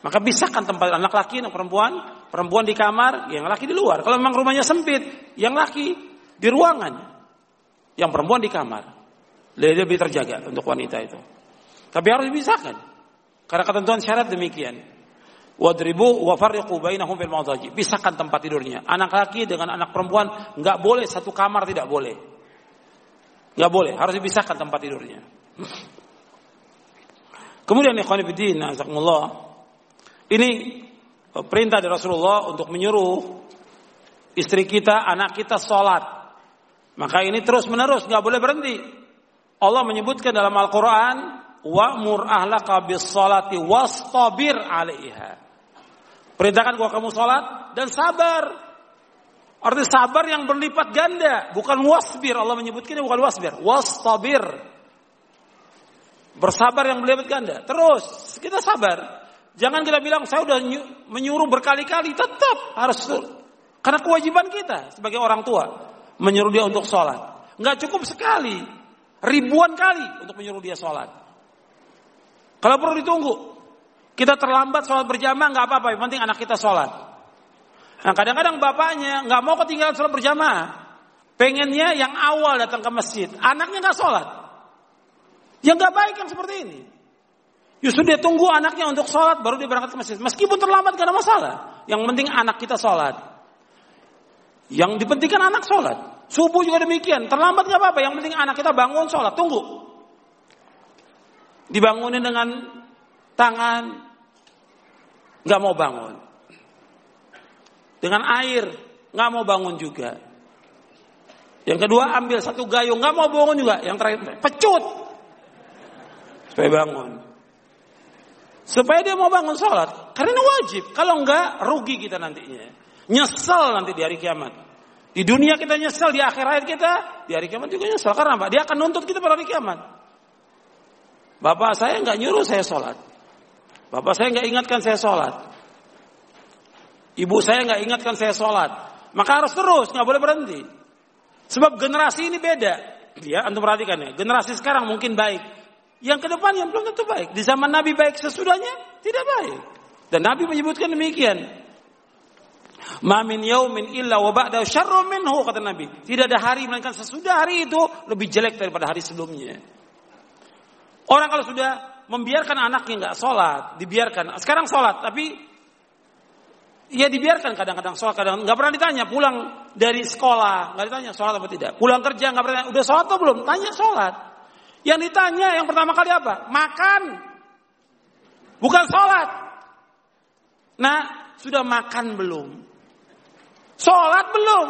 Maka pisahkan tempat anak laki anak perempuan, perempuan di kamar, yang laki di luar. Kalau memang rumahnya sempit, yang laki di ruangan, yang perempuan di kamar. Lebih terjaga untuk wanita itu. Tapi harus dipisahkan. Karena ketentuan syarat demikian. Wadribu wa bainahum fil madaji. Pisahkan tempat tidurnya. Anak laki dengan anak perempuan nggak boleh satu kamar tidak boleh. Nggak boleh, harus dipisahkan tempat tidurnya. Kemudian ikhwan fillah. Ini perintah dari Rasulullah untuk menyuruh istri kita, anak kita sholat. Maka ini terus menerus, nggak boleh berhenti. Allah menyebutkan dalam Al-Quran, wa'mur ahlaka bis salati wastabir alaiha. Perintahkan gua kamu sholat dan sabar. Arti sabar yang berlipat ganda, bukan wasbir. Allah menyebutkannya bukan wasbir, wastabir. Bersabar yang berlipat ganda. Terus kita sabar. Jangan kita bilang saya udah menyuruh berkali-kali, tetap harus karena kewajiban kita sebagai orang tua menyuruh dia untuk sholat. Nggak cukup sekali, ribuan kali untuk menyuruh dia sholat. Kalau perlu ditunggu, kita terlambat sholat berjamaah nggak apa-apa, yang penting anak kita sholat. Nah kadang-kadang bapaknya nggak mau ketinggalan sholat berjamaah, pengennya yang awal datang ke masjid, anaknya nggak sholat. Yang nggak baik yang seperti ini. Justru dia tunggu anaknya untuk sholat baru dia berangkat ke masjid. Meskipun terlambat ada masalah. Yang penting anak kita sholat. Yang dipentingkan anak sholat. Subuh juga demikian. Terlambat gak apa-apa. Yang penting anak kita bangun sholat. Tunggu. Dibangunin dengan tangan nggak mau bangun. Dengan air nggak mau bangun juga. Yang kedua ambil satu gayung nggak mau bangun juga. Yang terakhir pecut supaya bangun. Supaya dia mau bangun sholat. Karena wajib. Kalau enggak rugi kita nantinya. Nyesel nanti di hari kiamat. Di dunia kita nyesel, di akhirat kita, di hari kiamat juga nyesel. Karena apa? Dia akan nuntut kita pada hari kiamat. Bapak saya nggak nyuruh saya sholat. Bapak saya nggak ingatkan saya sholat. Ibu saya nggak ingatkan saya sholat. Maka harus terus, nggak boleh berhenti. Sebab generasi ini beda. Ya, antum perhatikan ya. Generasi sekarang mungkin baik. Yang ke depan yang belum tentu baik. Di zaman Nabi baik sesudahnya tidak baik. Dan Nabi menyebutkan demikian. Ma min yaumin illa wa ba'da syarrun minhu kata Nabi. Tidak ada hari melainkan sesudah hari itu lebih jelek daripada hari sebelumnya. Orang kalau sudah membiarkan anaknya nggak sholat, dibiarkan. Sekarang sholat, tapi ya dibiarkan kadang-kadang sholat, kadang nggak pernah ditanya. Pulang dari sekolah nggak ditanya sholat apa tidak. Pulang kerja nggak pernah. Udah sholat atau belum? Tanya sholat. Yang ditanya yang pertama kali apa? Makan, bukan sholat. Nah, sudah makan belum? Sholat belum?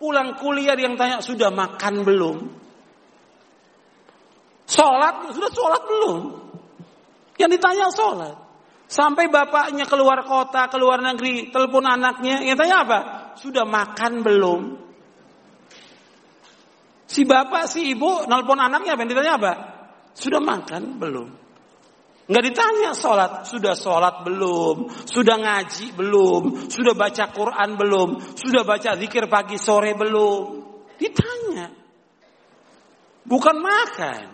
Pulang kuliah yang tanya sudah makan belum? Sholat sudah sholat belum? Yang ditanya sholat. Sampai bapaknya keluar kota, keluar negeri, telepon anaknya. Yang tanya apa? Sudah makan belum? Si bapak, si ibu, nelpon anaknya? Yang ditanya apa? Sudah makan belum? Nggak ditanya sholat, sudah sholat belum, sudah ngaji belum, sudah baca Quran belum, sudah baca zikir pagi sore belum. Ditanya. Bukan makan.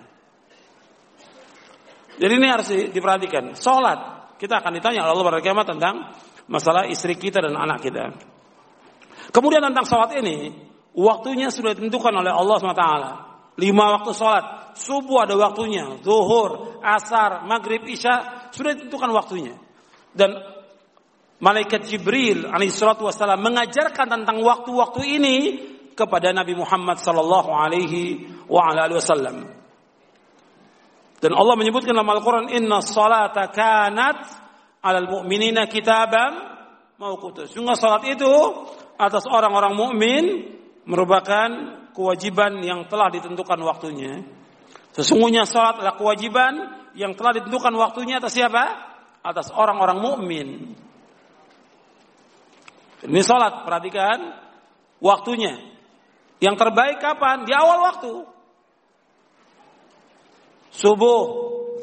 Jadi ini harus diperhatikan. Sholat. Kita akan ditanya oleh Allah pada kiamat tentang masalah istri kita dan anak kita. Kemudian tentang sholat ini, waktunya sudah ditentukan oleh Allah SWT. Lima waktu sholat. Subuh ada waktunya. Zuhur, asar, maghrib, isya. Sudah ditentukan waktunya. Dan Malaikat Jibril alaihissalatu wassalam mengajarkan tentang waktu-waktu ini kepada Nabi Muhammad wasallam. Dan Allah menyebutkan dalam Al-Quran, Inna salata kanat alal mu'minina kitabam mauqutus. Sungguh salat itu atas orang-orang mukmin merupakan kewajiban yang telah ditentukan waktunya. Sesungguhnya salat adalah kewajiban yang telah ditentukan waktunya atas siapa? Atas orang-orang mukmin. Ini sholat, perhatikan waktunya. Yang terbaik kapan? Di awal waktu. Subuh,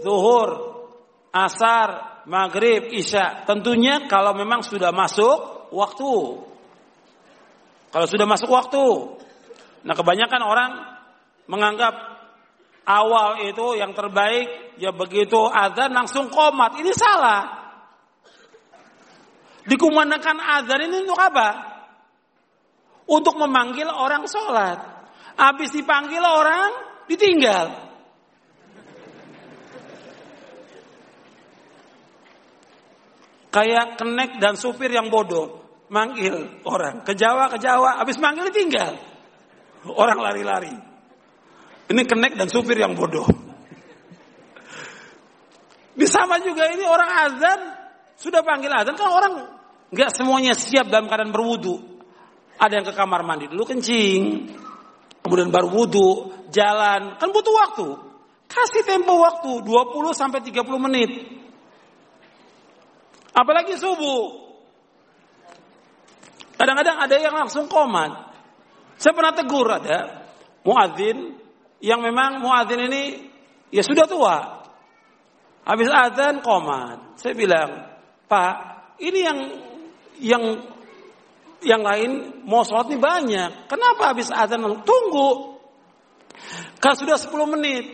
zuhur, asar, maghrib, isya. Tentunya kalau memang sudah masuk waktu. Kalau sudah masuk waktu. Nah kebanyakan orang menganggap awal itu yang terbaik ya begitu azan langsung komat ini salah. Dikumandangkan azan ini untuk apa? Untuk memanggil orang sholat. Habis dipanggil orang ditinggal. Kayak kenek dan supir yang bodoh manggil orang ke Jawa ke Jawa habis manggil ditinggal orang lari-lari ini kenek dan supir yang bodoh. Di sama juga ini orang azan sudah panggil azan kan orang nggak semuanya siap dalam keadaan berwudu. Ada yang ke kamar mandi dulu kencing, kemudian baru wudu, jalan, kan butuh waktu. Kasih tempo waktu 20 sampai 30 menit. Apalagi subuh. Kadang-kadang ada yang langsung komat. Saya pernah tegur ada muadzin yang memang muadzin ini ya sudah tua. Habis azan komat. Saya bilang, Pak, ini yang yang yang lain mau sholat ini banyak. Kenapa habis azan tunggu? Kan sudah 10 menit.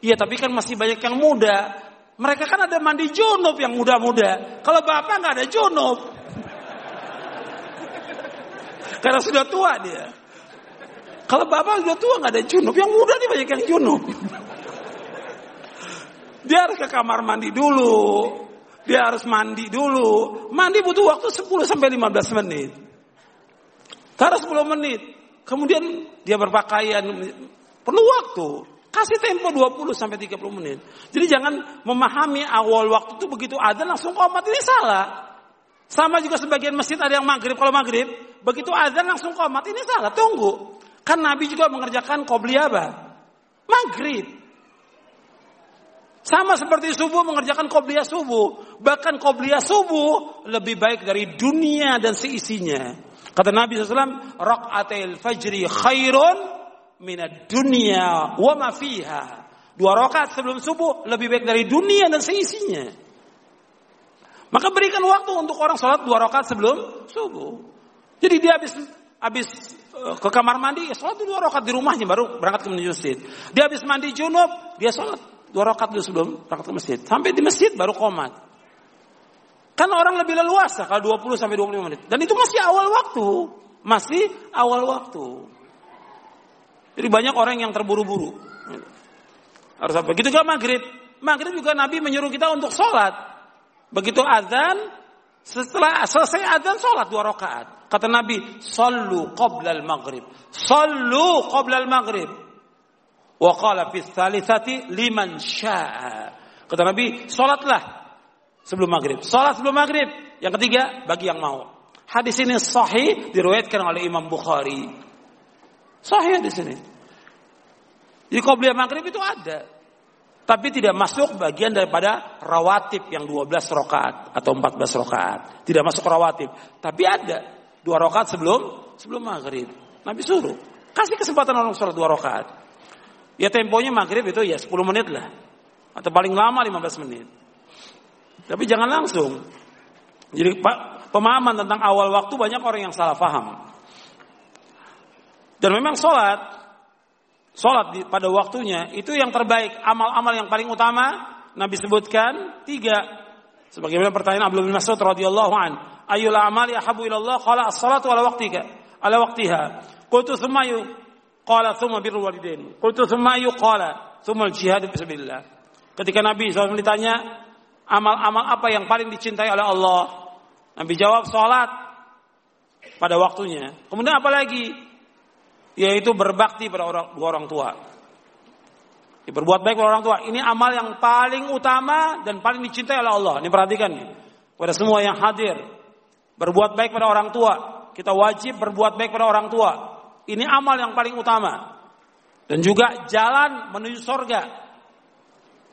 Iya tapi kan masih banyak yang muda. Mereka kan ada mandi junub yang muda-muda. Kalau bapak nggak ada junub. Karena sudah tua dia. Kalau bapak sudah tua nggak ada junub, yang muda nih banyak yang junub. Dia harus ke kamar mandi dulu. Dia harus mandi dulu. Mandi butuh waktu 10 sampai 15 menit. Karena 10 menit. Kemudian dia berpakaian perlu waktu. Kasih tempo 20 sampai 30 menit. Jadi jangan memahami awal waktu itu begitu ada langsung komat ini salah. Sama juga sebagian masjid ada yang maghrib. Kalau maghrib, begitu azan langsung komat ini salah. Tunggu. Kan Nabi juga mengerjakan qobliyah apa? Maghrib. Sama seperti subuh mengerjakan qobliyah subuh. Bahkan qobliyah subuh lebih baik dari dunia dan seisinya. Kata Nabi SAW, Rak'atil fajri khairun minad dunia wa ma fiha. Dua rakaat sebelum subuh lebih baik dari dunia dan seisinya. Maka berikan waktu untuk orang sholat dua rakaat sebelum subuh. Jadi dia habis habis eh, ke kamar mandi, ya sholat dua rakaat di rumahnya baru berangkat ke masjid. Dia habis mandi junub, dia sholat dua rakaat dulu sebelum berangkat ke masjid. Sampai di masjid baru komat. Kan orang lebih leluasa kalau 20 sampai 25 menit. Dan itu masih awal waktu. Masih awal waktu. Jadi banyak orang yang terburu-buru. Harus apa? Begitu juga maghrib. Maghrib juga Nabi menyuruh kita untuk sholat. Begitu azan, setelah selesai azan sholat dua rakaat. Kata Nabi, sallu qabla al-maghrib. Sallu qabla al-maghrib. Wa qala fi thalithati liman syaa. Kata Nabi, sholatlah sebelum maghrib. Sholat sebelum maghrib. Yang ketiga, bagi yang mau. Hadis ini sahih diriwayatkan oleh Imam Bukhari. Sahih di sini. Jadi qobliyah maghrib itu ada. Tapi tidak masuk bagian daripada rawatib yang 12 rokaat atau 14 rokaat. Tidak masuk rawatib. Tapi ada dua rokaat sebelum sebelum maghrib. Nabi suruh kasih kesempatan orang sholat dua rokaat. Ya temponya maghrib itu ya 10 menit lah. Atau paling lama 15 menit. Tapi jangan langsung. Jadi pemahaman tentang awal waktu banyak orang yang salah paham. Dan memang sholat Sholat pada waktunya itu yang terbaik. Amal-amal yang paling utama Nabi sebutkan tiga. Sebagaimana pertanyaan Abdullah bin Mas'ud radhiyallahu an, "Ayyul amali ahabu ila Allah?" Qala as-salatu ala waqtika, ala waqtiha. Qultu thumma yu qala thumma birrul walidain. Qultu thumma yu qala thumma al-jihad fi sabilillah. Ketika Nabi SAW ditanya, amal-amal apa yang paling dicintai oleh Allah? Nabi jawab, salat pada waktunya. Kemudian apa lagi? Yaitu berbakti pada orang dua orang tua. Berbuat baik pada orang tua. Ini amal yang paling utama dan paling dicintai oleh Allah. Ini perhatikan nih. Pada semua yang hadir. Berbuat baik pada orang tua. Kita wajib berbuat baik pada orang tua. Ini amal yang paling utama. Dan juga jalan menuju sorga.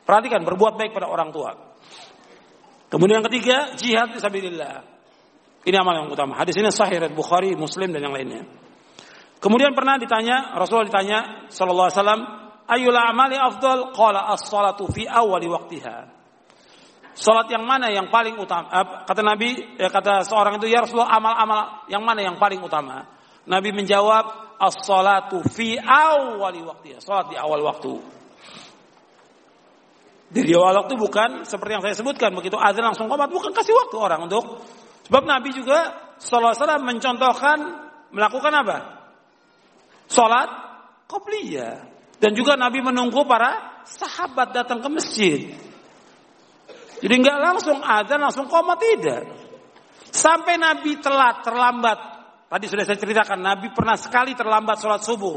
Perhatikan, berbuat baik pada orang tua. Kemudian yang ketiga, jihad fisabilillah. Ini amal yang utama. Hadis ini sahih Bukhari, Muslim dan yang lainnya. Kemudian pernah ditanya, Rasulullah ditanya sallallahu alaihi wasallam, "Ayyul amali afdal?" Qala as-salatu fi awwali waqtiha. Salat yang mana yang paling utama? Eh, kata Nabi, ya kata seorang itu, "Ya Rasulullah, amal-amal yang mana yang paling utama?" Nabi menjawab, "As-salatu fi awwali waqtiha." Salat di awal waktu. Di awal waktu bukan seperti yang saya sebutkan begitu azan langsung komat bukan kasih waktu orang untuk sebab Nabi juga sallallahu alaihi wasallam mencontohkan melakukan apa? Salat qobliyah dan juga Nabi menunggu para sahabat datang ke masjid. Jadi nggak langsung azan langsung komat tidak. Sampai Nabi telat terlambat. Tadi sudah saya ceritakan Nabi pernah sekali terlambat sholat subuh.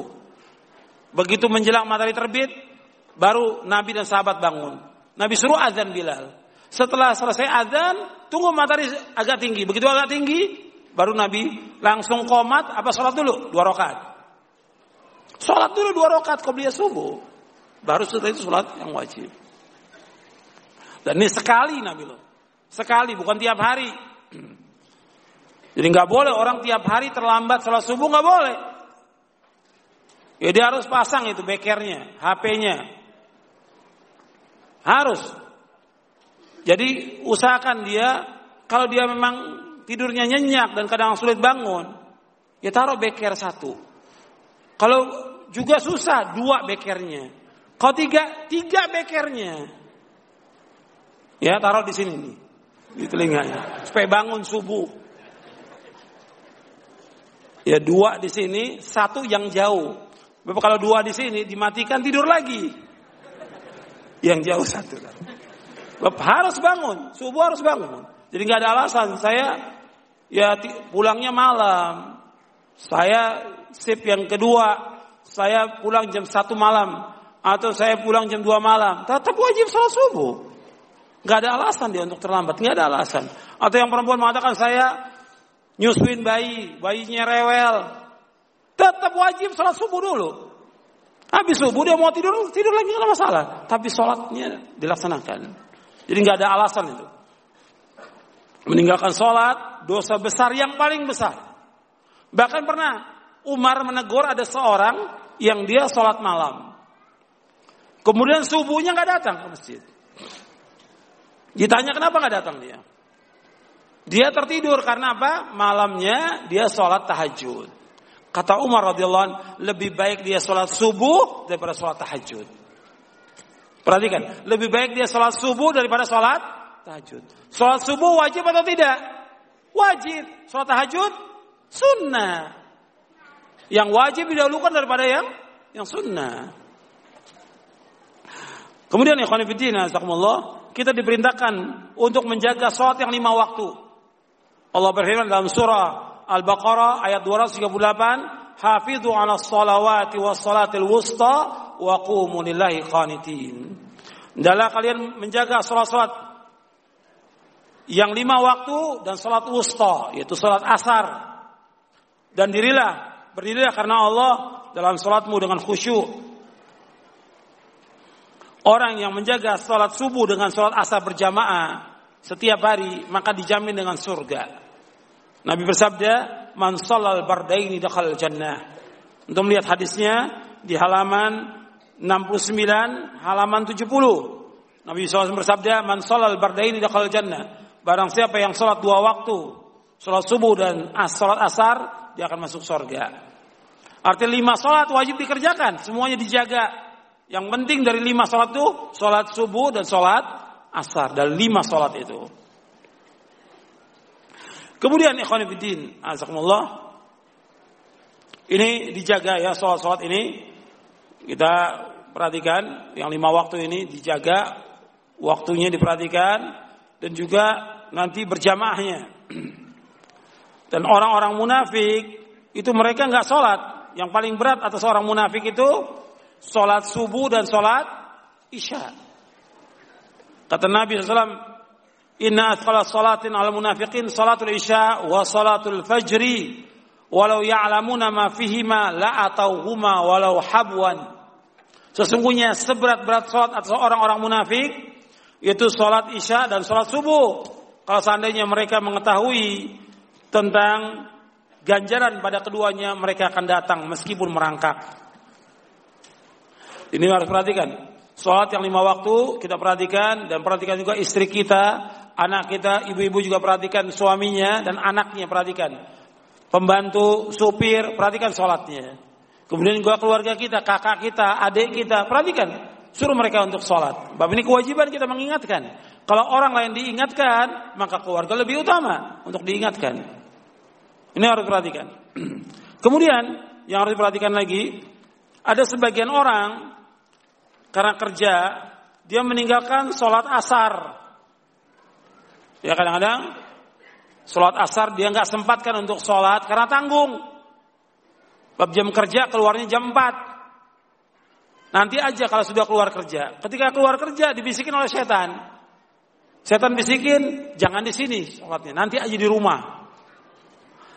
Begitu menjelang matahari terbit, baru Nabi dan sahabat bangun. Nabi suruh azan Bilal. Setelah selesai azan, tunggu matahari agak tinggi. Begitu agak tinggi, baru Nabi langsung komat apa sholat dulu? Dua rakaat. Sholat dulu dua rakaat qobliyah subuh. Baru setelah itu sholat yang wajib. Dan ini sekali Nabi loh. Sekali, bukan tiap hari. Jadi nggak boleh orang tiap hari terlambat sholat subuh nggak boleh. Ya dia harus pasang itu bekernya, HP-nya, harus. Jadi usahakan dia kalau dia memang tidurnya nyenyak dan kadang sulit bangun, ya taruh beker satu. Kalau juga susah dua bekernya. Kalau tiga tiga bekernya, ya taruh di sini nih di telinganya supaya bangun subuh. Ya dua di sini, satu yang jauh. Bapak kalau dua di sini dimatikan tidur lagi yang jauh satu. Harus bangun, subuh harus bangun. Jadi nggak ada alasan saya ya pulangnya malam. Saya sip yang kedua, saya pulang jam satu malam atau saya pulang jam dua malam, tetap wajib sholat subuh. Gak ada alasan dia untuk terlambat, nggak ada alasan. Atau yang perempuan mengatakan saya nyusuin bayi, bayinya rewel, tetap wajib sholat subuh dulu. Habis subuh dia mau tidur, tidur lagi nggak masalah. Tapi sholatnya dilaksanakan. Jadi nggak ada alasan itu. Meninggalkan sholat, dosa besar yang paling besar. Bahkan pernah Umar menegur ada seorang yang dia sholat malam. Kemudian subuhnya nggak datang ke masjid. Ditanya kenapa nggak datang dia? Dia tertidur karena apa? Malamnya dia sholat tahajud. Kata Umar radhiyallahu lebih baik dia sholat subuh daripada sholat tahajud. Perhatikan, lebih baik dia sholat subuh daripada sholat tahajud. Sholat subuh wajib atau tidak? Wajib. Sholat tahajud sunnah. Yang wajib didahulukan daripada yang yang sunnah. Kemudian ya khonifidina, kita diperintahkan untuk menjaga sholat yang lima waktu. Allah berfirman dalam surah Al-Baqarah ayat 238, "Hafidhu 'ala sholawati was salatil wusta wa qumu lillahi qanitin." Kalian menjaga salat-salat yang lima waktu dan salat wusta, yaitu salat asar. Dan dirilah, berdirilah karena Allah dalam salatmu dengan khusyuk. Orang yang menjaga salat subuh dengan salat asar berjamaah setiap hari maka dijamin dengan surga. Nabi bersabda, "Man shallal bardaini dakhal jannah." Untuk melihat hadisnya di halaman 69, halaman 70. Nabi SAW bersabda, "Man shallal bardaini dakhal jannah." Barang siapa yang sholat dua waktu, sholat subuh dan as, sholat asar, dia akan masuk surga. Artinya lima sholat wajib dikerjakan, semuanya dijaga. Yang penting dari lima sholat itu, sholat subuh dan sholat asar. Dan lima sholat itu. Kemudian ikhwan fillah, azakumullah. Ini dijaga ya sholat-sholat ini. Kita perhatikan yang lima waktu ini dijaga waktunya diperhatikan dan juga nanti berjamaahnya. Dan orang-orang munafik itu mereka nggak sholat. Yang paling berat atas orang munafik itu sholat subuh dan sholat isya. Kata Nabi SAW, Inna athqala salatin al munafiqin salatul isya wa salatul fajri walau ya'lamuna ma fihima la atauhuma walau habwan. Sesungguhnya seberat-berat salat atas orang-orang munafik itu salat isya dan salat subuh. Kalau seandainya mereka mengetahui tentang ganjaran pada keduanya mereka akan datang meskipun merangkak. Ini harus perhatikan. Sholat yang lima waktu kita perhatikan dan perhatikan juga istri kita, anak kita, ibu-ibu juga perhatikan suaminya dan anaknya perhatikan. Pembantu, supir, perhatikan sholatnya. Kemudian juga keluarga kita, kakak kita, adik kita, perhatikan. Suruh mereka untuk sholat. Bab ini kewajiban kita mengingatkan. Kalau orang lain diingatkan, maka keluarga lebih utama untuk diingatkan. Ini harus perhatikan. Kemudian yang harus diperhatikan lagi, ada sebagian orang karena kerja dia meninggalkan sholat asar. Ya kadang-kadang sholat asar dia nggak sempatkan untuk sholat karena tanggung. Bab jam kerja keluarnya jam 4. Nanti aja kalau sudah keluar kerja. Ketika keluar kerja dibisikin oleh setan. Setan bisikin, jangan di sini sholatnya, nanti aja di rumah.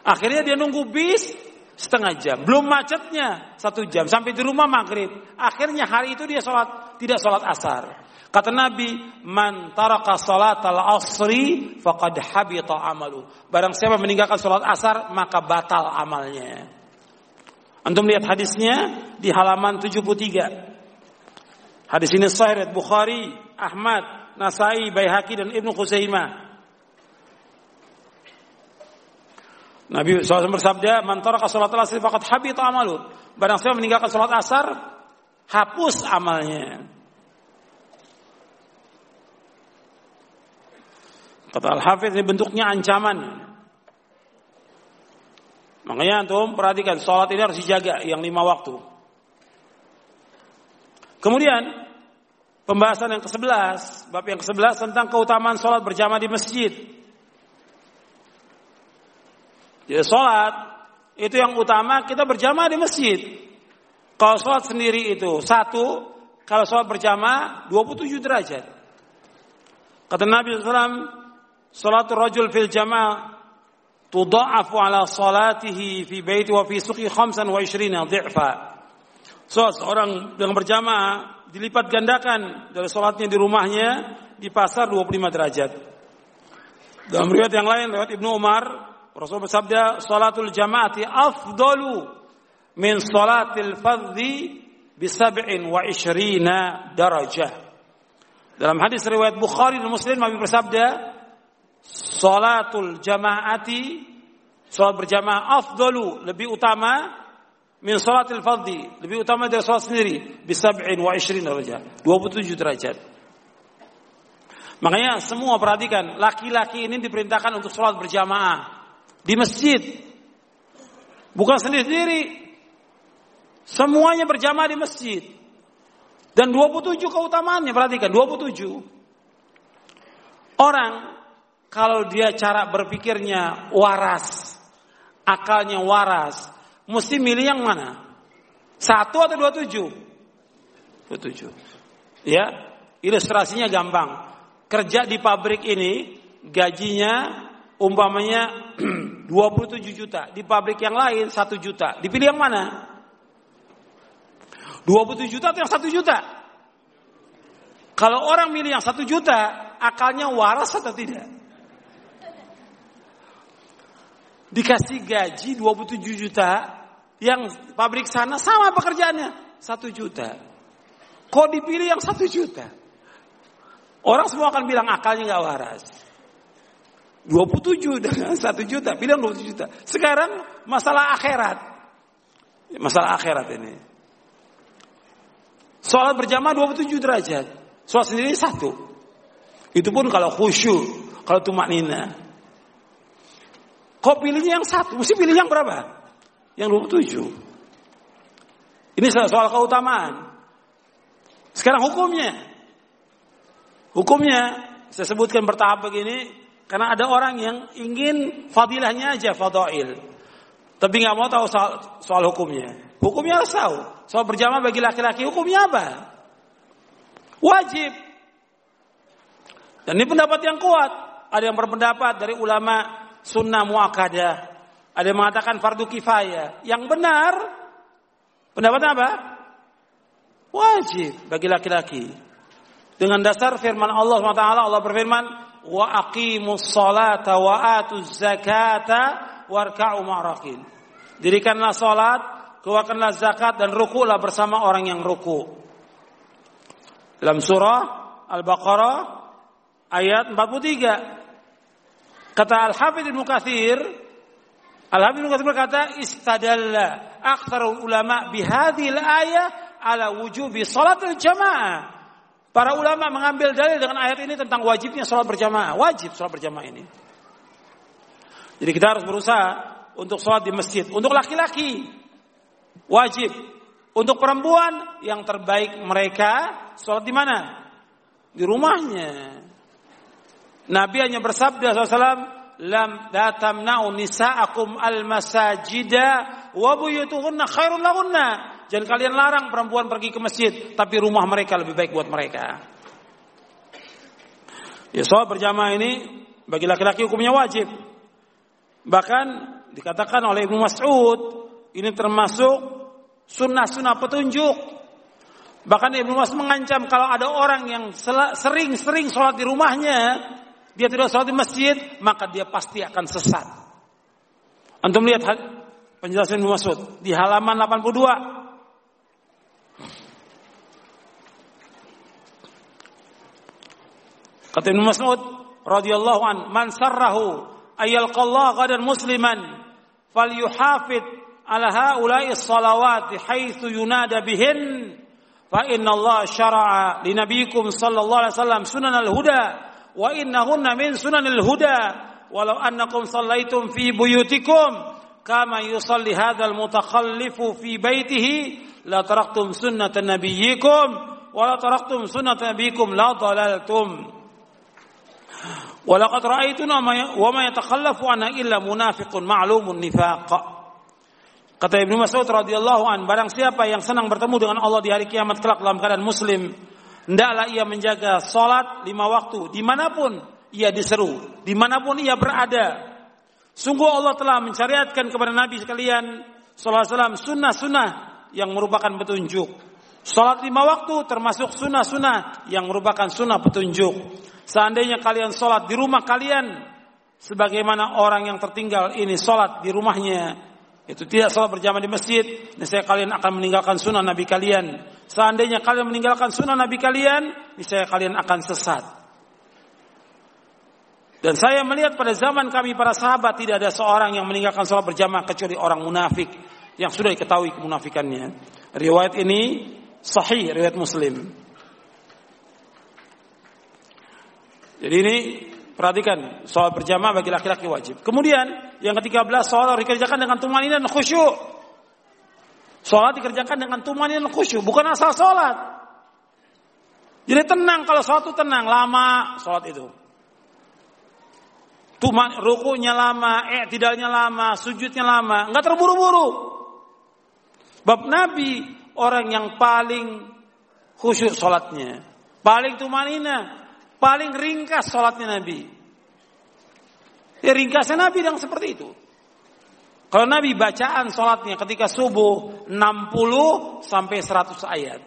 Akhirnya dia nunggu bis, setengah jam. Belum macetnya satu jam sampai di rumah maghrib. Akhirnya hari itu dia sholat tidak sholat asar. Kata Nabi, man taraka salat al asri faqad habita amalu. Barang siapa meninggalkan sholat asar maka batal amalnya. Antum lihat hadisnya di halaman 73. Hadis ini sahih Bukhari, Ahmad, Nasai, Baihaqi dan Ibnu Khuzaimah. Nabi SAW bersabda, "Man taraka salat asar faqad habita amalu." Barang siapa meninggalkan salat asar, hapus amalnya. Kata Al-Hafidh ini bentuknya ancaman. Makanya antum perhatikan salat ini harus dijaga yang lima waktu. Kemudian pembahasan yang ke-11, bab yang ke-11 tentang keutamaan salat berjamaah di masjid. Jadi sholat itu yang utama kita berjamaah di masjid. Kalau sholat sendiri itu satu, kalau sholat berjamaah 27 derajat. Kata Nabi SAW, sholat rajul fil jamaah tudha'afu ala salatihi fi baiti wa fi suqi khamsan wa ishrina dhi'fa. Sholat seorang yang berjamaah dilipat gandakan dari sholatnya di rumahnya di pasar 25 derajat. Dalam riwayat yang lain lewat Ibnu Umar Rasul bersabda, "Salatul jamaati afdalu min salatil fardhi bi sab'in wa ishrina darajah." Dalam hadis riwayat Bukhari dan Muslim Nabi bersabda, "Salatul jamaati salat berjamaah afdalu lebih utama min salatil fardhi, lebih utama dari salat sendiri bi sab'in wa ishrina darajah." 27 derajat. Makanya semua perhatikan, laki-laki ini diperintahkan untuk sholat berjamaah di masjid. Bukan sendiri-sendiri. Semuanya berjamaah di masjid. Dan 27 keutamaannya, perhatikan 27. Orang kalau dia cara berpikirnya waras, akalnya waras, mesti milih yang mana? Satu atau 27? 27. Ya, ilustrasinya gampang. Kerja di pabrik ini gajinya umpamanya 27 juta, di pabrik yang lain 1 juta. Dipilih yang mana? 27 juta atau yang 1 juta? Kalau orang milih yang 1 juta, akalnya waras atau tidak? Dikasih gaji 27 juta, yang pabrik sana sama pekerjaannya, 1 juta. Kok dipilih yang 1 juta? Orang semua akan bilang akalnya nggak waras. 27 dengan 1 juta, bilang 27 juta. Sekarang masalah akhirat. Masalah akhirat ini. Sholat berjamaah 27 derajat. Sholat sendiri satu. Itu pun kalau khusyuk, kalau tumak nina. Kok pilihnya yang satu? Mesti pilih yang berapa? Yang 27. Ini soal keutamaan. Sekarang hukumnya. Hukumnya, saya sebutkan bertahap begini, karena ada orang yang ingin fadilahnya aja fadail. Tapi nggak mau tahu soal, soal hukumnya. Hukumnya harus tahu. Soal berjamaah bagi laki-laki hukumnya apa? Wajib. Dan ini pendapat yang kuat. Ada yang berpendapat dari ulama sunnah muakkadah. Ada yang mengatakan fardu kifayah. Yang benar, pendapat apa? Wajib bagi laki-laki. Dengan dasar firman Allah SWT, Allah berfirman, wa aqimus salata wa atuz zakata warka'u ma'rakin. Dirikanlah salat, keluarkanlah zakat dan rukulah bersama orang yang ruku. Dalam surah Al-Baqarah ayat 43. Kata Al-Hafidz Ibnu Katsir, Al-Hafidz Ibnu Katsir berkata, "Istadalla aktsarul ulama bihadhil ayah ala wujubi salatul jamaah." Para ulama mengambil dalil dengan ayat ini tentang wajibnya sholat berjamaah. Wajib sholat berjamaah ini. Jadi kita harus berusaha untuk sholat di masjid. Untuk laki-laki wajib. Untuk perempuan yang terbaik mereka sholat di mana? Di rumahnya. Nabi hanya bersabda SAW, lam datamna'u nisa'akum al-masajida wa buyutuhunna khairun lahunna. Jangan kalian larang perempuan pergi ke masjid, tapi rumah mereka lebih baik buat mereka. Ya soal berjamaah ini bagi laki-laki hukumnya wajib. Bahkan dikatakan oleh Ibnu Mas'ud ini termasuk sunnah-sunnah petunjuk. Bahkan Ibnu Mas'ud mengancam kalau ada orang yang sering-sering sholat di rumahnya, dia tidak sholat di masjid, maka dia pasti akan sesat. Antum lihat penjelasan Ibnu Mas'ud di halaman 82. Kata Ibnu Mas'ud radhiyallahu an, "Man sarrahu ayyalqallah qadan musliman falyuhafid ala haula'i salawat haitsu yunada bihin fa inna Allah syara'a li nabiyikum sallallahu alaihi wasallam sunanal huda wa innahunna min sunanil huda walau annakum sallaitum fi buyutikum kama yusalli hadzal mutakhallifu fi baitihi la taraktum sunnata nabiyyikum wa la taraktum sunnata nabiyikum la dalaltum Walaqad ra'aituna wa ma yatakhallafu anha illa munafiqun ma'lumun nifaq. Kata Ibnu Mas'ud radhiyallahu an, barang siapa yang senang bertemu dengan Allah di hari kiamat kelak dalam keadaan muslim, hendaklah ia menjaga salat lima waktu di mana pun ia diseru, di mana pun ia berada. Sungguh Allah telah mencariatkan kepada Nabi sekalian sallallahu sunnah-sunnah yang merupakan petunjuk. Salat lima waktu termasuk sunnah-sunnah yang merupakan sunnah petunjuk. Seandainya kalian sholat di rumah kalian, sebagaimana orang yang tertinggal ini sholat di rumahnya, itu tidak sholat berjamaah di masjid, niscaya kalian akan meninggalkan sunnah Nabi kalian. Seandainya kalian meninggalkan sunnah Nabi kalian, niscaya kalian akan sesat. Dan saya melihat pada zaman kami para sahabat tidak ada seorang yang meninggalkan sholat berjamaah kecuali orang munafik yang sudah diketahui kemunafikannya. Riwayat ini sahih, riwayat Muslim. Jadi ini perhatikan soal berjamaah bagi laki-laki wajib. Kemudian yang ketiga belas soal dikerjakan dengan tumanina dan khusyuk. Sholat dikerjakan dengan tumanina dan khusyuk, bukan asal sholat. Jadi tenang kalau sholat itu tenang, lama sholat itu. Tuman, rukunya lama, eh tidaknya lama, sujudnya lama, nggak terburu-buru. Bab Nabi orang yang paling khusyuk sholatnya, paling tumanina, Paling ringkas sholatnya Nabi. Ya ringkasnya Nabi yang seperti itu. Kalau Nabi bacaan sholatnya ketika subuh 60 sampai 100 ayat.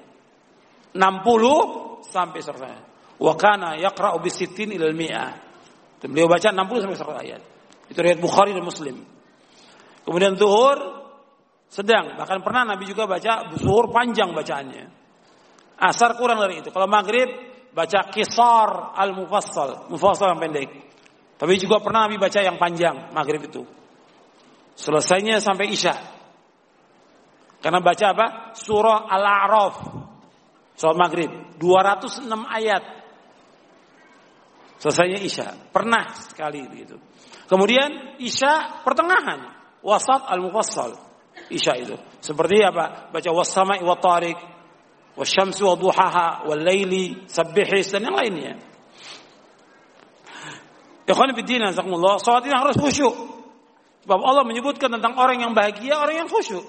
60 sampai 100 ayat. Wa kana yaqra'u bisittin ilal. Beliau baca 60 sampai 100 ayat. Itu riwayat Bukhari dan Muslim. Kemudian zuhur sedang, bahkan pernah Nabi juga baca zuhur panjang bacaannya. Asar kurang dari itu. Kalau maghrib baca kisar al-mufassal, mufassal yang pendek. Tapi juga pernah Nabi baca yang panjang, maghrib itu. Selesainya sampai Isya. Karena baca apa? Surah Al-A'raf. Surah maghrib. 206 ayat. Selesainya Isya. Pernah sekali itu. Kemudian Isya pertengahan. Wasat al-mufassal. Isya itu. Seperti apa? Baca wasama'i wa tariq wasyamsi wa duhaha wal laili sabbihis dan yang lainnya. Ikhwan fillah azakumullah, salat ini harus khusyuk. Sebab Allah menyebutkan tentang orang yang bahagia, orang yang khusyuk.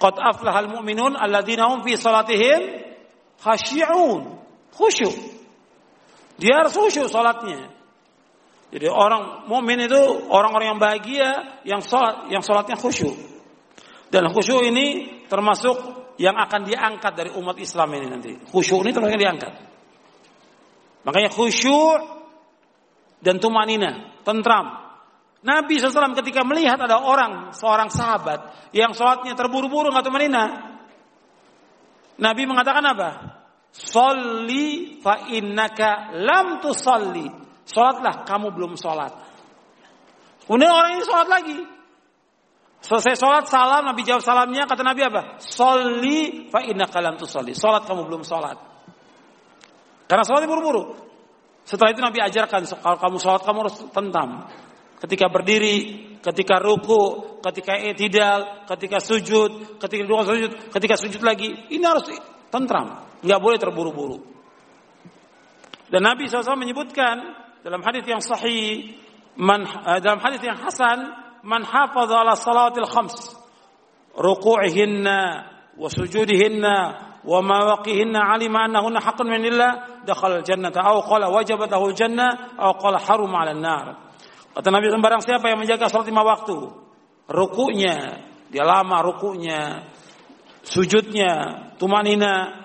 Qad aflahal mu'minun alladzina hum fi salatihim khasyi'un. Khusyuk. Dia harus khusyuk salatnya. Jadi orang mukmin itu orang-orang yang bahagia yang salat yang salatnya khusyuk. Dan khusyuk ini termasuk yang akan diangkat dari umat Islam ini nanti. Khusyuk ini terus diangkat. Makanya khusyuk dan tumanina, tentram. Nabi SAW ketika melihat ada orang, seorang sahabat yang sholatnya terburu-buru nggak tumanina, Nabi mengatakan apa? Solli fa innaka lam tusalli. Sholatlah, kamu belum sholat. Kemudian orang ini sholat lagi. Selesai sholat, salam, Nabi jawab salamnya, kata Nabi apa? Solli fa innaka lam tusalli. Sholat, kamu belum sholat. Karena sholatnya buru-buru. Setelah itu Nabi ajarkan kalau kamu sholat kamu harus tentam. Ketika berdiri, ketika ruku, ketika etidal, ketika sujud, ketika dua sujud, ketika sujud lagi, ini harus tentram, nggak boleh terburu-buru. Dan Nabi SAW menyebutkan dalam hadis yang sahih, eh, dalam hadis yang hasan, man hafaza ala salatil khams. Ruku'ihinna wa sujudihinna wa mawaqihinna alima annahunna haqqun min Allah dakhala jannata aw qala wajabatahu janna aw qala harum 'ala nar kata Nabi sembarang siapa yang menjaga salat lima waktu? Rukunya. Dia lama rukunya sujudnya tumanina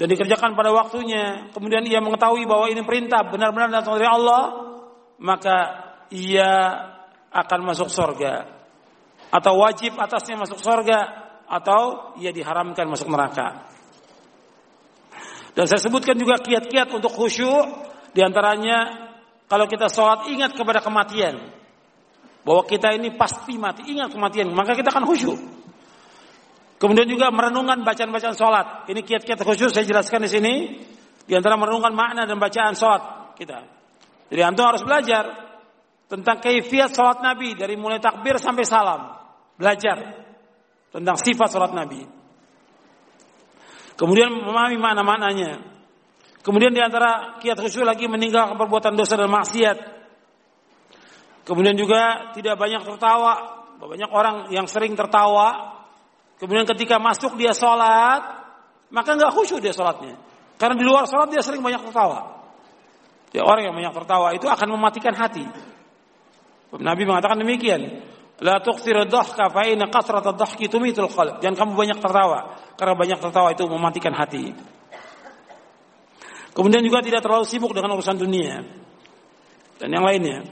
dan dikerjakan pada waktunya. Kemudian ia mengetahui bahwa ini perintah benar-benar datang dari Allah maka ia akan masuk surga. Atau wajib atasnya masuk surga atau ia diharamkan masuk neraka. Dan saya sebutkan juga kiat-kiat untuk khusyuk di antaranya kalau kita sholat ingat kepada kematian bahwa kita ini pasti mati ingat kematian maka kita akan khusyuk. Kemudian juga merenungkan bacaan-bacaan sholat. Ini kiat-kiat khusyuk saya jelaskan di sini. Di antara merenungkan makna dan bacaan sholat kita. Jadi antum harus belajar tentang kaifiat sholat Nabi dari mulai takbir sampai salam. Belajar tentang sifat sholat Nabi. Kemudian memahami makna-maknanya. Kemudian di antara kiat khusyuk lagi meninggalkan perbuatan dosa dan maksiat. Kemudian juga tidak banyak tertawa. Banyak orang yang sering tertawa. Kemudian ketika masuk dia sholat, maka nggak khusyuk dia sholatnya. Karena di luar sholat dia sering banyak tertawa. Ya, orang yang banyak tertawa itu akan mematikan hati. Nabi mengatakan demikian. La tuqsir dhahka fa inna kasrat dhahki tumitul qalb. Jangan kamu banyak tertawa karena banyak tertawa itu mematikan hati. Kemudian juga tidak terlalu sibuk dengan urusan dunia dan yang lainnya.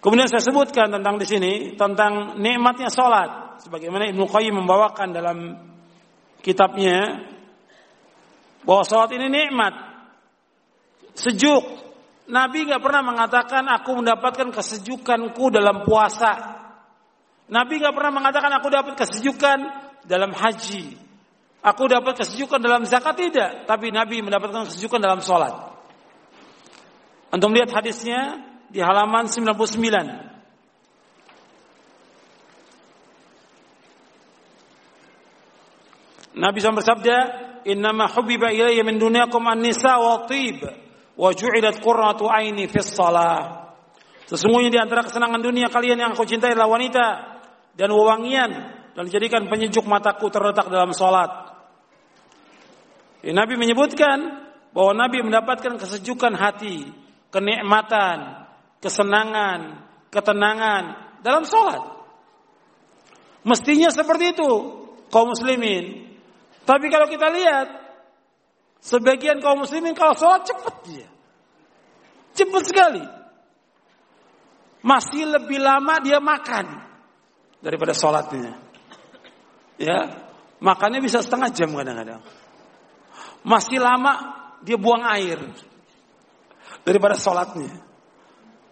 Kemudian saya sebutkan tentang di sini tentang nikmatnya salat sebagaimana Ibnu Qayyim membawakan dalam kitabnya bahwa salat ini nikmat sejuk Nabi nggak pernah mengatakan aku mendapatkan kesejukanku dalam puasa. Nabi nggak pernah mengatakan aku dapat kesejukan dalam haji. Aku dapat kesejukan dalam zakat tidak, tapi Nabi mendapatkan kesejukan dalam sholat. Untuk melihat hadisnya di halaman 99. Nabi SAW bersabda, "Innama hubbiba ilayya min dunyakum an-nisa wa tib." Wa ju'ilat qurratu aini fis salah. Sesungguhnya di antara kesenangan dunia kalian yang aku cintai adalah wanita dan wewangian dan dijadikan penyejuk mataku terletak dalam salat. Nabi menyebutkan bahwa Nabi mendapatkan kesejukan hati, kenikmatan, kesenangan, ketenangan dalam sholat. Mestinya seperti itu kaum muslimin. Tapi kalau kita lihat Sebagian kaum muslimin kalau sholat cepat dia. Cepat sekali. Masih lebih lama dia makan daripada sholatnya. Ya, makannya bisa setengah jam kadang-kadang. Masih lama dia buang air daripada sholatnya.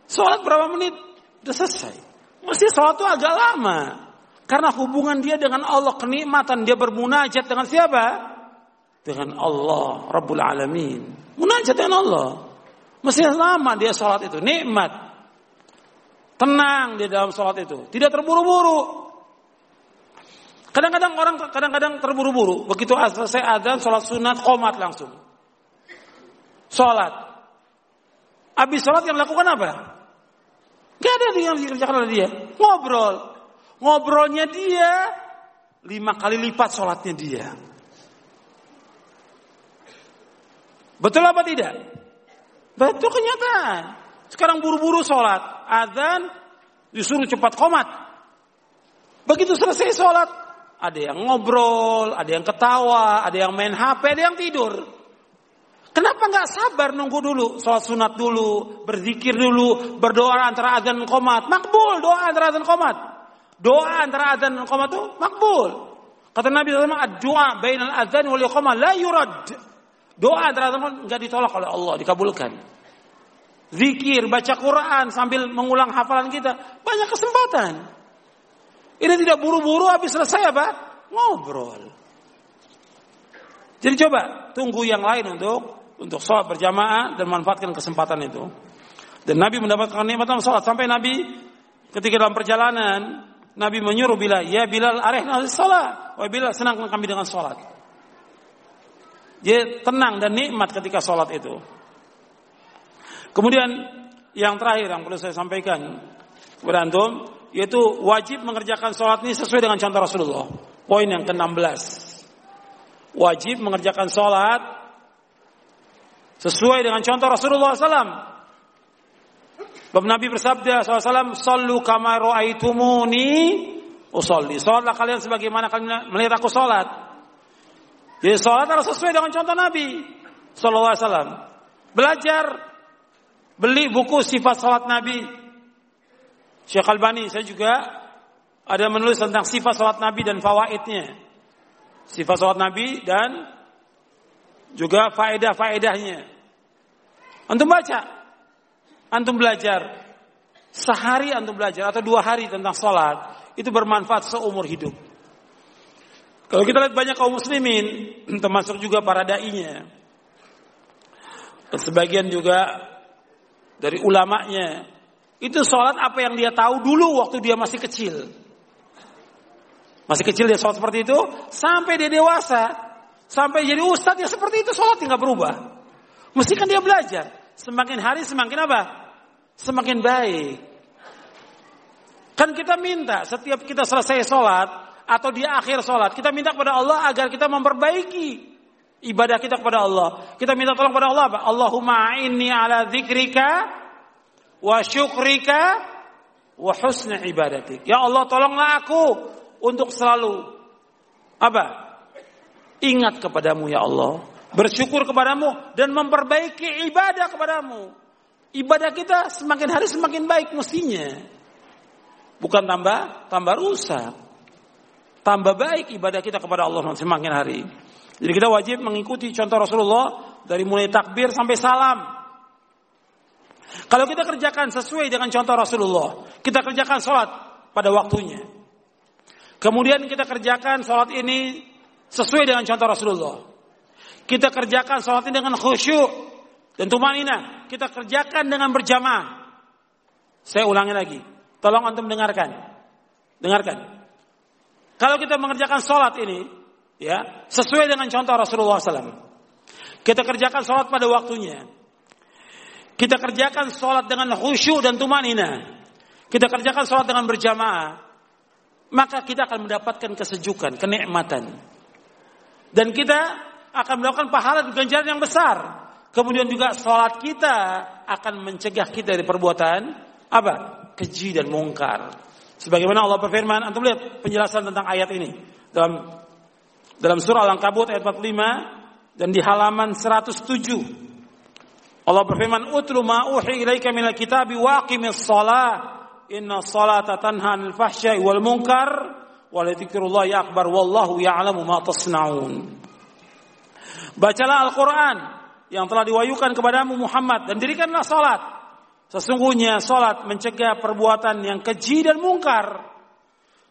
Sholat berapa menit? Udah selesai. Masih sholat itu agak lama. Karena hubungan dia dengan Allah, kenikmatan dia bermunajat dengan siapa? dengan Allah Rabbul Alamin. Munajat dengan Allah. Mesti lama dia sholat itu, nikmat. Tenang di dalam sholat itu, tidak terburu-buru. Kadang-kadang orang kadang-kadang terburu-buru. Begitu selesai adzan, sholat sunat, komat langsung. Sholat. Habis sholat yang lakukan apa? Gak ada yang dikerjakan oleh dia. Ngobrol. Ngobrolnya dia lima kali lipat sholatnya dia. Betul apa tidak? Betul kenyataan. Sekarang buru-buru sholat. Adhan disuruh cepat komat. Begitu selesai sholat. Ada yang ngobrol, ada yang ketawa, ada yang main HP, ada yang tidur. Kenapa nggak sabar nunggu dulu, sholat sunat dulu, berzikir dulu, berdoa antara adzan dan komat, makbul doa antara adzan dan komat. Doa antara adzan dan komat itu makbul. Kata Nabi SAW, doa bainal adzan wal iqamah la yurad. Doa adzan nggak ditolak oleh Allah, dikabulkan. Zikir, baca Quran sambil mengulang hafalan kita, banyak kesempatan. Ini tidak buru-buru habis selesai apa? Ngobrol. Jadi coba tunggu yang lain untuk untuk sholat berjamaah dan manfaatkan kesempatan itu. Dan Nabi mendapatkan nikmat sholat sampai Nabi ketika dalam perjalanan Nabi menyuruh Bilal, ya Bilal arehna sholat. Wah Bilal senang kami dengan sholat. Dia tenang dan nikmat ketika sholat itu. Kemudian yang terakhir yang perlu saya sampaikan kepada antum yaitu wajib mengerjakan sholat ini sesuai dengan contoh Rasulullah. Poin yang ke-16. Wajib mengerjakan sholat Sesuai dengan contoh Rasulullah SAW. Bab Nabi bersabda SAW, Sallu kama ro'aitumuni usolli. Salatlah kalian sebagaimana kalian melihat aku salat. Jadi salat harus sesuai dengan contoh Nabi Sallallahu Alaihi Wasallam. Belajar, beli buku sifat salat Nabi. Syekh Albani, saya juga ada menulis tentang sifat salat Nabi dan fawaidnya. Sifat salat Nabi dan juga faedah-faedahnya. Antum baca, antum belajar, sehari antum belajar atau dua hari tentang sholat, itu bermanfaat seumur hidup. Kalau kita lihat banyak kaum muslimin, termasuk juga para da'inya, sebagian juga dari ulamanya, itu sholat apa yang dia tahu dulu waktu dia masih kecil. Masih kecil dia sholat seperti itu, sampai dia dewasa, Sampai jadi ustadz ya seperti itu sholat nggak berubah. Mesti kan dia belajar. Semakin hari semakin apa? Semakin baik. Kan kita minta setiap kita selesai sholat atau di akhir sholat kita minta kepada Allah agar kita memperbaiki ibadah kita kepada Allah. Kita minta tolong kepada Allah apa? Allahumma inni ala dzikrika wa syukrika wa husna ibadatik. Ya Allah tolonglah aku untuk selalu apa? Ingat kepadamu ya Allah. Bersyukur kepadamu dan memperbaiki ibadah kepadamu. Ibadah kita semakin hari semakin baik mestinya. Bukan tambah, tambah rusak. Tambah baik ibadah kita kepada Allah semakin hari. Jadi kita wajib mengikuti contoh Rasulullah dari mulai takbir sampai salam. Kalau kita kerjakan sesuai dengan contoh Rasulullah, kita kerjakan sholat pada waktunya. Kemudian kita kerjakan sholat ini Sesuai dengan contoh Rasulullah. Kita kerjakan sholat ini dengan khusyuk dan tumanina. Kita kerjakan dengan berjamaah. Saya ulangi lagi. Tolong antum dengarkan. Dengarkan. Kalau kita mengerjakan sholat ini, ya sesuai dengan contoh Rasulullah SAW. Kita kerjakan sholat pada waktunya. Kita kerjakan sholat dengan khusyuk dan tumanina. Kita kerjakan sholat dengan berjamaah. Maka kita akan mendapatkan kesejukan, kenikmatan. Dan kita akan melakukan pahala dan ganjaran yang besar. Kemudian juga sholat kita akan mencegah kita dari perbuatan apa? Keji dan mungkar. Sebagaimana Allah berfirman, antum lihat penjelasan tentang ayat ini dalam dalam surah Al-Ankabut ayat 45 dan di halaman 107. Allah berfirman, "Utlu ma uhi ilaika minal kitabi wa aqimis shalah. Inna salata tanha 'anil fahsya'i wal munkar." Waladzikrullahi akbar wallahu ya'lamu ma tasnaun. Bacalah Al-Qur'an yang telah diwahyukan kepadamu Muhammad dan dirikanlah salat. Sesungguhnya salat mencegah perbuatan yang keji dan mungkar.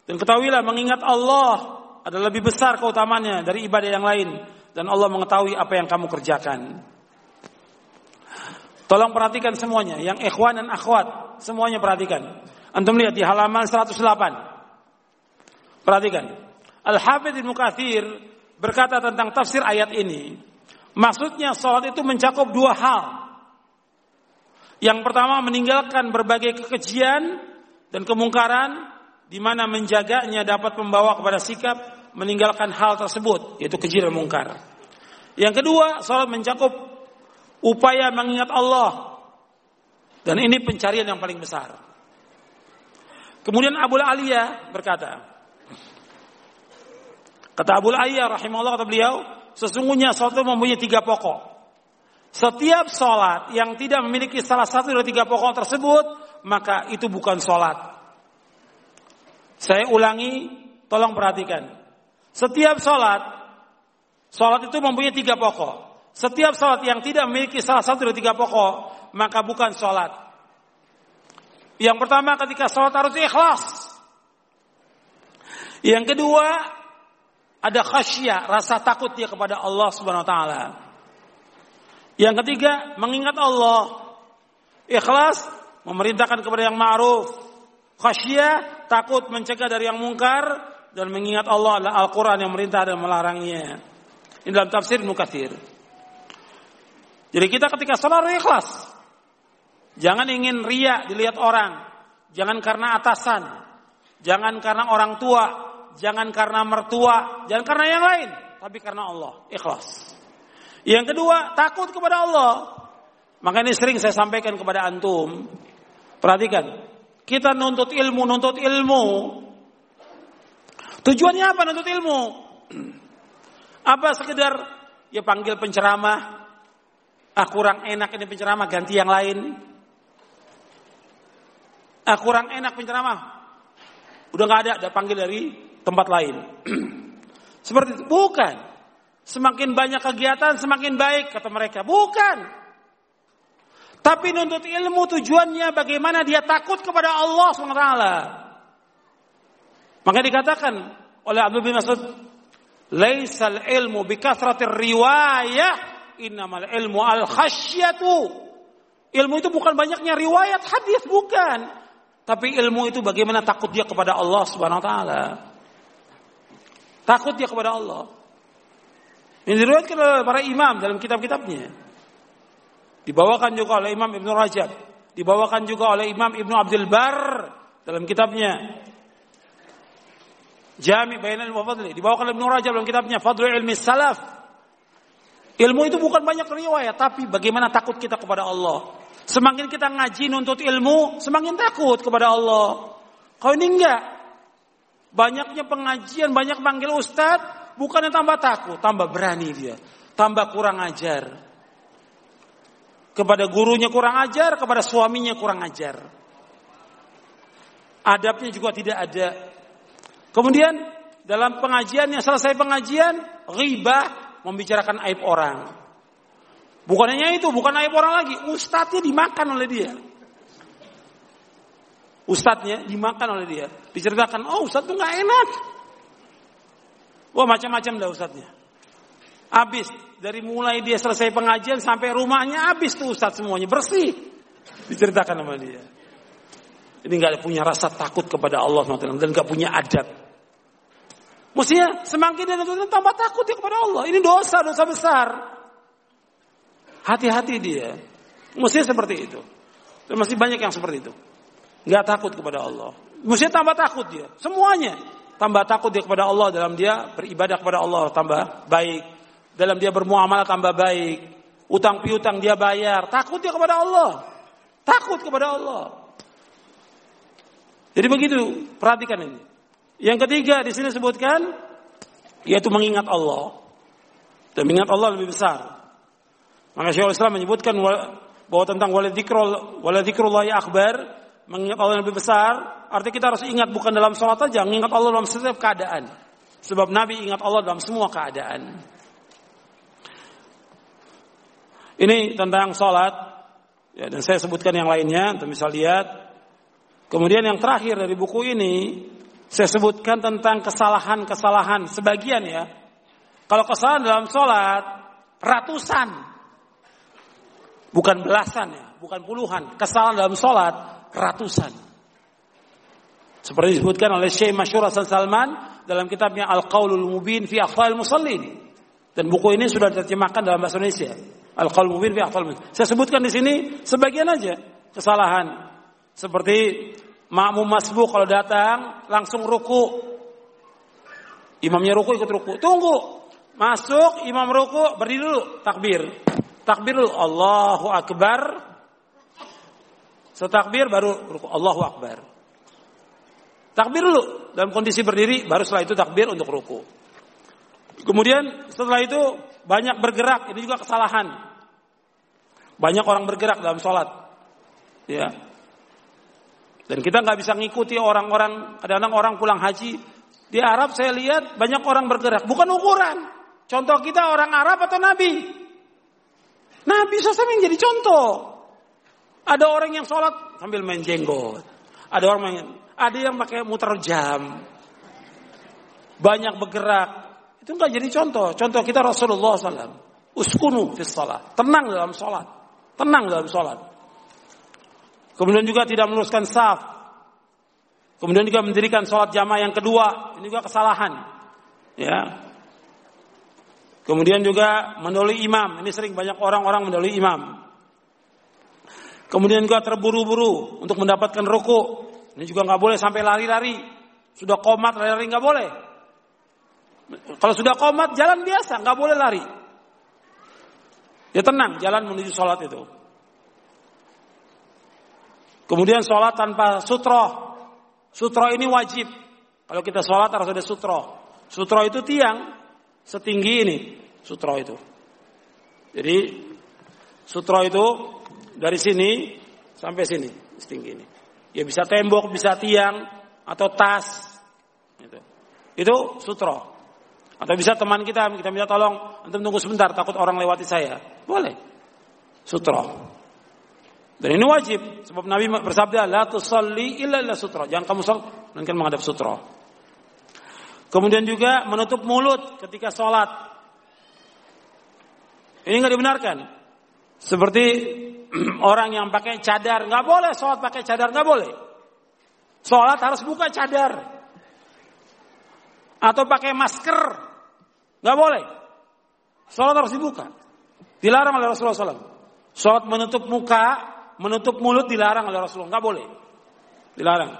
Dan ketahuilah mengingat Allah adalah lebih besar keutamannya dari ibadah yang lain dan Allah mengetahui apa yang kamu kerjakan. Tolong perhatikan semuanya, yang ikhwan dan akhwat, semuanya perhatikan. Antum lihat di halaman 108. Perhatikan. Al-Hafidh Ibnu Katsir berkata tentang tafsir ayat ini. Maksudnya sholat itu mencakup dua hal. Yang pertama meninggalkan berbagai kekejian dan kemungkaran di mana menjaganya dapat membawa kepada sikap meninggalkan hal tersebut yaitu keji dan mungkar. Yang kedua, sholat mencakup upaya mengingat Allah dan ini pencarian yang paling besar. Kemudian Abu Aliyah berkata, Kata Abu Ayyah rahimahullah kata beliau, sesungguhnya itu mempunyai tiga pokok. Setiap sholat yang tidak memiliki salah satu dari tiga pokok tersebut, maka itu bukan sholat. Saya ulangi, tolong perhatikan. Setiap sholat, sholat itu mempunyai tiga pokok. Setiap sholat yang tidak memiliki salah satu dari tiga pokok, maka bukan sholat. Yang pertama ketika sholat harus ikhlas. Yang kedua, ada khasyah, rasa takut dia kepada Allah Subhanahu wa taala. Yang ketiga, mengingat Allah. Ikhlas, memerintahkan kepada yang ma'ruf. Khasyah, takut mencegah dari yang mungkar dan mengingat Allah adalah Al-Qur'an yang merintah dan melarangnya. Ini dalam tafsir Ibnu Jadi kita ketika salat ikhlas. Jangan ingin ria dilihat orang. Jangan karena atasan. Jangan karena orang tua. Jangan karena mertua. Jangan karena yang lain. Tapi karena Allah. Ikhlas. Yang kedua, takut kepada Allah. Maka ini sering saya sampaikan kepada antum. Perhatikan, kita nuntut ilmu, nuntut ilmu. Tujuannya apa nuntut ilmu? Apa sekedar ya panggil penceramah, ah kurang enak ini penceramah ganti yang lain. Ah kurang enak penceramah, udah nggak ada, udah panggil dari tempat lain. Seperti itu, bukan. Semakin banyak kegiatan semakin baik kata mereka. Bukan. Tapi nuntut ilmu tujuannya bagaimana dia takut kepada Allah SWT. Maka dikatakan oleh Abdul bin Mas'ud, "Laisal ilmu bikasratir riwayah, innamal ilmu al khasyatu." Ilmu itu bukan banyaknya riwayat hadis bukan, tapi ilmu itu bagaimana takut dia kepada Allah Subhanahu wa taala. Takut dia kepada Allah. Ini diriwayatkan oleh para imam dalam kitab-kitabnya. Dibawakan juga oleh Imam Ibn Rajab. Dibawakan juga oleh Imam Ibn Abdul Bar dalam kitabnya. Jami Bainal Fadli. Dibawakan oleh Ibn Rajab dalam kitabnya Fadlu Ilmi Salaf. Ilmu itu bukan banyak riwayat, tapi bagaimana takut kita kepada Allah. Semakin kita ngaji nuntut ilmu, semakin takut kepada Allah. Kau ini enggak. Banyaknya pengajian, banyak panggil ustadz, bukannya tambah takut, tambah berani dia, tambah kurang ajar. Kepada gurunya kurang ajar, kepada suaminya kurang ajar. Adabnya juga tidak ada. Kemudian dalam pengajian yang selesai pengajian, riba membicarakan aib orang. Bukan hanya itu, bukan aib orang lagi, ustadznya dimakan oleh dia. Ustadznya dimakan oleh dia. Diceritakan, oh ustadz tuh nggak enak. Wah macam-macam dah ustadznya. Habis dari mulai dia selesai pengajian sampai rumahnya habis tuh ustadz semuanya bersih. Diceritakan sama dia. Ini nggak punya rasa takut kepada Allah SWT dan nggak punya adab. Mestinya semakin dia tambah takut dia kepada Allah. Ini dosa, dosa besar. Hati-hati dia. Mestinya seperti itu. Dan masih banyak yang seperti itu. Nggak takut kepada Allah. Mestinya tambah takut dia. Semuanya tambah takut dia kepada Allah dalam dia beribadah kepada Allah tambah baik. Dalam dia bermuamalah tambah baik. Utang piutang dia bayar. Takut dia kepada Allah. Takut kepada Allah. Jadi begitu perhatikan ini. Yang ketiga di sini sebutkan yaitu mengingat Allah. Dan mengingat Allah lebih besar. Maka Syekhul Islam menyebutkan bahwa tentang waladzikrullahi akbar mengingat Allah yang lebih besar, artinya kita harus ingat bukan dalam sholat saja, mengingat Allah dalam setiap keadaan. Sebab Nabi ingat Allah dalam semua keadaan. Ini tentang sholat, ya, dan saya sebutkan yang lainnya, untuk bisa lihat. Kemudian yang terakhir dari buku ini, saya sebutkan tentang kesalahan-kesalahan, sebagian ya. Kalau kesalahan dalam sholat, ratusan. Bukan belasan ya, bukan puluhan. Kesalahan dalam sholat, ratusan. Seperti disebutkan oleh Syekh Masyur Hasan Salman dalam kitabnya Al-Qaulul Mubin fi Akhfal Musallin. Dan buku ini sudah diterjemahkan dalam bahasa Indonesia. Al-Qaulul Mubin fi Akhfal Musallin. Saya sebutkan di sini sebagian aja kesalahan. Seperti makmum masbuk kalau datang langsung ruku. Imamnya ruku ikut ruku. Tunggu. Masuk imam ruku berdiri dulu takbir. Takbir dulu Allahu Akbar Setakbir baru ruku. Allahu Akbar. Takbir dulu dalam kondisi berdiri, baru setelah itu takbir untuk ruku. Kemudian setelah itu banyak bergerak, ini juga kesalahan. Banyak orang bergerak dalam sholat. Ya. Dan kita nggak bisa ngikuti orang-orang, kadang-kadang orang pulang haji. Di Arab saya lihat banyak orang bergerak. Bukan ukuran. Contoh kita orang Arab atau Nabi. Nabi SAW yang jadi contoh. Ada orang yang sholat sambil main jenggot. Ada orang main, ada yang pakai muter jam. Banyak bergerak. Itu nggak jadi contoh. Contoh kita Rasulullah SAW. Uskunu fis salat. Tenang dalam sholat. Tenang dalam sholat. Kemudian juga tidak meluruskan saf. Kemudian juga mendirikan sholat jamaah yang kedua. Ini juga kesalahan. Ya. Kemudian juga mendolui imam. Ini sering banyak orang-orang mendolui imam. Kemudian juga terburu-buru untuk mendapatkan ruku. Ini juga nggak boleh sampai lari-lari. Sudah komat lari-lari nggak boleh. Kalau sudah komat jalan biasa, nggak boleh lari. Ya tenang, jalan menuju sholat itu. Kemudian sholat tanpa sutro. Sutro ini wajib. Kalau kita sholat harus ada sutro. Sutro itu tiang setinggi ini. Sutro itu. Jadi sutro itu dari sini sampai sini setinggi ini. Ya bisa tembok, bisa tiang atau tas. Itu, itu sutro. Atau bisa teman kita, kita minta tolong, antum tunggu sebentar, takut orang lewati saya. Boleh. Sutra. Dan ini wajib, sebab Nabi bersabda, La tusalli illa sutra. Jangan kamu sholat, melainkan menghadap sutra. Kemudian juga menutup mulut ketika sholat. Ini nggak dibenarkan. Seperti orang yang pakai cadar, nggak boleh sholat pakai cadar, nggak boleh. Sholat harus buka cadar. Atau pakai masker, Nggak boleh. Sholat harus dibuka. Dilarang oleh Rasulullah SAW. Sholat menutup muka, menutup mulut dilarang oleh Rasulullah. Nggak boleh. Dilarang.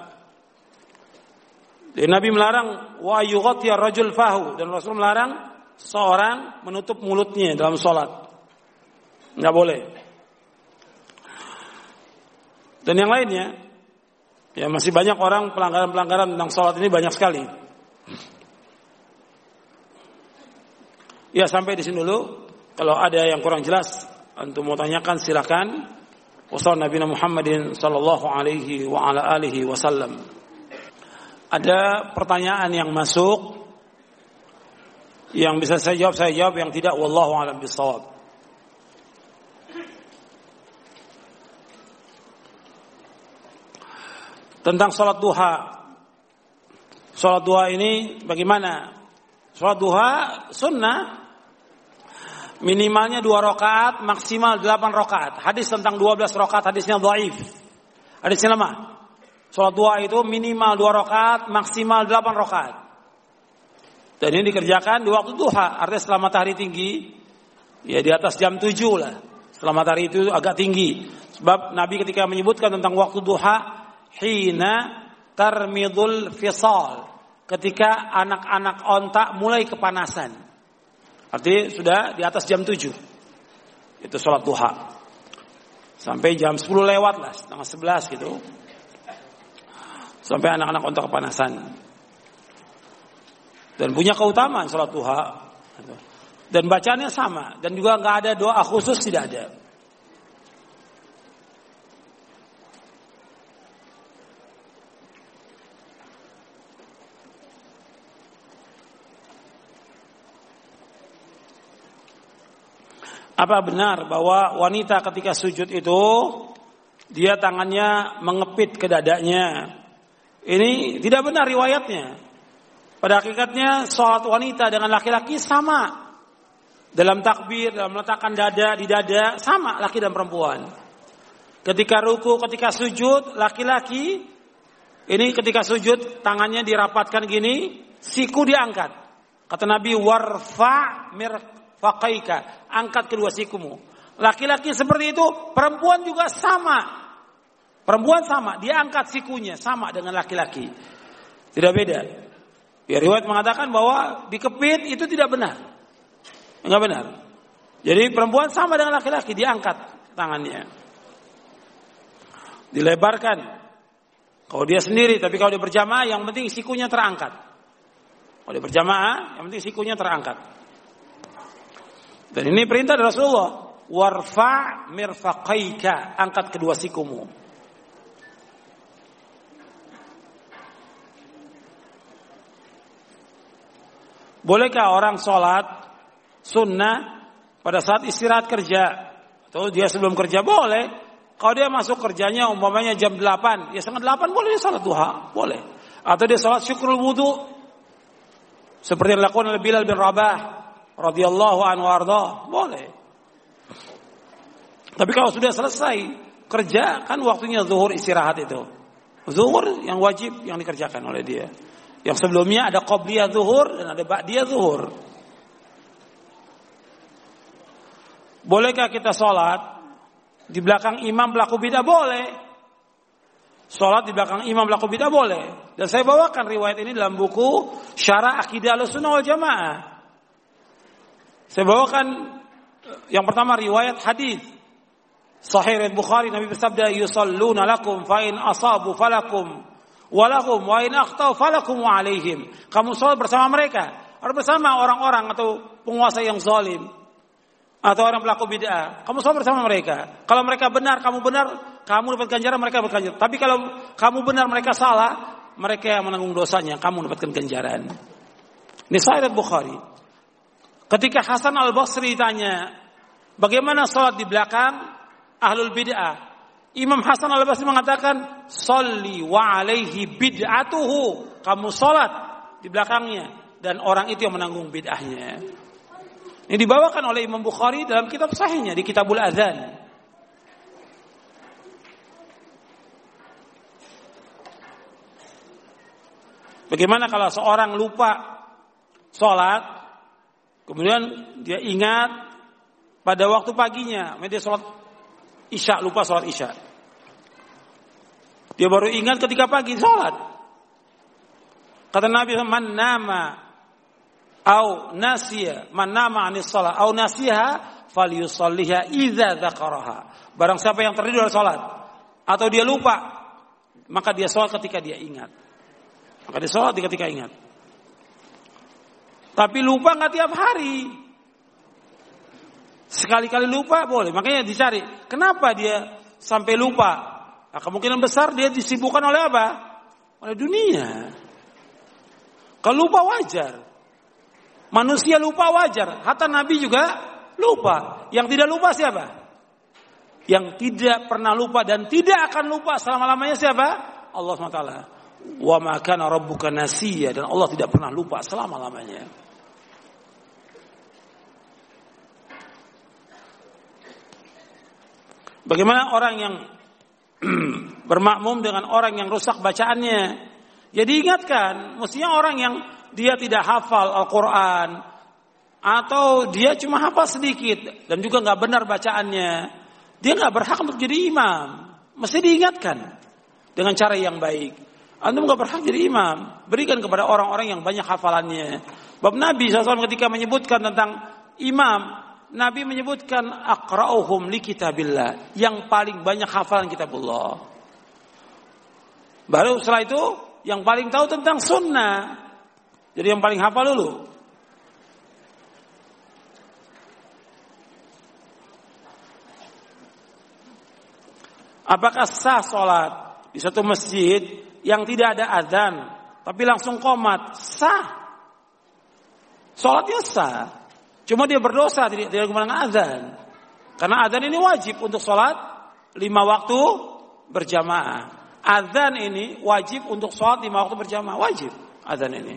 Dan Nabi melarang wa yughatiya rajul fahu dan Rasul melarang seorang menutup mulutnya dalam sholat. Nggak boleh. Dan yang lainnya, ya masih banyak orang pelanggaran-pelanggaran tentang sholat ini banyak sekali. Ya sampai di sini dulu. Kalau ada yang kurang jelas untuk mau tanyakan silakan. Wassalamualaikum Nabi Muhammadin sallallahu alaihi wa ala alihi wasallam. Ada pertanyaan yang masuk yang bisa saya jawab saya jawab yang tidak wallahu alam bisawab. Tentang sholat duha. Sholat duha ini bagaimana? Sholat duha sunnah minimalnya dua rakaat, maksimal delapan rakaat. Hadis tentang dua belas rakaat hadisnya dhaif. Hadisnya lemah. Salat dua itu minimal dua rakaat, maksimal delapan rakaat. Dan ini dikerjakan di waktu duha, artinya setelah matahari tinggi, ya di atas jam tujuh lah. Setelah matahari itu agak tinggi. Sebab Nabi ketika menyebutkan tentang waktu duha, hina tarmidul fisal. Ketika anak-anak ontak mulai kepanasan. Artinya sudah di atas jam 7. Itu sholat duha. Sampai jam 10 lewat lah, setengah 11 gitu. Sampai anak-anak untuk kepanasan. Dan punya keutamaan sholat duha. Dan bacanya sama. Dan juga nggak ada doa khusus tidak ada. Apa benar bahwa wanita ketika sujud itu dia tangannya mengepit ke dadanya? Ini tidak benar riwayatnya. Pada hakikatnya sholat wanita dengan laki-laki sama. Dalam takbir, dalam meletakkan dada di dada sama laki dan perempuan. Ketika ruku, ketika sujud, laki-laki ini ketika sujud tangannya dirapatkan gini, siku diangkat. Kata Nabi warfa mir faqaika, angkat kedua sikumu. Laki-laki seperti itu, perempuan juga sama. Perempuan sama, dia angkat sikunya sama dengan laki-laki. Tidak beda. Ya riwayat mengatakan bahwa dikepit itu tidak benar. Enggak benar. Jadi perempuan sama dengan laki-laki, dia angkat tangannya. Dilebarkan. Kalau dia sendiri, tapi kalau dia berjamaah, yang penting sikunya terangkat. Kalau dia berjamaah, yang penting sikunya terangkat. Dan ini perintah dari Rasulullah. Warfa mirfaqaika, angkat kedua sikumu. Bolehkah orang sholat sunnah pada saat istirahat kerja? Atau dia sebelum kerja? Boleh? Kalau dia masuk kerjanya umpamanya jam 8, ya setengah 8 boleh dia sholat duha, boleh. Atau dia sholat syukrul wudhu seperti yang dilakukan oleh Bilal bin Rabah radhiyallahu anhu arda, boleh. Tapi kalau sudah selesai kerja kan waktunya zuhur istirahat itu. Zuhur yang wajib yang dikerjakan oleh dia. Yang sebelumnya ada qobliyah zuhur dan ada ba'diyah zuhur. Bolehkah kita sholat di belakang imam pelaku bidah? Boleh. Sholat di belakang imam pelaku bidah boleh. Dan saya bawakan riwayat ini dalam buku Syarah Akidah Al-Sunnah wal Jamaah. Saya bawakan yang pertama riwayat hadis Sahih Bukhari Nabi bersabda yusalluna lakum fa in asabu falakum Walahum wa in akhtau falakum wa alaihim. Kamu sholat bersama mereka. Atau bersama orang-orang atau penguasa yang zalim. Atau orang pelaku bid'ah. Kamu sholat bersama mereka. Kalau mereka benar, kamu benar, kamu dapat ganjaran, mereka dapat ganjaran. Tapi kalau kamu benar, mereka salah, mereka yang menanggung dosanya, kamu dapatkan ganjaran. Ini Sahih Bukhari. Ketika Hasan Al-Basri tanya, bagaimana sholat di belakang ahlul bid'ah? Imam Hasan al Basri mengatakan, "Salli wa alaihi bid'atuhu." Kamu salat di belakangnya dan orang itu yang menanggung bid'ahnya. Ini dibawakan oleh Imam Bukhari dalam kitab sahihnya di Kitabul Adzan. Bagaimana kalau seorang lupa sholat, kemudian dia ingat pada waktu paginya, dia sholat isya, lupa sholat isya. Dia baru ingat ketika pagi sholat. Kata Nabi man nama au nasiya man nama anis sholat au nasiha falyusalliha idza dzakaraha. Barang siapa yang tertidur dari sholat atau dia lupa maka dia sholat ketika dia ingat. Maka dia sholat ketika ingat. Tapi lupa nggak tiap hari. Sekali-kali lupa boleh. Makanya dicari. Kenapa dia sampai lupa? Nah, kemungkinan besar dia disibukkan oleh apa? Oleh dunia. Kalau lupa wajar. Manusia lupa wajar. Hatta Nabi juga lupa. Yang tidak lupa siapa? Yang tidak pernah lupa dan tidak akan lupa selama-lamanya siapa? Allah SWT. Wa makana rabbuka nasiya. Dan Allah tidak pernah lupa selama-lamanya. Bagaimana orang yang bermakmum dengan orang yang rusak bacaannya. Jadi ingatkan, mestinya orang yang dia tidak hafal Al-Quran atau dia cuma hafal sedikit dan juga nggak benar bacaannya, dia nggak berhak untuk jadi imam. Mesti diingatkan dengan cara yang baik. Anda nggak berhak jadi imam. Berikan kepada orang-orang yang banyak hafalannya. Bab Nabi SAW ketika menyebutkan tentang imam, Nabi menyebutkan akra'uhum li kitabillah, yang paling banyak hafalan kitabullah. Baru setelah itu yang paling tahu tentang sunnah. Jadi yang paling hafal dulu. Apakah sah sholat di satu masjid yang tidak ada adzan, tapi langsung komat? Sah. Sholatnya sah. Cuma dia berdosa tidak tidak menggunakan azan. Karena azan ini wajib untuk sholat lima waktu berjamaah. Azan ini wajib untuk sholat lima waktu berjamaah. Wajib azan ini.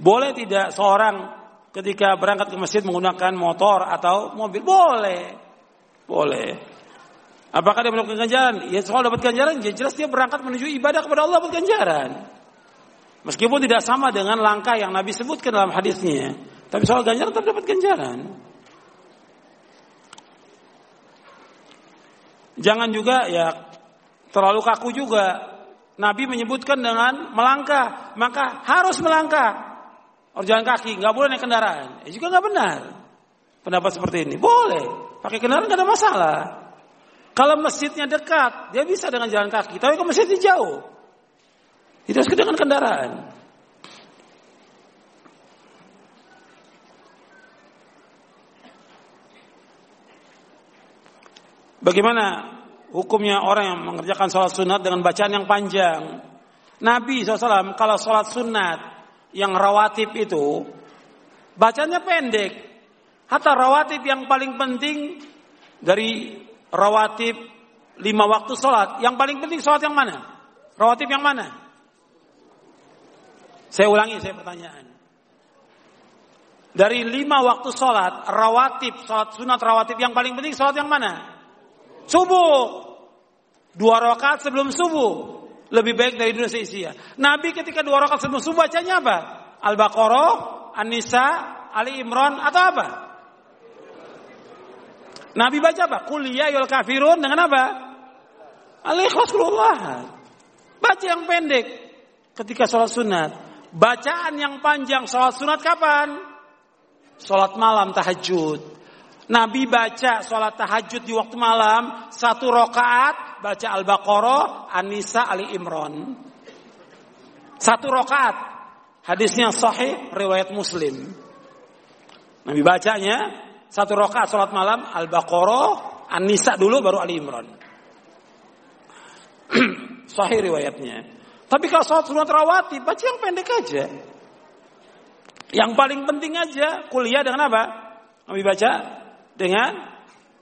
Boleh tidak seorang ketika berangkat ke masjid menggunakan motor atau mobil? Boleh. Boleh. Apakah dia melakukan ganjaran? Ya soal dapat ganjaran, ya jelas dia berangkat menuju ibadah kepada Allah dapat ganjaran. Meskipun tidak sama dengan langkah yang Nabi sebutkan dalam hadisnya, tapi soal ganjaran tetap dapat ganjaran. Jangan juga ya terlalu kaku juga. Nabi menyebutkan dengan melangkah, maka harus melangkah. Orang jalan kaki, nggak boleh naik kendaraan. Ya juga nggak benar. Pendapat seperti ini boleh, pakai kendaraan nggak ada masalah. Kalau masjidnya dekat, dia bisa dengan jalan kaki. Tapi kalau masjidnya jauh, tidak harus dengan kendaraan. Bagaimana hukumnya orang yang mengerjakan sholat sunat dengan bacaan yang panjang? Nabi SAW kalau sholat sunat yang rawatib itu bacanya pendek. Hatta rawatib yang paling penting dari rawatib lima waktu sholat. Yang paling penting sholat yang mana? Rawatib yang mana? Saya ulangi saya pertanyaan. Dari lima waktu sholat, rawatib, sholat sunat rawatib yang paling penting sholat yang mana? Subuh. Dua rakaat sebelum subuh. Lebih baik dari dunia seisia. Nabi ketika dua rakaat sebelum subuh bacanya apa? Al-Baqarah, An-Nisa, Ali Imran atau apa? Nabi baca apa? Kuliah yul kafirun dengan apa? Al-Ikhlas Baca yang pendek ketika sholat sunat. Bacaan yang panjang sholat sunat kapan? Sholat malam tahajud. Nabi baca sholat tahajud di waktu malam satu rokaat baca Al-Baqarah, An-Nisa, Ali Imran. Satu rokaat. Hadisnya sahih riwayat Muslim. Nabi bacanya satu rokaat sholat malam Al-Baqarah, An-Nisa dulu baru Ali Imran. sahih riwayatnya. Tapi kalau sholat sunat rawati baca yang pendek aja. Yang paling penting aja kuliah dengan apa? Nabi baca dengan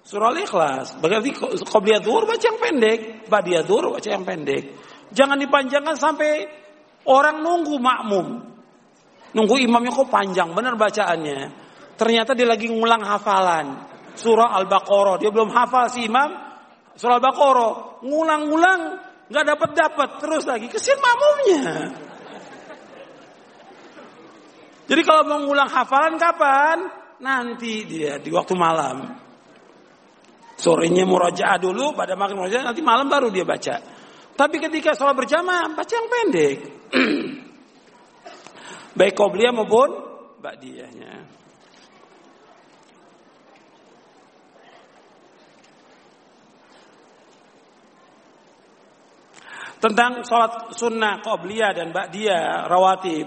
surah Al-Ikhlas. Berarti qobliyah dhuhr baca yang pendek, ba'diyah dhuhr baca yang pendek. Jangan dipanjangkan sampai orang nunggu makmum. Nunggu imamnya kok panjang benar bacaannya. Ternyata dia lagi ngulang hafalan surah Al-Baqarah. Dia belum hafal si imam surah Al-Baqarah. Ngulang-ngulang nggak dapat dapat terus lagi kesian makmumnya. Jadi kalau mau ngulang hafalan kapan? nanti dia di waktu malam. Sorenya murajaah dulu, pada maghrib murajaah, nanti malam baru dia baca. Tapi ketika sholat berjamaah, baca yang pendek. Baik qobliyah maupun ba'diyahnya. Tentang sholat sunnah, qobliyah dan ba'diyah, rawatib.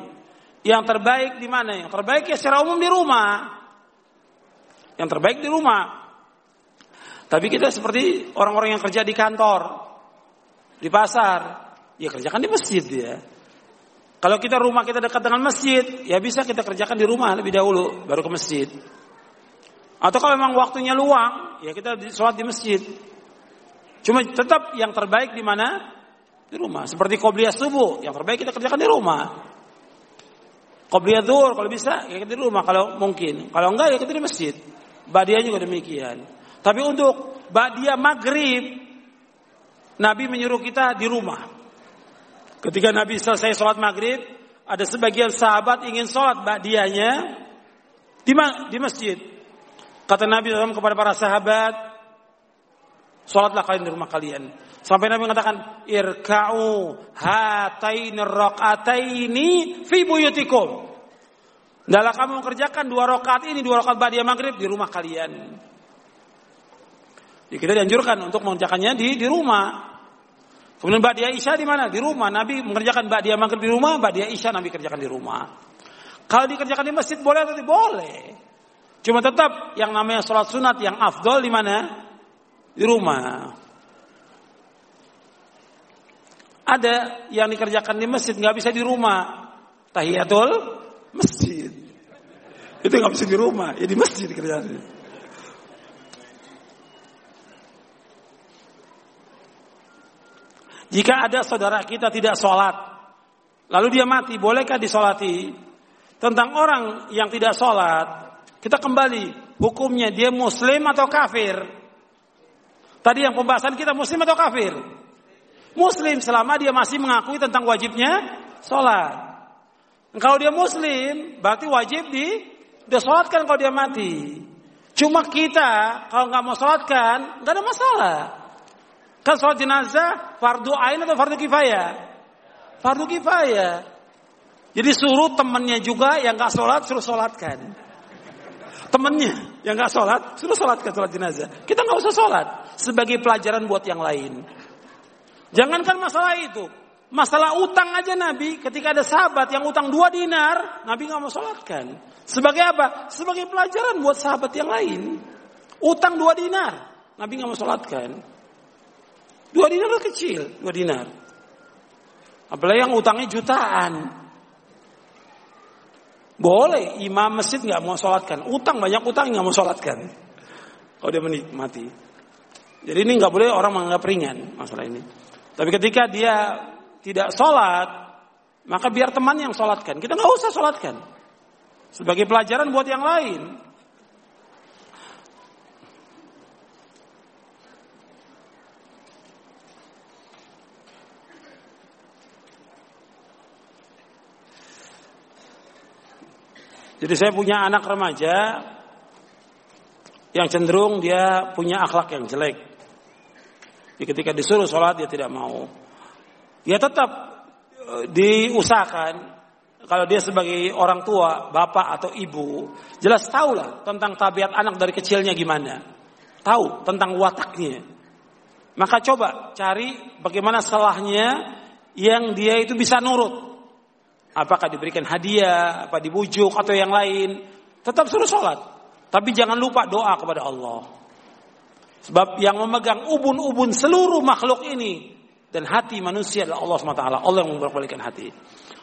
Yang terbaik di mana? Yang terbaik ya secara umum di rumah. Yang terbaik di rumah. Tapi kita seperti orang-orang yang kerja di kantor, di pasar, ya kerjakan di masjid ya. Kalau kita rumah kita dekat dengan masjid, ya bisa kita kerjakan di rumah lebih dahulu, baru ke masjid. Atau kalau memang waktunya luang, ya kita sholat di masjid. Cuma tetap yang terbaik di mana? Di rumah. Seperti qobliyah subuh, yang terbaik kita kerjakan di rumah. Qobliyah zuhur kalau bisa ya kita di rumah kalau mungkin. Kalau enggak ya kita di masjid. Badia juga demikian. Tapi untuk badia maghrib, Nabi menyuruh kita di rumah. Ketika Nabi selesai sholat maghrib, ada sebagian sahabat ingin sholat badianya di, di masjid. Kata Nabi SAW kepada para sahabat, sholatlah kalian di rumah kalian. Sampai Nabi mengatakan, irka'u hataini raqataini fi buyutikum. Dalam kamu mengerjakan dua rakaat ini, dua rakaat ba'diyah maghrib di rumah kalian. Ya, kita dianjurkan untuk mengerjakannya di di rumah. Kemudian ba'diyah isya di mana? Di rumah. Nabi mengerjakan ba'diyah maghrib di rumah, ba'diyah isya Nabi kerjakan di rumah. Kalau dikerjakan di masjid boleh atau tidak? Boleh. Cuma tetap yang namanya sholat sunat yang afdol di mana? Di rumah. Ada yang dikerjakan di masjid nggak bisa di rumah. Tahiyatul masjid. Itu nggak bisa di rumah, ya di masjid kerjanya. Jika ada saudara kita tidak sholat, lalu dia mati, bolehkah disolati? Tentang orang yang tidak sholat, kita kembali hukumnya dia muslim atau kafir? Tadi yang pembahasan kita muslim atau kafir? Muslim selama dia masih mengakui tentang wajibnya sholat. Kalau dia muslim, berarti wajib di dia sholatkan kalau dia mati. Cuma kita kalau nggak mau sholatkan, nggak ada masalah. Kan sholat jenazah fardu ain atau fardu kifayah? Fardu kifayah. Jadi suruh temannya juga yang nggak sholat suruh sholatkan. Temennya yang nggak sholat suruh sholatkan sholat jenazah. Kita nggak usah sholat. sebagai pelajaran buat yang lain. Jangankan masalah itu, masalah utang aja Nabi ketika ada sahabat yang utang dua dinar, Nabi nggak mau sholatkan. Sebagai apa? Sebagai pelajaran buat sahabat yang lain. Utang dua dinar, Nabi nggak mau sholatkan. Dua dinar kecil, dua dinar. Apalagi yang utangnya jutaan. Boleh imam masjid nggak mau sholatkan. Utang banyak utang nggak mau sholatkan. Kalau dia menikmati. Jadi ini nggak boleh orang menganggap ringan masalah ini. Tapi ketika dia tidak sholat, maka biar teman yang sholatkan. Kita nggak usah sholatkan. Sebagai pelajaran buat yang lain. Jadi saya punya anak remaja yang cenderung dia punya akhlak yang jelek. Jadi ketika disuruh sholat dia tidak mau. Dia tetap e, diusahakan kalau dia sebagai orang tua, bapak atau ibu, jelas tahu lah tentang tabiat anak dari kecilnya gimana. Tahu tentang wataknya. Maka coba cari bagaimana salahnya yang dia itu bisa nurut. Apakah diberikan hadiah, apa dibujuk atau yang lain. Tetap suruh sholat. Tapi jangan lupa doa kepada Allah. Sebab yang memegang ubun-ubun seluruh makhluk ini dan hati manusia adalah Allah SWT. Allah yang membolak hati.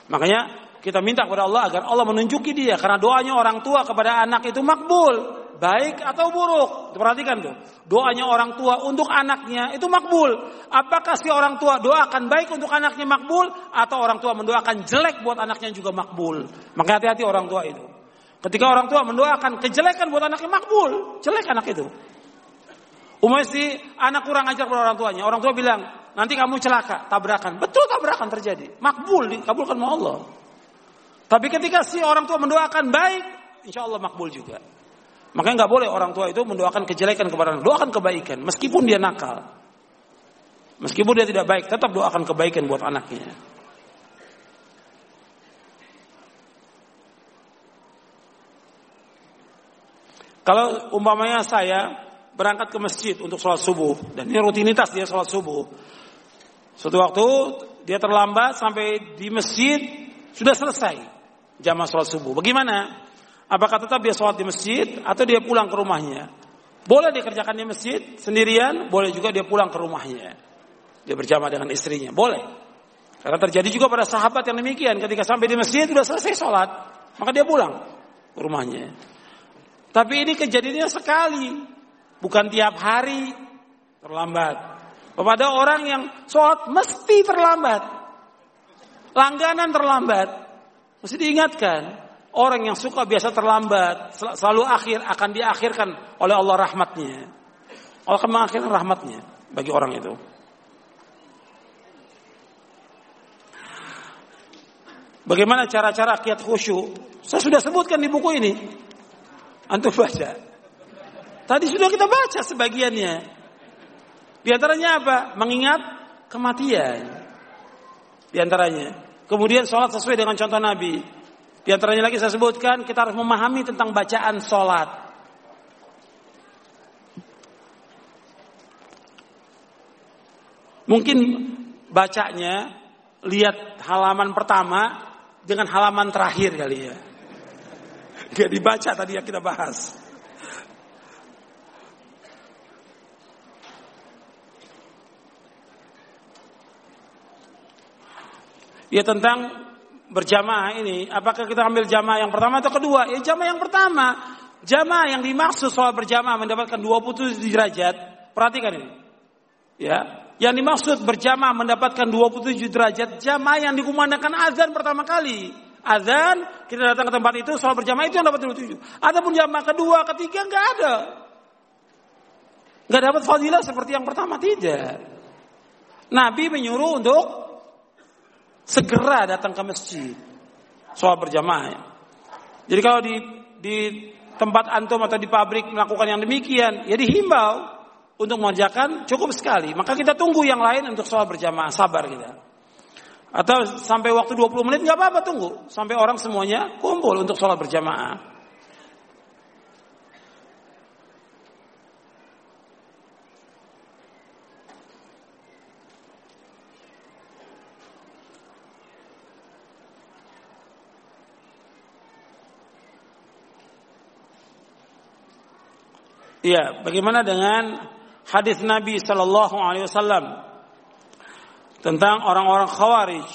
Makanya kita minta kepada Allah agar Allah menunjuki dia karena doanya orang tua kepada anak itu makbul, baik atau buruk. Perhatikan tuh. Doanya orang tua untuk anaknya itu makbul. Apakah si orang tua doakan baik untuk anaknya makbul atau orang tua mendoakan jelek buat anaknya juga makbul? Maka hati-hati orang tua itu. Ketika orang tua mendoakan kejelekan buat anaknya makbul, jelek anak itu. Umaisi anak kurang ajar kepada orang tuanya. Orang tua bilang, nanti kamu celaka, tabrakan. Betul tabrakan terjadi. Makbul, dikabulkan sama Allah. Tapi ketika si orang tua mendoakan baik, insya Allah makbul juga. Makanya nggak boleh orang tua itu mendoakan kejelekan kepada anak. Doakan kebaikan, meskipun dia nakal. Meskipun dia tidak baik, tetap doakan kebaikan buat anaknya. Kalau umpamanya saya berangkat ke masjid untuk sholat subuh dan ini rutinitas dia sholat subuh. Suatu waktu dia terlambat sampai di masjid sudah selesai jamaah sholat subuh. Bagaimana? Apakah tetap dia sholat di masjid atau dia pulang ke rumahnya? Boleh dia kerjakan di masjid sendirian, boleh juga dia pulang ke rumahnya. Dia berjamaah dengan istrinya, boleh. Karena terjadi juga pada sahabat yang demikian, ketika sampai di masjid sudah selesai sholat, maka dia pulang ke rumahnya. Tapi ini kejadiannya sekali, Bukan tiap hari terlambat. Kepada orang yang sholat mesti terlambat. Langganan terlambat. Mesti diingatkan. Orang yang suka biasa terlambat. Selalu akhir akan diakhirkan oleh Allah rahmatnya. Allah akan mengakhirkan rahmatnya bagi orang itu. Bagaimana cara-cara kiat khusyuk? Saya sudah sebutkan di buku ini. Antum baca. Tadi sudah kita baca sebagiannya. Di antaranya apa? Mengingat kematian. Di antaranya. Kemudian sholat sesuai dengan contoh Nabi. Di antaranya lagi saya sebutkan kita harus memahami tentang bacaan sholat. Mungkin bacanya lihat halaman pertama dengan halaman terakhir kali ya. Gak dibaca tadi yang kita bahas. Ya tentang berjamaah ini, apakah kita ambil jamaah yang pertama atau kedua? Ya jamaah yang pertama. Jamaah yang dimaksud soal berjamaah mendapatkan 27 derajat. Perhatikan ini. Ya, yang dimaksud berjamaah mendapatkan 27 derajat jamaah yang dikumandangkan azan pertama kali. Azan, kita datang ke tempat itu soal berjamaah itu yang dapat 27. Adapun jamaah kedua, ketiga nggak ada. Nggak dapat fadilah seperti yang pertama tidak. Nabi menyuruh untuk segera datang ke masjid soal berjamaah. Jadi kalau di di tempat antum atau di pabrik melakukan yang demikian, ya dihimbau untuk mengerjakan cukup sekali. Maka kita tunggu yang lain untuk soal berjamaah, sabar kita. Atau sampai waktu 20 menit nggak apa-apa tunggu sampai orang semuanya kumpul untuk sholat berjamaah. Iya, bagaimana dengan hadis Nabi Shallallahu Alaihi Wasallam tentang orang-orang Khawarij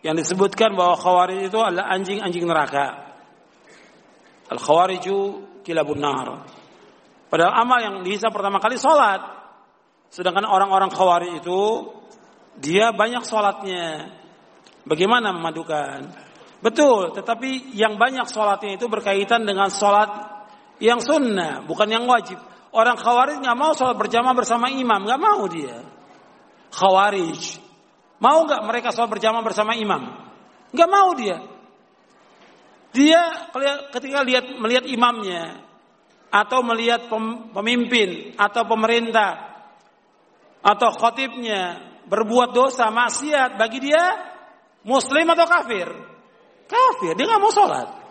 yang disebutkan bahwa Khawarij itu adalah anjing-anjing neraka. Al Khawariju kilabun nar. Padahal amal yang dihisap pertama kali sholat. Sedangkan orang-orang Khawarij itu dia banyak sholatnya. Bagaimana memadukan? Betul, tetapi yang banyak sholatnya itu berkaitan dengan sholat yang sunnah, bukan yang wajib. Orang khawarij nggak mau sholat berjamaah bersama imam, nggak mau dia. Khawarij, mau nggak mereka sholat berjamaah bersama imam? Nggak mau dia. Dia ketika lihat melihat imamnya atau melihat pemimpin atau pemerintah atau khotibnya berbuat dosa maksiat bagi dia muslim atau kafir? Kafir, dia nggak mau sholat.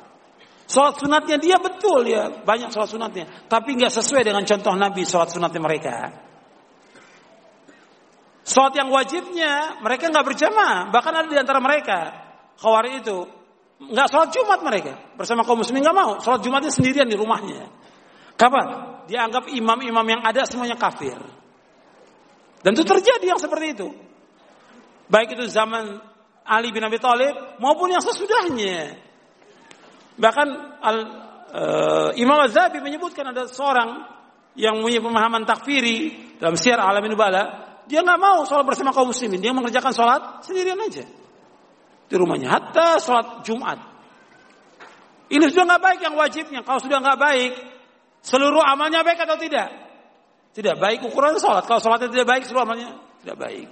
Sholat sunatnya dia betul ya banyak sholat sunatnya, tapi nggak sesuai dengan contoh Nabi sholat sunatnya mereka. Sholat yang wajibnya mereka nggak berjamaah, bahkan ada di antara mereka khawari itu nggak sholat Jumat mereka bersama kaum muslimin nggak mau sholat Jumatnya sendirian di rumahnya. Kapan? Dianggap imam-imam yang ada semuanya kafir. Dan itu terjadi yang seperti itu. Baik itu zaman Ali bin Abi Thalib maupun yang sesudahnya. Bahkan al, uh, Imam Az-Zabi menyebutkan ada seorang yang punya pemahaman takfiri dalam siar alamin bala, dia nggak mau sholat bersama kaum muslimin, dia mengerjakan sholat sendirian aja di rumahnya, hatta sholat Jumat. Ini sudah nggak baik yang wajibnya. Kalau sudah nggak baik, seluruh amalnya baik atau tidak? Tidak baik ukuran sholat. Kalau sholatnya tidak baik, seluruh amalnya tidak baik.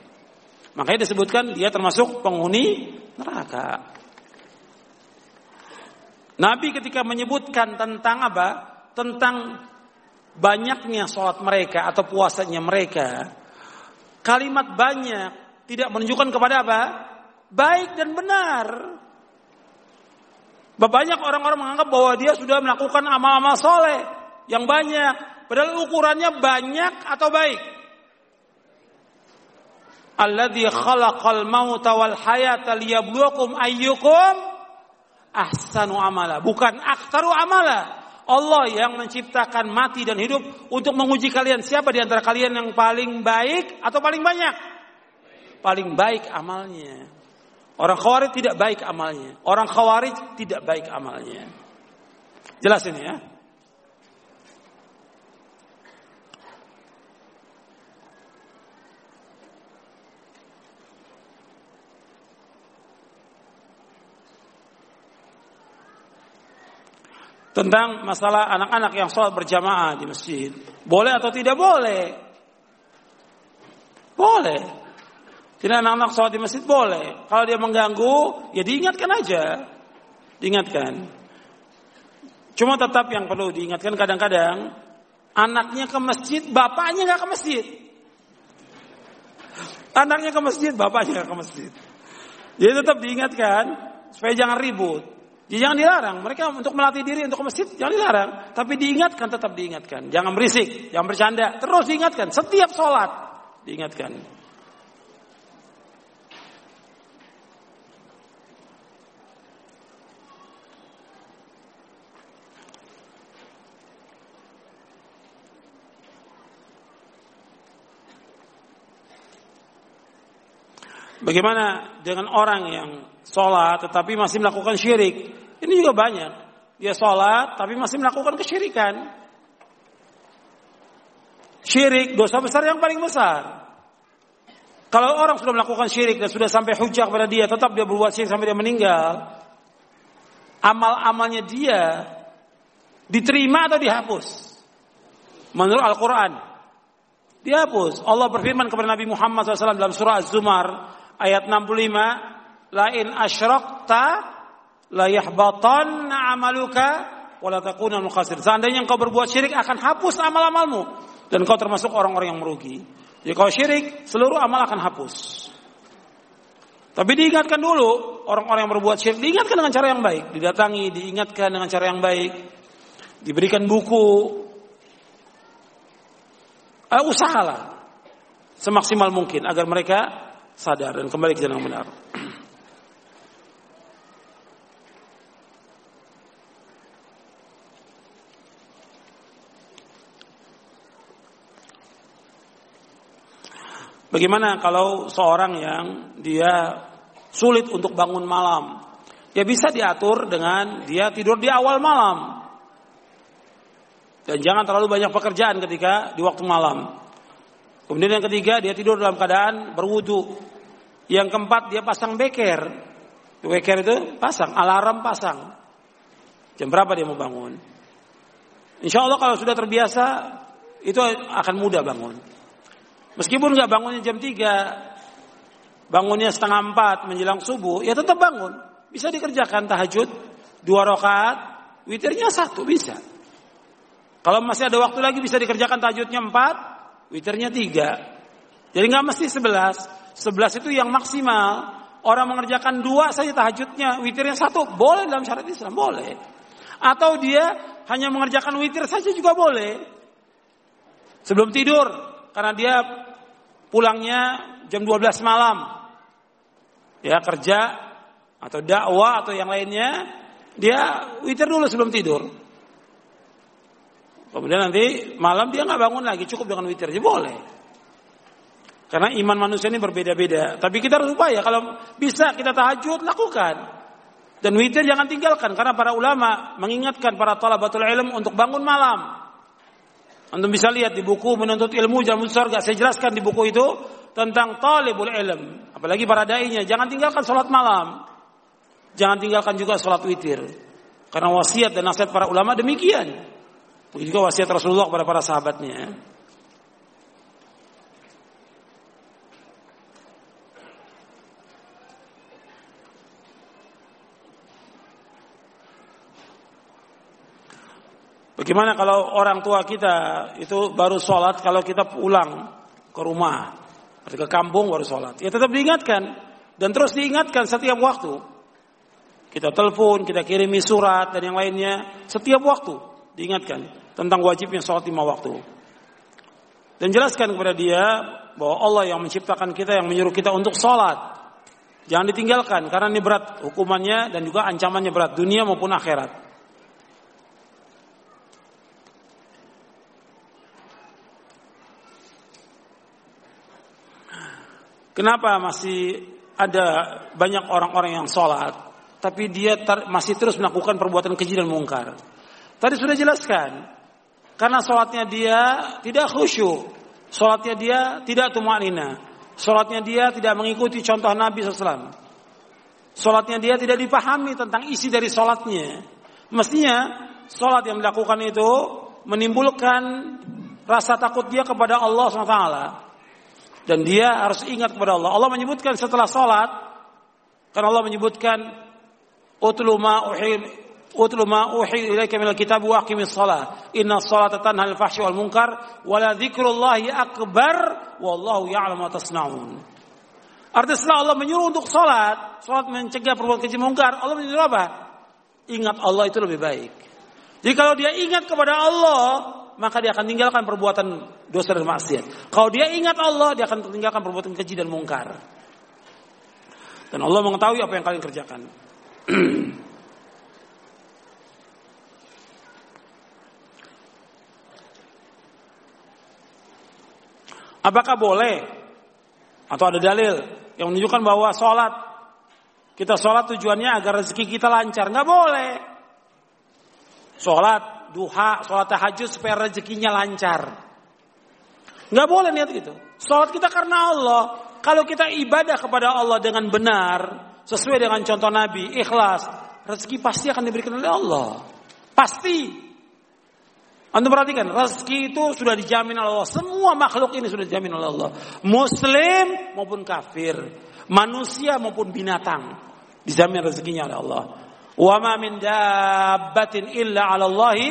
Makanya disebutkan dia termasuk penghuni neraka. Nabi ketika menyebutkan tentang apa? Tentang banyaknya sholat mereka atau puasanya mereka. Kalimat banyak tidak menunjukkan kepada apa? Baik dan benar. Banyak orang-orang menganggap bahwa dia sudah melakukan amal-amal soleh yang banyak. Padahal ukurannya banyak atau baik. Alladhi khalaqal mauta wal hayata liyabluwakum ayyukum ahsanu amala, bukan aktaru amala. Allah yang menciptakan mati dan hidup untuk menguji kalian siapa di antara kalian yang paling baik atau paling banyak? Paling baik amalnya. Orang khawarij tidak baik amalnya. Orang khawarij tidak baik amalnya. Jelas ini ya. Tentang masalah anak-anak yang sholat berjamaah di masjid. Boleh atau tidak boleh? Boleh. Jadi anak-anak sholat di masjid boleh. Kalau dia mengganggu, ya diingatkan aja. Diingatkan. Cuma tetap yang perlu diingatkan kadang-kadang, anaknya ke masjid, bapaknya nggak ke masjid. Anaknya ke masjid, bapaknya nggak ke masjid. Jadi tetap diingatkan supaya jangan ribut. Jangan dilarang. Mereka untuk melatih diri untuk ke masjid jangan dilarang. Tapi diingatkan tetap diingatkan. Jangan berisik, jangan bercanda. Terus diingatkan. Setiap sholat diingatkan. Bagaimana dengan orang yang sholat tetapi masih melakukan syirik? Ini juga banyak. Dia sholat tapi masih melakukan kesyirikan. Syirik dosa besar yang paling besar. Kalau orang sudah melakukan syirik dan sudah sampai hujah pada dia, tetap dia berbuat syirik sampai dia meninggal. Amal-amalnya dia diterima atau dihapus? Menurut Al-Quran. Dihapus. Allah berfirman kepada Nabi Muhammad SAW dalam surah Az-Zumar ayat 65. Lain asyrakta la yahbatanna amaluka wala takuna. Seandainya engkau berbuat syirik akan hapus amal-amalmu dan kau termasuk orang-orang yang merugi. Jadi kalau syirik seluruh amal akan hapus. Tapi diingatkan dulu orang-orang yang berbuat syirik diingatkan dengan cara yang baik, didatangi, diingatkan dengan cara yang baik, diberikan buku, uh, usahalah semaksimal mungkin agar mereka sadar dan kembali ke jalan yang benar. Bagaimana kalau seorang yang dia sulit untuk bangun malam? Ya bisa diatur dengan dia tidur di awal malam. Dan jangan terlalu banyak pekerjaan ketika di waktu malam. Kemudian yang ketiga dia tidur dalam keadaan berwudu. Yang keempat dia pasang beker. Beker itu pasang, alarm pasang. Jam berapa dia mau bangun? Insya Allah kalau sudah terbiasa itu akan mudah bangun. Meskipun nggak bangunnya jam 3, bangunnya setengah 4 menjelang subuh, ya tetap bangun. Bisa dikerjakan tahajud, dua rakaat, witirnya satu bisa. Kalau masih ada waktu lagi bisa dikerjakan tahajudnya 4, witirnya 3. Jadi nggak mesti 11. 11 itu yang maksimal. Orang mengerjakan dua saja tahajudnya, witirnya satu, boleh dalam syariat Islam, boleh. Atau dia hanya mengerjakan witir saja juga boleh. Sebelum tidur, karena dia pulangnya jam 12 malam. Ya kerja atau dakwah atau yang lainnya, dia witir dulu sebelum tidur. Kemudian nanti malam dia nggak bangun lagi, cukup dengan witir aja boleh. Karena iman manusia ini berbeda-beda. Tapi kita harus upaya kalau bisa kita tahajud lakukan. Dan witir jangan tinggalkan karena para ulama mengingatkan para talabatul ilm untuk bangun malam. Anda bisa lihat di buku menuntut ilmu jalan surga. Saya jelaskan di buku itu tentang talibul ilm. Apalagi para dai-nya. Jangan tinggalkan sholat malam. Jangan tinggalkan juga sholat witir. Karena wasiat dan nasihat para ulama demikian. Begitu juga wasiat Rasulullah kepada para sahabatnya. Bagaimana kalau orang tua kita itu baru sholat kalau kita pulang ke rumah, ke kampung baru sholat. Ya tetap diingatkan dan terus diingatkan setiap waktu. Kita telepon, kita kirimi surat dan yang lainnya setiap waktu diingatkan tentang wajibnya sholat lima waktu. Dan jelaskan kepada dia bahwa Allah yang menciptakan kita yang menyuruh kita untuk sholat. Jangan ditinggalkan karena ini berat hukumannya dan juga ancamannya berat dunia maupun akhirat. Kenapa masih ada banyak orang-orang yang sholat, tapi dia ter, masih terus melakukan perbuatan keji dan mungkar? Tadi sudah jelaskan, karena sholatnya dia tidak khusyuk, sholatnya dia tidak tumanina, sholatnya dia tidak mengikuti contoh Nabi SAW, sholatnya dia tidak dipahami tentang isi dari sholatnya. Mestinya sholat yang dilakukan itu menimbulkan rasa takut dia kepada Allah SWT dan dia harus ingat kepada Allah. Allah menyebutkan setelah sholat, karena Allah menyebutkan utlu ma uhi utlu ma ilaika minal kitab wa aqimis shalah. Inna sholata tanha 'anil fahsyi wal munkar wa la dzikrullahi akbar wallahu ya'lamu ma tasna'un. Artinya setelah Allah menyuruh untuk sholat, sholat mencegah perbuatan keji mungkar, Allah menyuruh apa? Ingat Allah itu lebih baik. Jadi kalau dia ingat kepada Allah, maka dia akan tinggalkan perbuatan dosa dan maksiat. Kalau dia ingat Allah, dia akan tinggalkan perbuatan keji dan mungkar. Dan Allah mengetahui apa yang kalian kerjakan. Apakah boleh atau ada dalil yang menunjukkan bahwa sholat kita sholat tujuannya agar rezeki kita lancar? Nggak boleh. Sholat duha, sholat tahajud supaya rezekinya lancar. Nggak boleh niat gitu. Sholat kita karena Allah. Kalau kita ibadah kepada Allah dengan benar, sesuai dengan contoh Nabi, ikhlas, rezeki pasti akan diberikan oleh Allah. Pasti. Anda perhatikan, rezeki itu sudah dijamin oleh Allah. Semua makhluk ini sudah dijamin oleh Allah. Muslim maupun kafir. Manusia maupun binatang. Dijamin rezekinya oleh Allah. Wa ma min dabbatin illa 'ala Allahi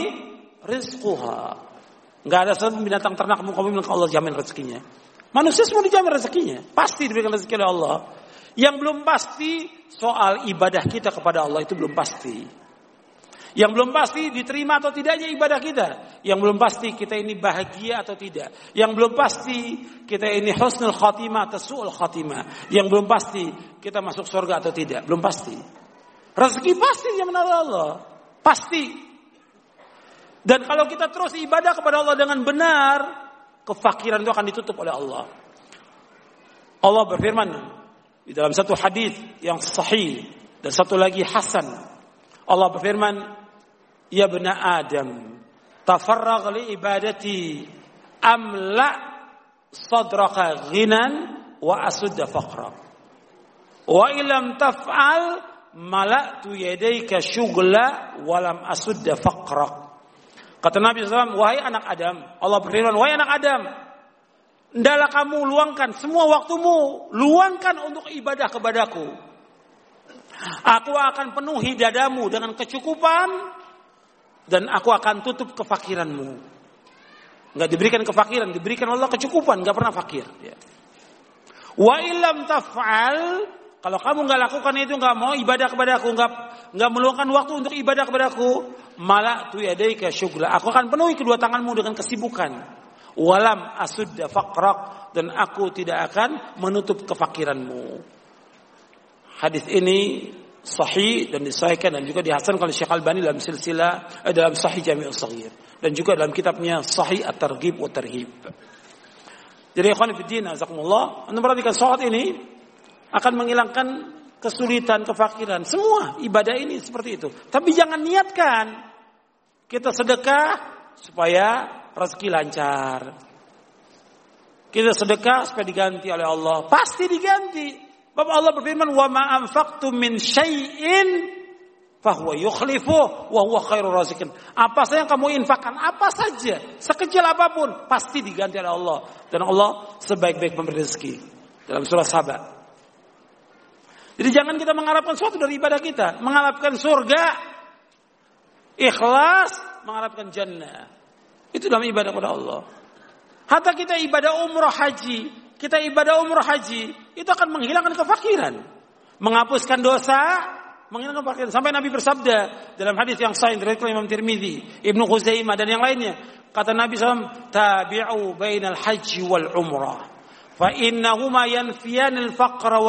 rizquha. Enggak ada satu binatang ternak muka bumi Allah jamin rezekinya. Manusia semua dijamin rezekinya. Pasti diberikan rezeki oleh Allah. Yang belum pasti soal ibadah kita kepada Allah itu belum pasti. Yang belum pasti diterima atau tidaknya ibadah kita. Yang belum pasti kita ini bahagia atau tidak. Yang belum pasti kita ini husnul khatimah atau su'ul khatimah. Yang belum pasti kita masuk surga atau tidak. Belum pasti. Rezeki pasti yang menolak Allah. Pasti. Dan kalau kita terus ibadah kepada Allah dengan benar, kefakiran itu akan ditutup oleh Allah. Allah berfirman di dalam satu hadis yang sahih dan satu lagi hasan. Allah berfirman, "Ya bena Adam, tafarragh li ibadati amla sadraka ghinan wa asudda faqra." Wa ilam taf'al mala'tu yadayka syugla walam asudda faqra. Kata Nabi SAW, wahai anak Adam, Allah berfirman, wahai anak Adam, Ndaklah kamu luangkan semua waktumu, luangkan untuk ibadah kepadaku. Aku akan penuhi dadamu dengan kecukupan dan aku akan tutup kefakiranmu. Enggak diberikan kefakiran, diberikan Allah kecukupan, enggak pernah fakir. Ya. Wa ilam taf'al, kalau kamu enggak lakukan itu, enggak mau ibadah kepadaku, enggak enggak meluangkan waktu untuk ibadah kepadaku, malah tu yadaika syugla. Aku akan penuhi kedua tanganmu dengan kesibukan walam asudda faqrak dan aku tidak akan menutup kefakiranmu. Hadis ini sahih dan disahihkan dan juga dihasankan oleh Syekh Albani dalam silsilah eh, dalam Sahih Jami'us Shaghir dan juga dalam kitabnya Sahih At-Targhib wa Tarhib. Jadi ikhwan fillah azakumullah, Anda perhatikan salat ini akan menghilangkan kesulitan, kefakiran. Semua ibadah ini seperti itu. Tapi jangan niatkan kita sedekah supaya rezeki lancar. Kita sedekah supaya diganti oleh Allah. Pasti diganti. Bapak Allah berfirman, "Wa ma anfaqtum min syai'in fahuwa yukhlifu wa huwa khairur razikin." Apa saja yang kamu infakkan, apa saja, sekecil apa pun, pasti diganti oleh Allah. Dan Allah sebaik-baik pemberi rezeki. Dalam surah Sabah. Jadi jangan kita mengharapkan sesuatu dari ibadah kita, mengharapkan surga, ikhlas, mengharapkan jannah. Itu dalam ibadah kepada Allah. Hatta kita ibadah umrah haji, kita ibadah umrah haji, itu akan menghilangkan kefakiran. Menghapuskan dosa, menghilangkan kefakiran. Sampai Nabi bersabda dalam hadis yang sahih dari Imam Tirmidzi, Ibnu Khuzaimah dan yang lainnya. Kata Nabi SAW, tabi'u bainal haji wal umrah. Fa innahuma yanfiyan al-faqra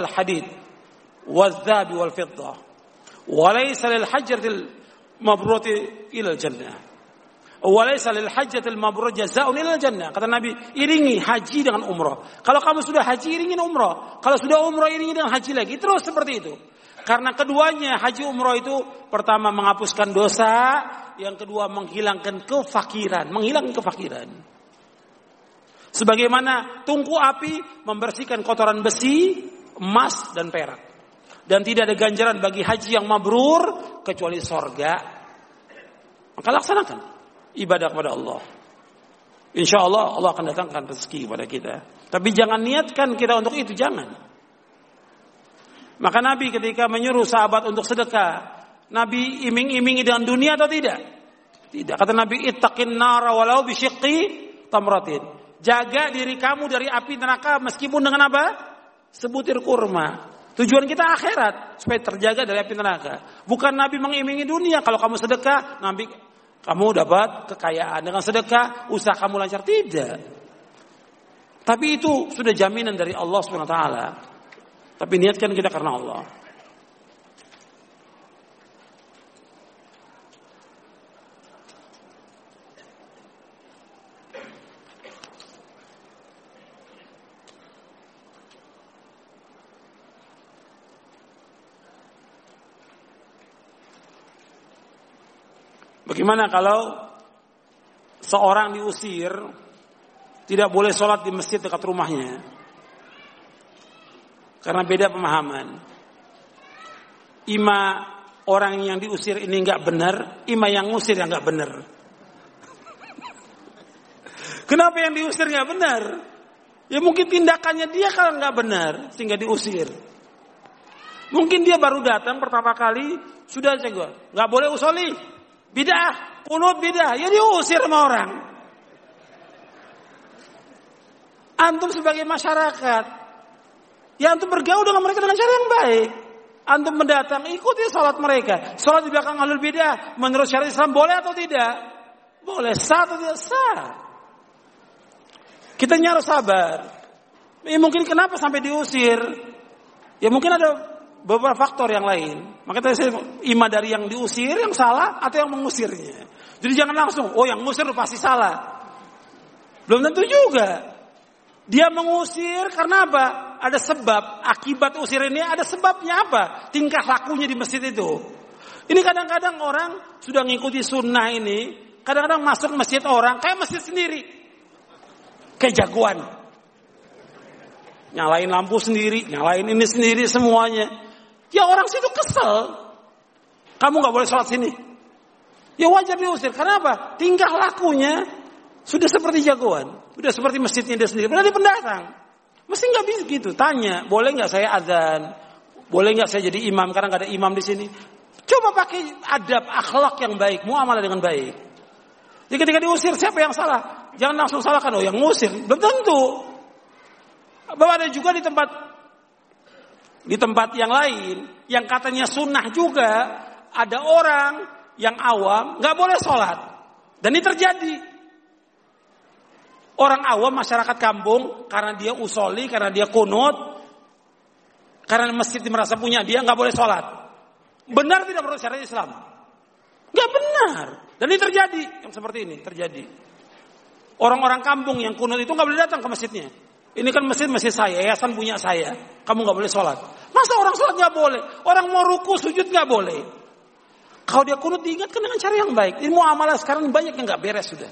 al-hadid wal dhabi wal fiddah. Walaysa lil hajratil mabrurati ilal jannah. Walaysa lil hajjatil mabrur jazaa'un ilal jannah. Kata Nabi, iringi haji dengan umrah. Kalau kamu sudah haji, iringi umrah. Kalau sudah umrah, iringi dengan haji lagi. Terus seperti itu. Karena keduanya haji umrah itu pertama menghapuskan dosa, yang kedua menghilangkan kefakiran, menghilangkan kefakiran. Sebagaimana tungku api membersihkan kotoran besi, emas dan perak. Dan tidak ada ganjaran bagi haji yang mabrur kecuali sorga. Maka laksanakan ibadah kepada Allah. Insya Allah Allah akan datangkan rezeki kepada kita. Tapi jangan niatkan kita untuk itu, jangan. Maka Nabi ketika menyuruh sahabat untuk sedekah, Nabi iming-imingi dengan dunia atau tidak? Tidak. Kata Nabi, ittaqin nara walau bisyiqqi tamratin. Jaga diri kamu dari api neraka meskipun dengan apa? Sebutir kurma. Tujuan kita akhirat supaya terjaga dari api neraka. Bukan Nabi mengimingi dunia. Kalau kamu sedekah, Nabi kamu dapat kekayaan dengan sedekah, usaha kamu lancar tidak. Tapi itu sudah jaminan dari Allah Subhanahu wa taala. Tapi niatkan kita karena Allah. Bagaimana kalau seorang diusir tidak boleh sholat di masjid dekat rumahnya karena beda pemahaman. Ima orang yang diusir ini nggak benar, ima yang ngusir yang nggak benar. Kenapa yang diusir nggak benar? Ya mungkin tindakannya dia kalau nggak benar sehingga diusir. Mungkin dia baru datang pertama kali sudah jago, nggak boleh usoli, Bidah, kunut bidah, ya diusir sama orang. Antum sebagai masyarakat, ya antum bergaul dengan mereka dengan cara yang baik. Antum mendatang, ikuti salat mereka. Salat di belakang alul bidah, menurut syariat Islam boleh atau tidak? Boleh, sah atau tidak sah. Kita harus sabar. Ya, mungkin kenapa sampai diusir? Ya mungkin ada beberapa faktor yang lain. Maka tadi saya ima dari yang diusir yang salah atau yang mengusirnya. Jadi jangan langsung, oh yang ngusir pasti salah. Belum tentu juga. Dia mengusir karena apa? Ada sebab. Akibat usir ini ada sebabnya apa? Tingkah lakunya di masjid itu. Ini kadang-kadang orang sudah ngikuti sunnah ini. Kadang-kadang masuk masjid orang kayak masjid sendiri. Kayak jagoan. Nyalain lampu sendiri, nyalain ini sendiri semuanya. Ya orang situ kesel. Kamu nggak boleh sholat sini. Ya wajar diusir. Karena apa? Tingkah lakunya sudah seperti jagoan. Sudah seperti masjidnya dia sendiri. Berarti pendatang. Mesti nggak bisa gitu. Tanya, boleh nggak saya azan? Boleh nggak saya jadi imam karena nggak ada imam di sini? Coba pakai adab akhlak yang baik, muamalah dengan baik. Jadi ketika diusir siapa yang salah? Jangan langsung salahkan oh yang ngusir. Belum tentu. Bahwa ada juga di tempat di tempat yang lain yang katanya sunnah juga ada orang yang awam nggak boleh sholat dan ini terjadi Orang awam masyarakat kampung karena dia usoli, karena dia kunut, karena masjid merasa punya dia nggak boleh sholat. Benar tidak menurut syariat Islam? Nggak benar. Dan ini terjadi yang seperti ini terjadi. Orang-orang kampung yang kunut itu nggak boleh datang ke masjidnya. Ini kan masjid masjid saya, yayasan punya saya. Kamu nggak boleh sholat. Masa orang sholat nggak boleh? Orang mau ruku sujud nggak boleh. Kalau dia kunut diingatkan dengan cara yang baik. Ilmu amalah sekarang banyak yang nggak beres sudah.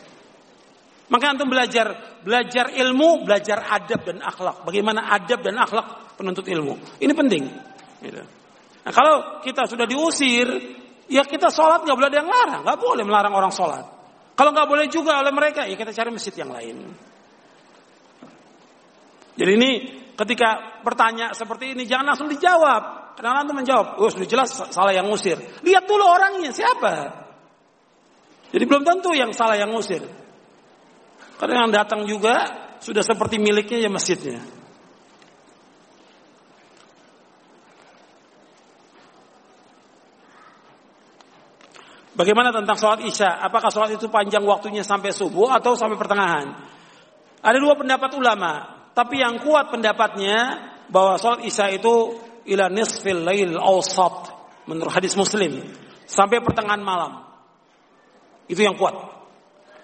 Maka antum belajar belajar ilmu, belajar adab dan akhlak. Bagaimana adab dan akhlak penuntut ilmu. Ini penting. Gitu. Nah, kalau kita sudah diusir, ya kita sholat nggak boleh ada yang larang, nggak boleh melarang orang sholat. Kalau nggak boleh juga oleh mereka, ya kita cari masjid yang lain. Jadi ini ketika bertanya seperti ini jangan langsung dijawab. Karena antum menjawab, oh sudah jelas salah yang ngusir. Lihat dulu orangnya siapa. Jadi belum tentu yang salah yang ngusir. Karena yang datang juga sudah seperti miliknya ya masjidnya. Bagaimana tentang sholat isya? Apakah sholat itu panjang waktunya sampai subuh atau sampai pertengahan? Ada dua pendapat ulama. Tapi yang kuat pendapatnya bahwa sholat isya itu ila nisfil lail awsat. Menurut hadis muslim. Sampai pertengahan malam. Itu yang kuat.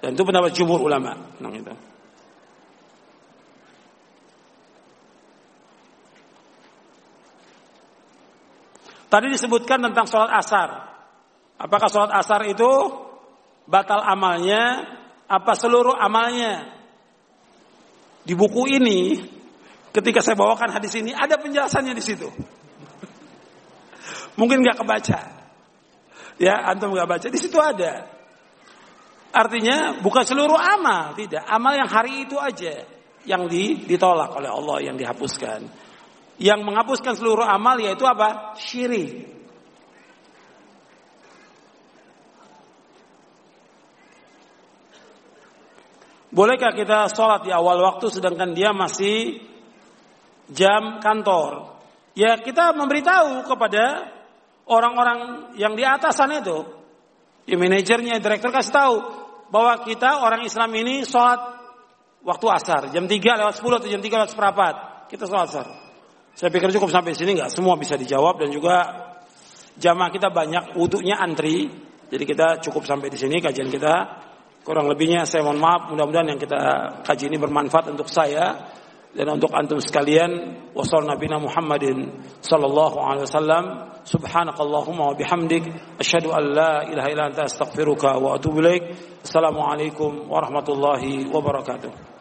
Dan itu pendapat jumhur ulama. Nah, itu. Tadi disebutkan tentang sholat asar. Apakah sholat asar itu batal amalnya? Apa seluruh amalnya? Di buku ini, ketika saya bawakan hadis ini, ada penjelasannya di situ. Mungkin nggak kebaca. Ya, antum nggak baca. Di situ ada. Artinya bukan seluruh amal, tidak. Amal yang hari itu aja yang ditolak oleh Allah, yang dihapuskan. Yang menghapuskan seluruh amal yaitu apa? Syirik. Bolehkah kita sholat di awal waktu sedangkan dia masih jam kantor? Ya kita memberitahu kepada orang-orang yang di atasan itu. Ya manajernya, direktur kasih tahu bahwa kita orang Islam ini sholat waktu asar jam 3 lewat 10 atau jam 3 lewat seperempat kita sholat asar. Saya pikir cukup sampai sini nggak semua bisa dijawab dan juga jamaah kita banyak wudhunya antri jadi kita cukup sampai di sini kajian kita kurang lebihnya saya mohon maaf. Mudah-mudahan yang kita kaji ini bermanfaat untuk saya dan untuk antum sekalian. Nabi Muhammadin sallallahu alaihi wasallam. Subhanakallahumma wa bihamdik. Asyhadu an la ilaha illa anta astaghfiruka wa atubu ilaik. Assalamu alaikum warahmatullahi wabarakatuh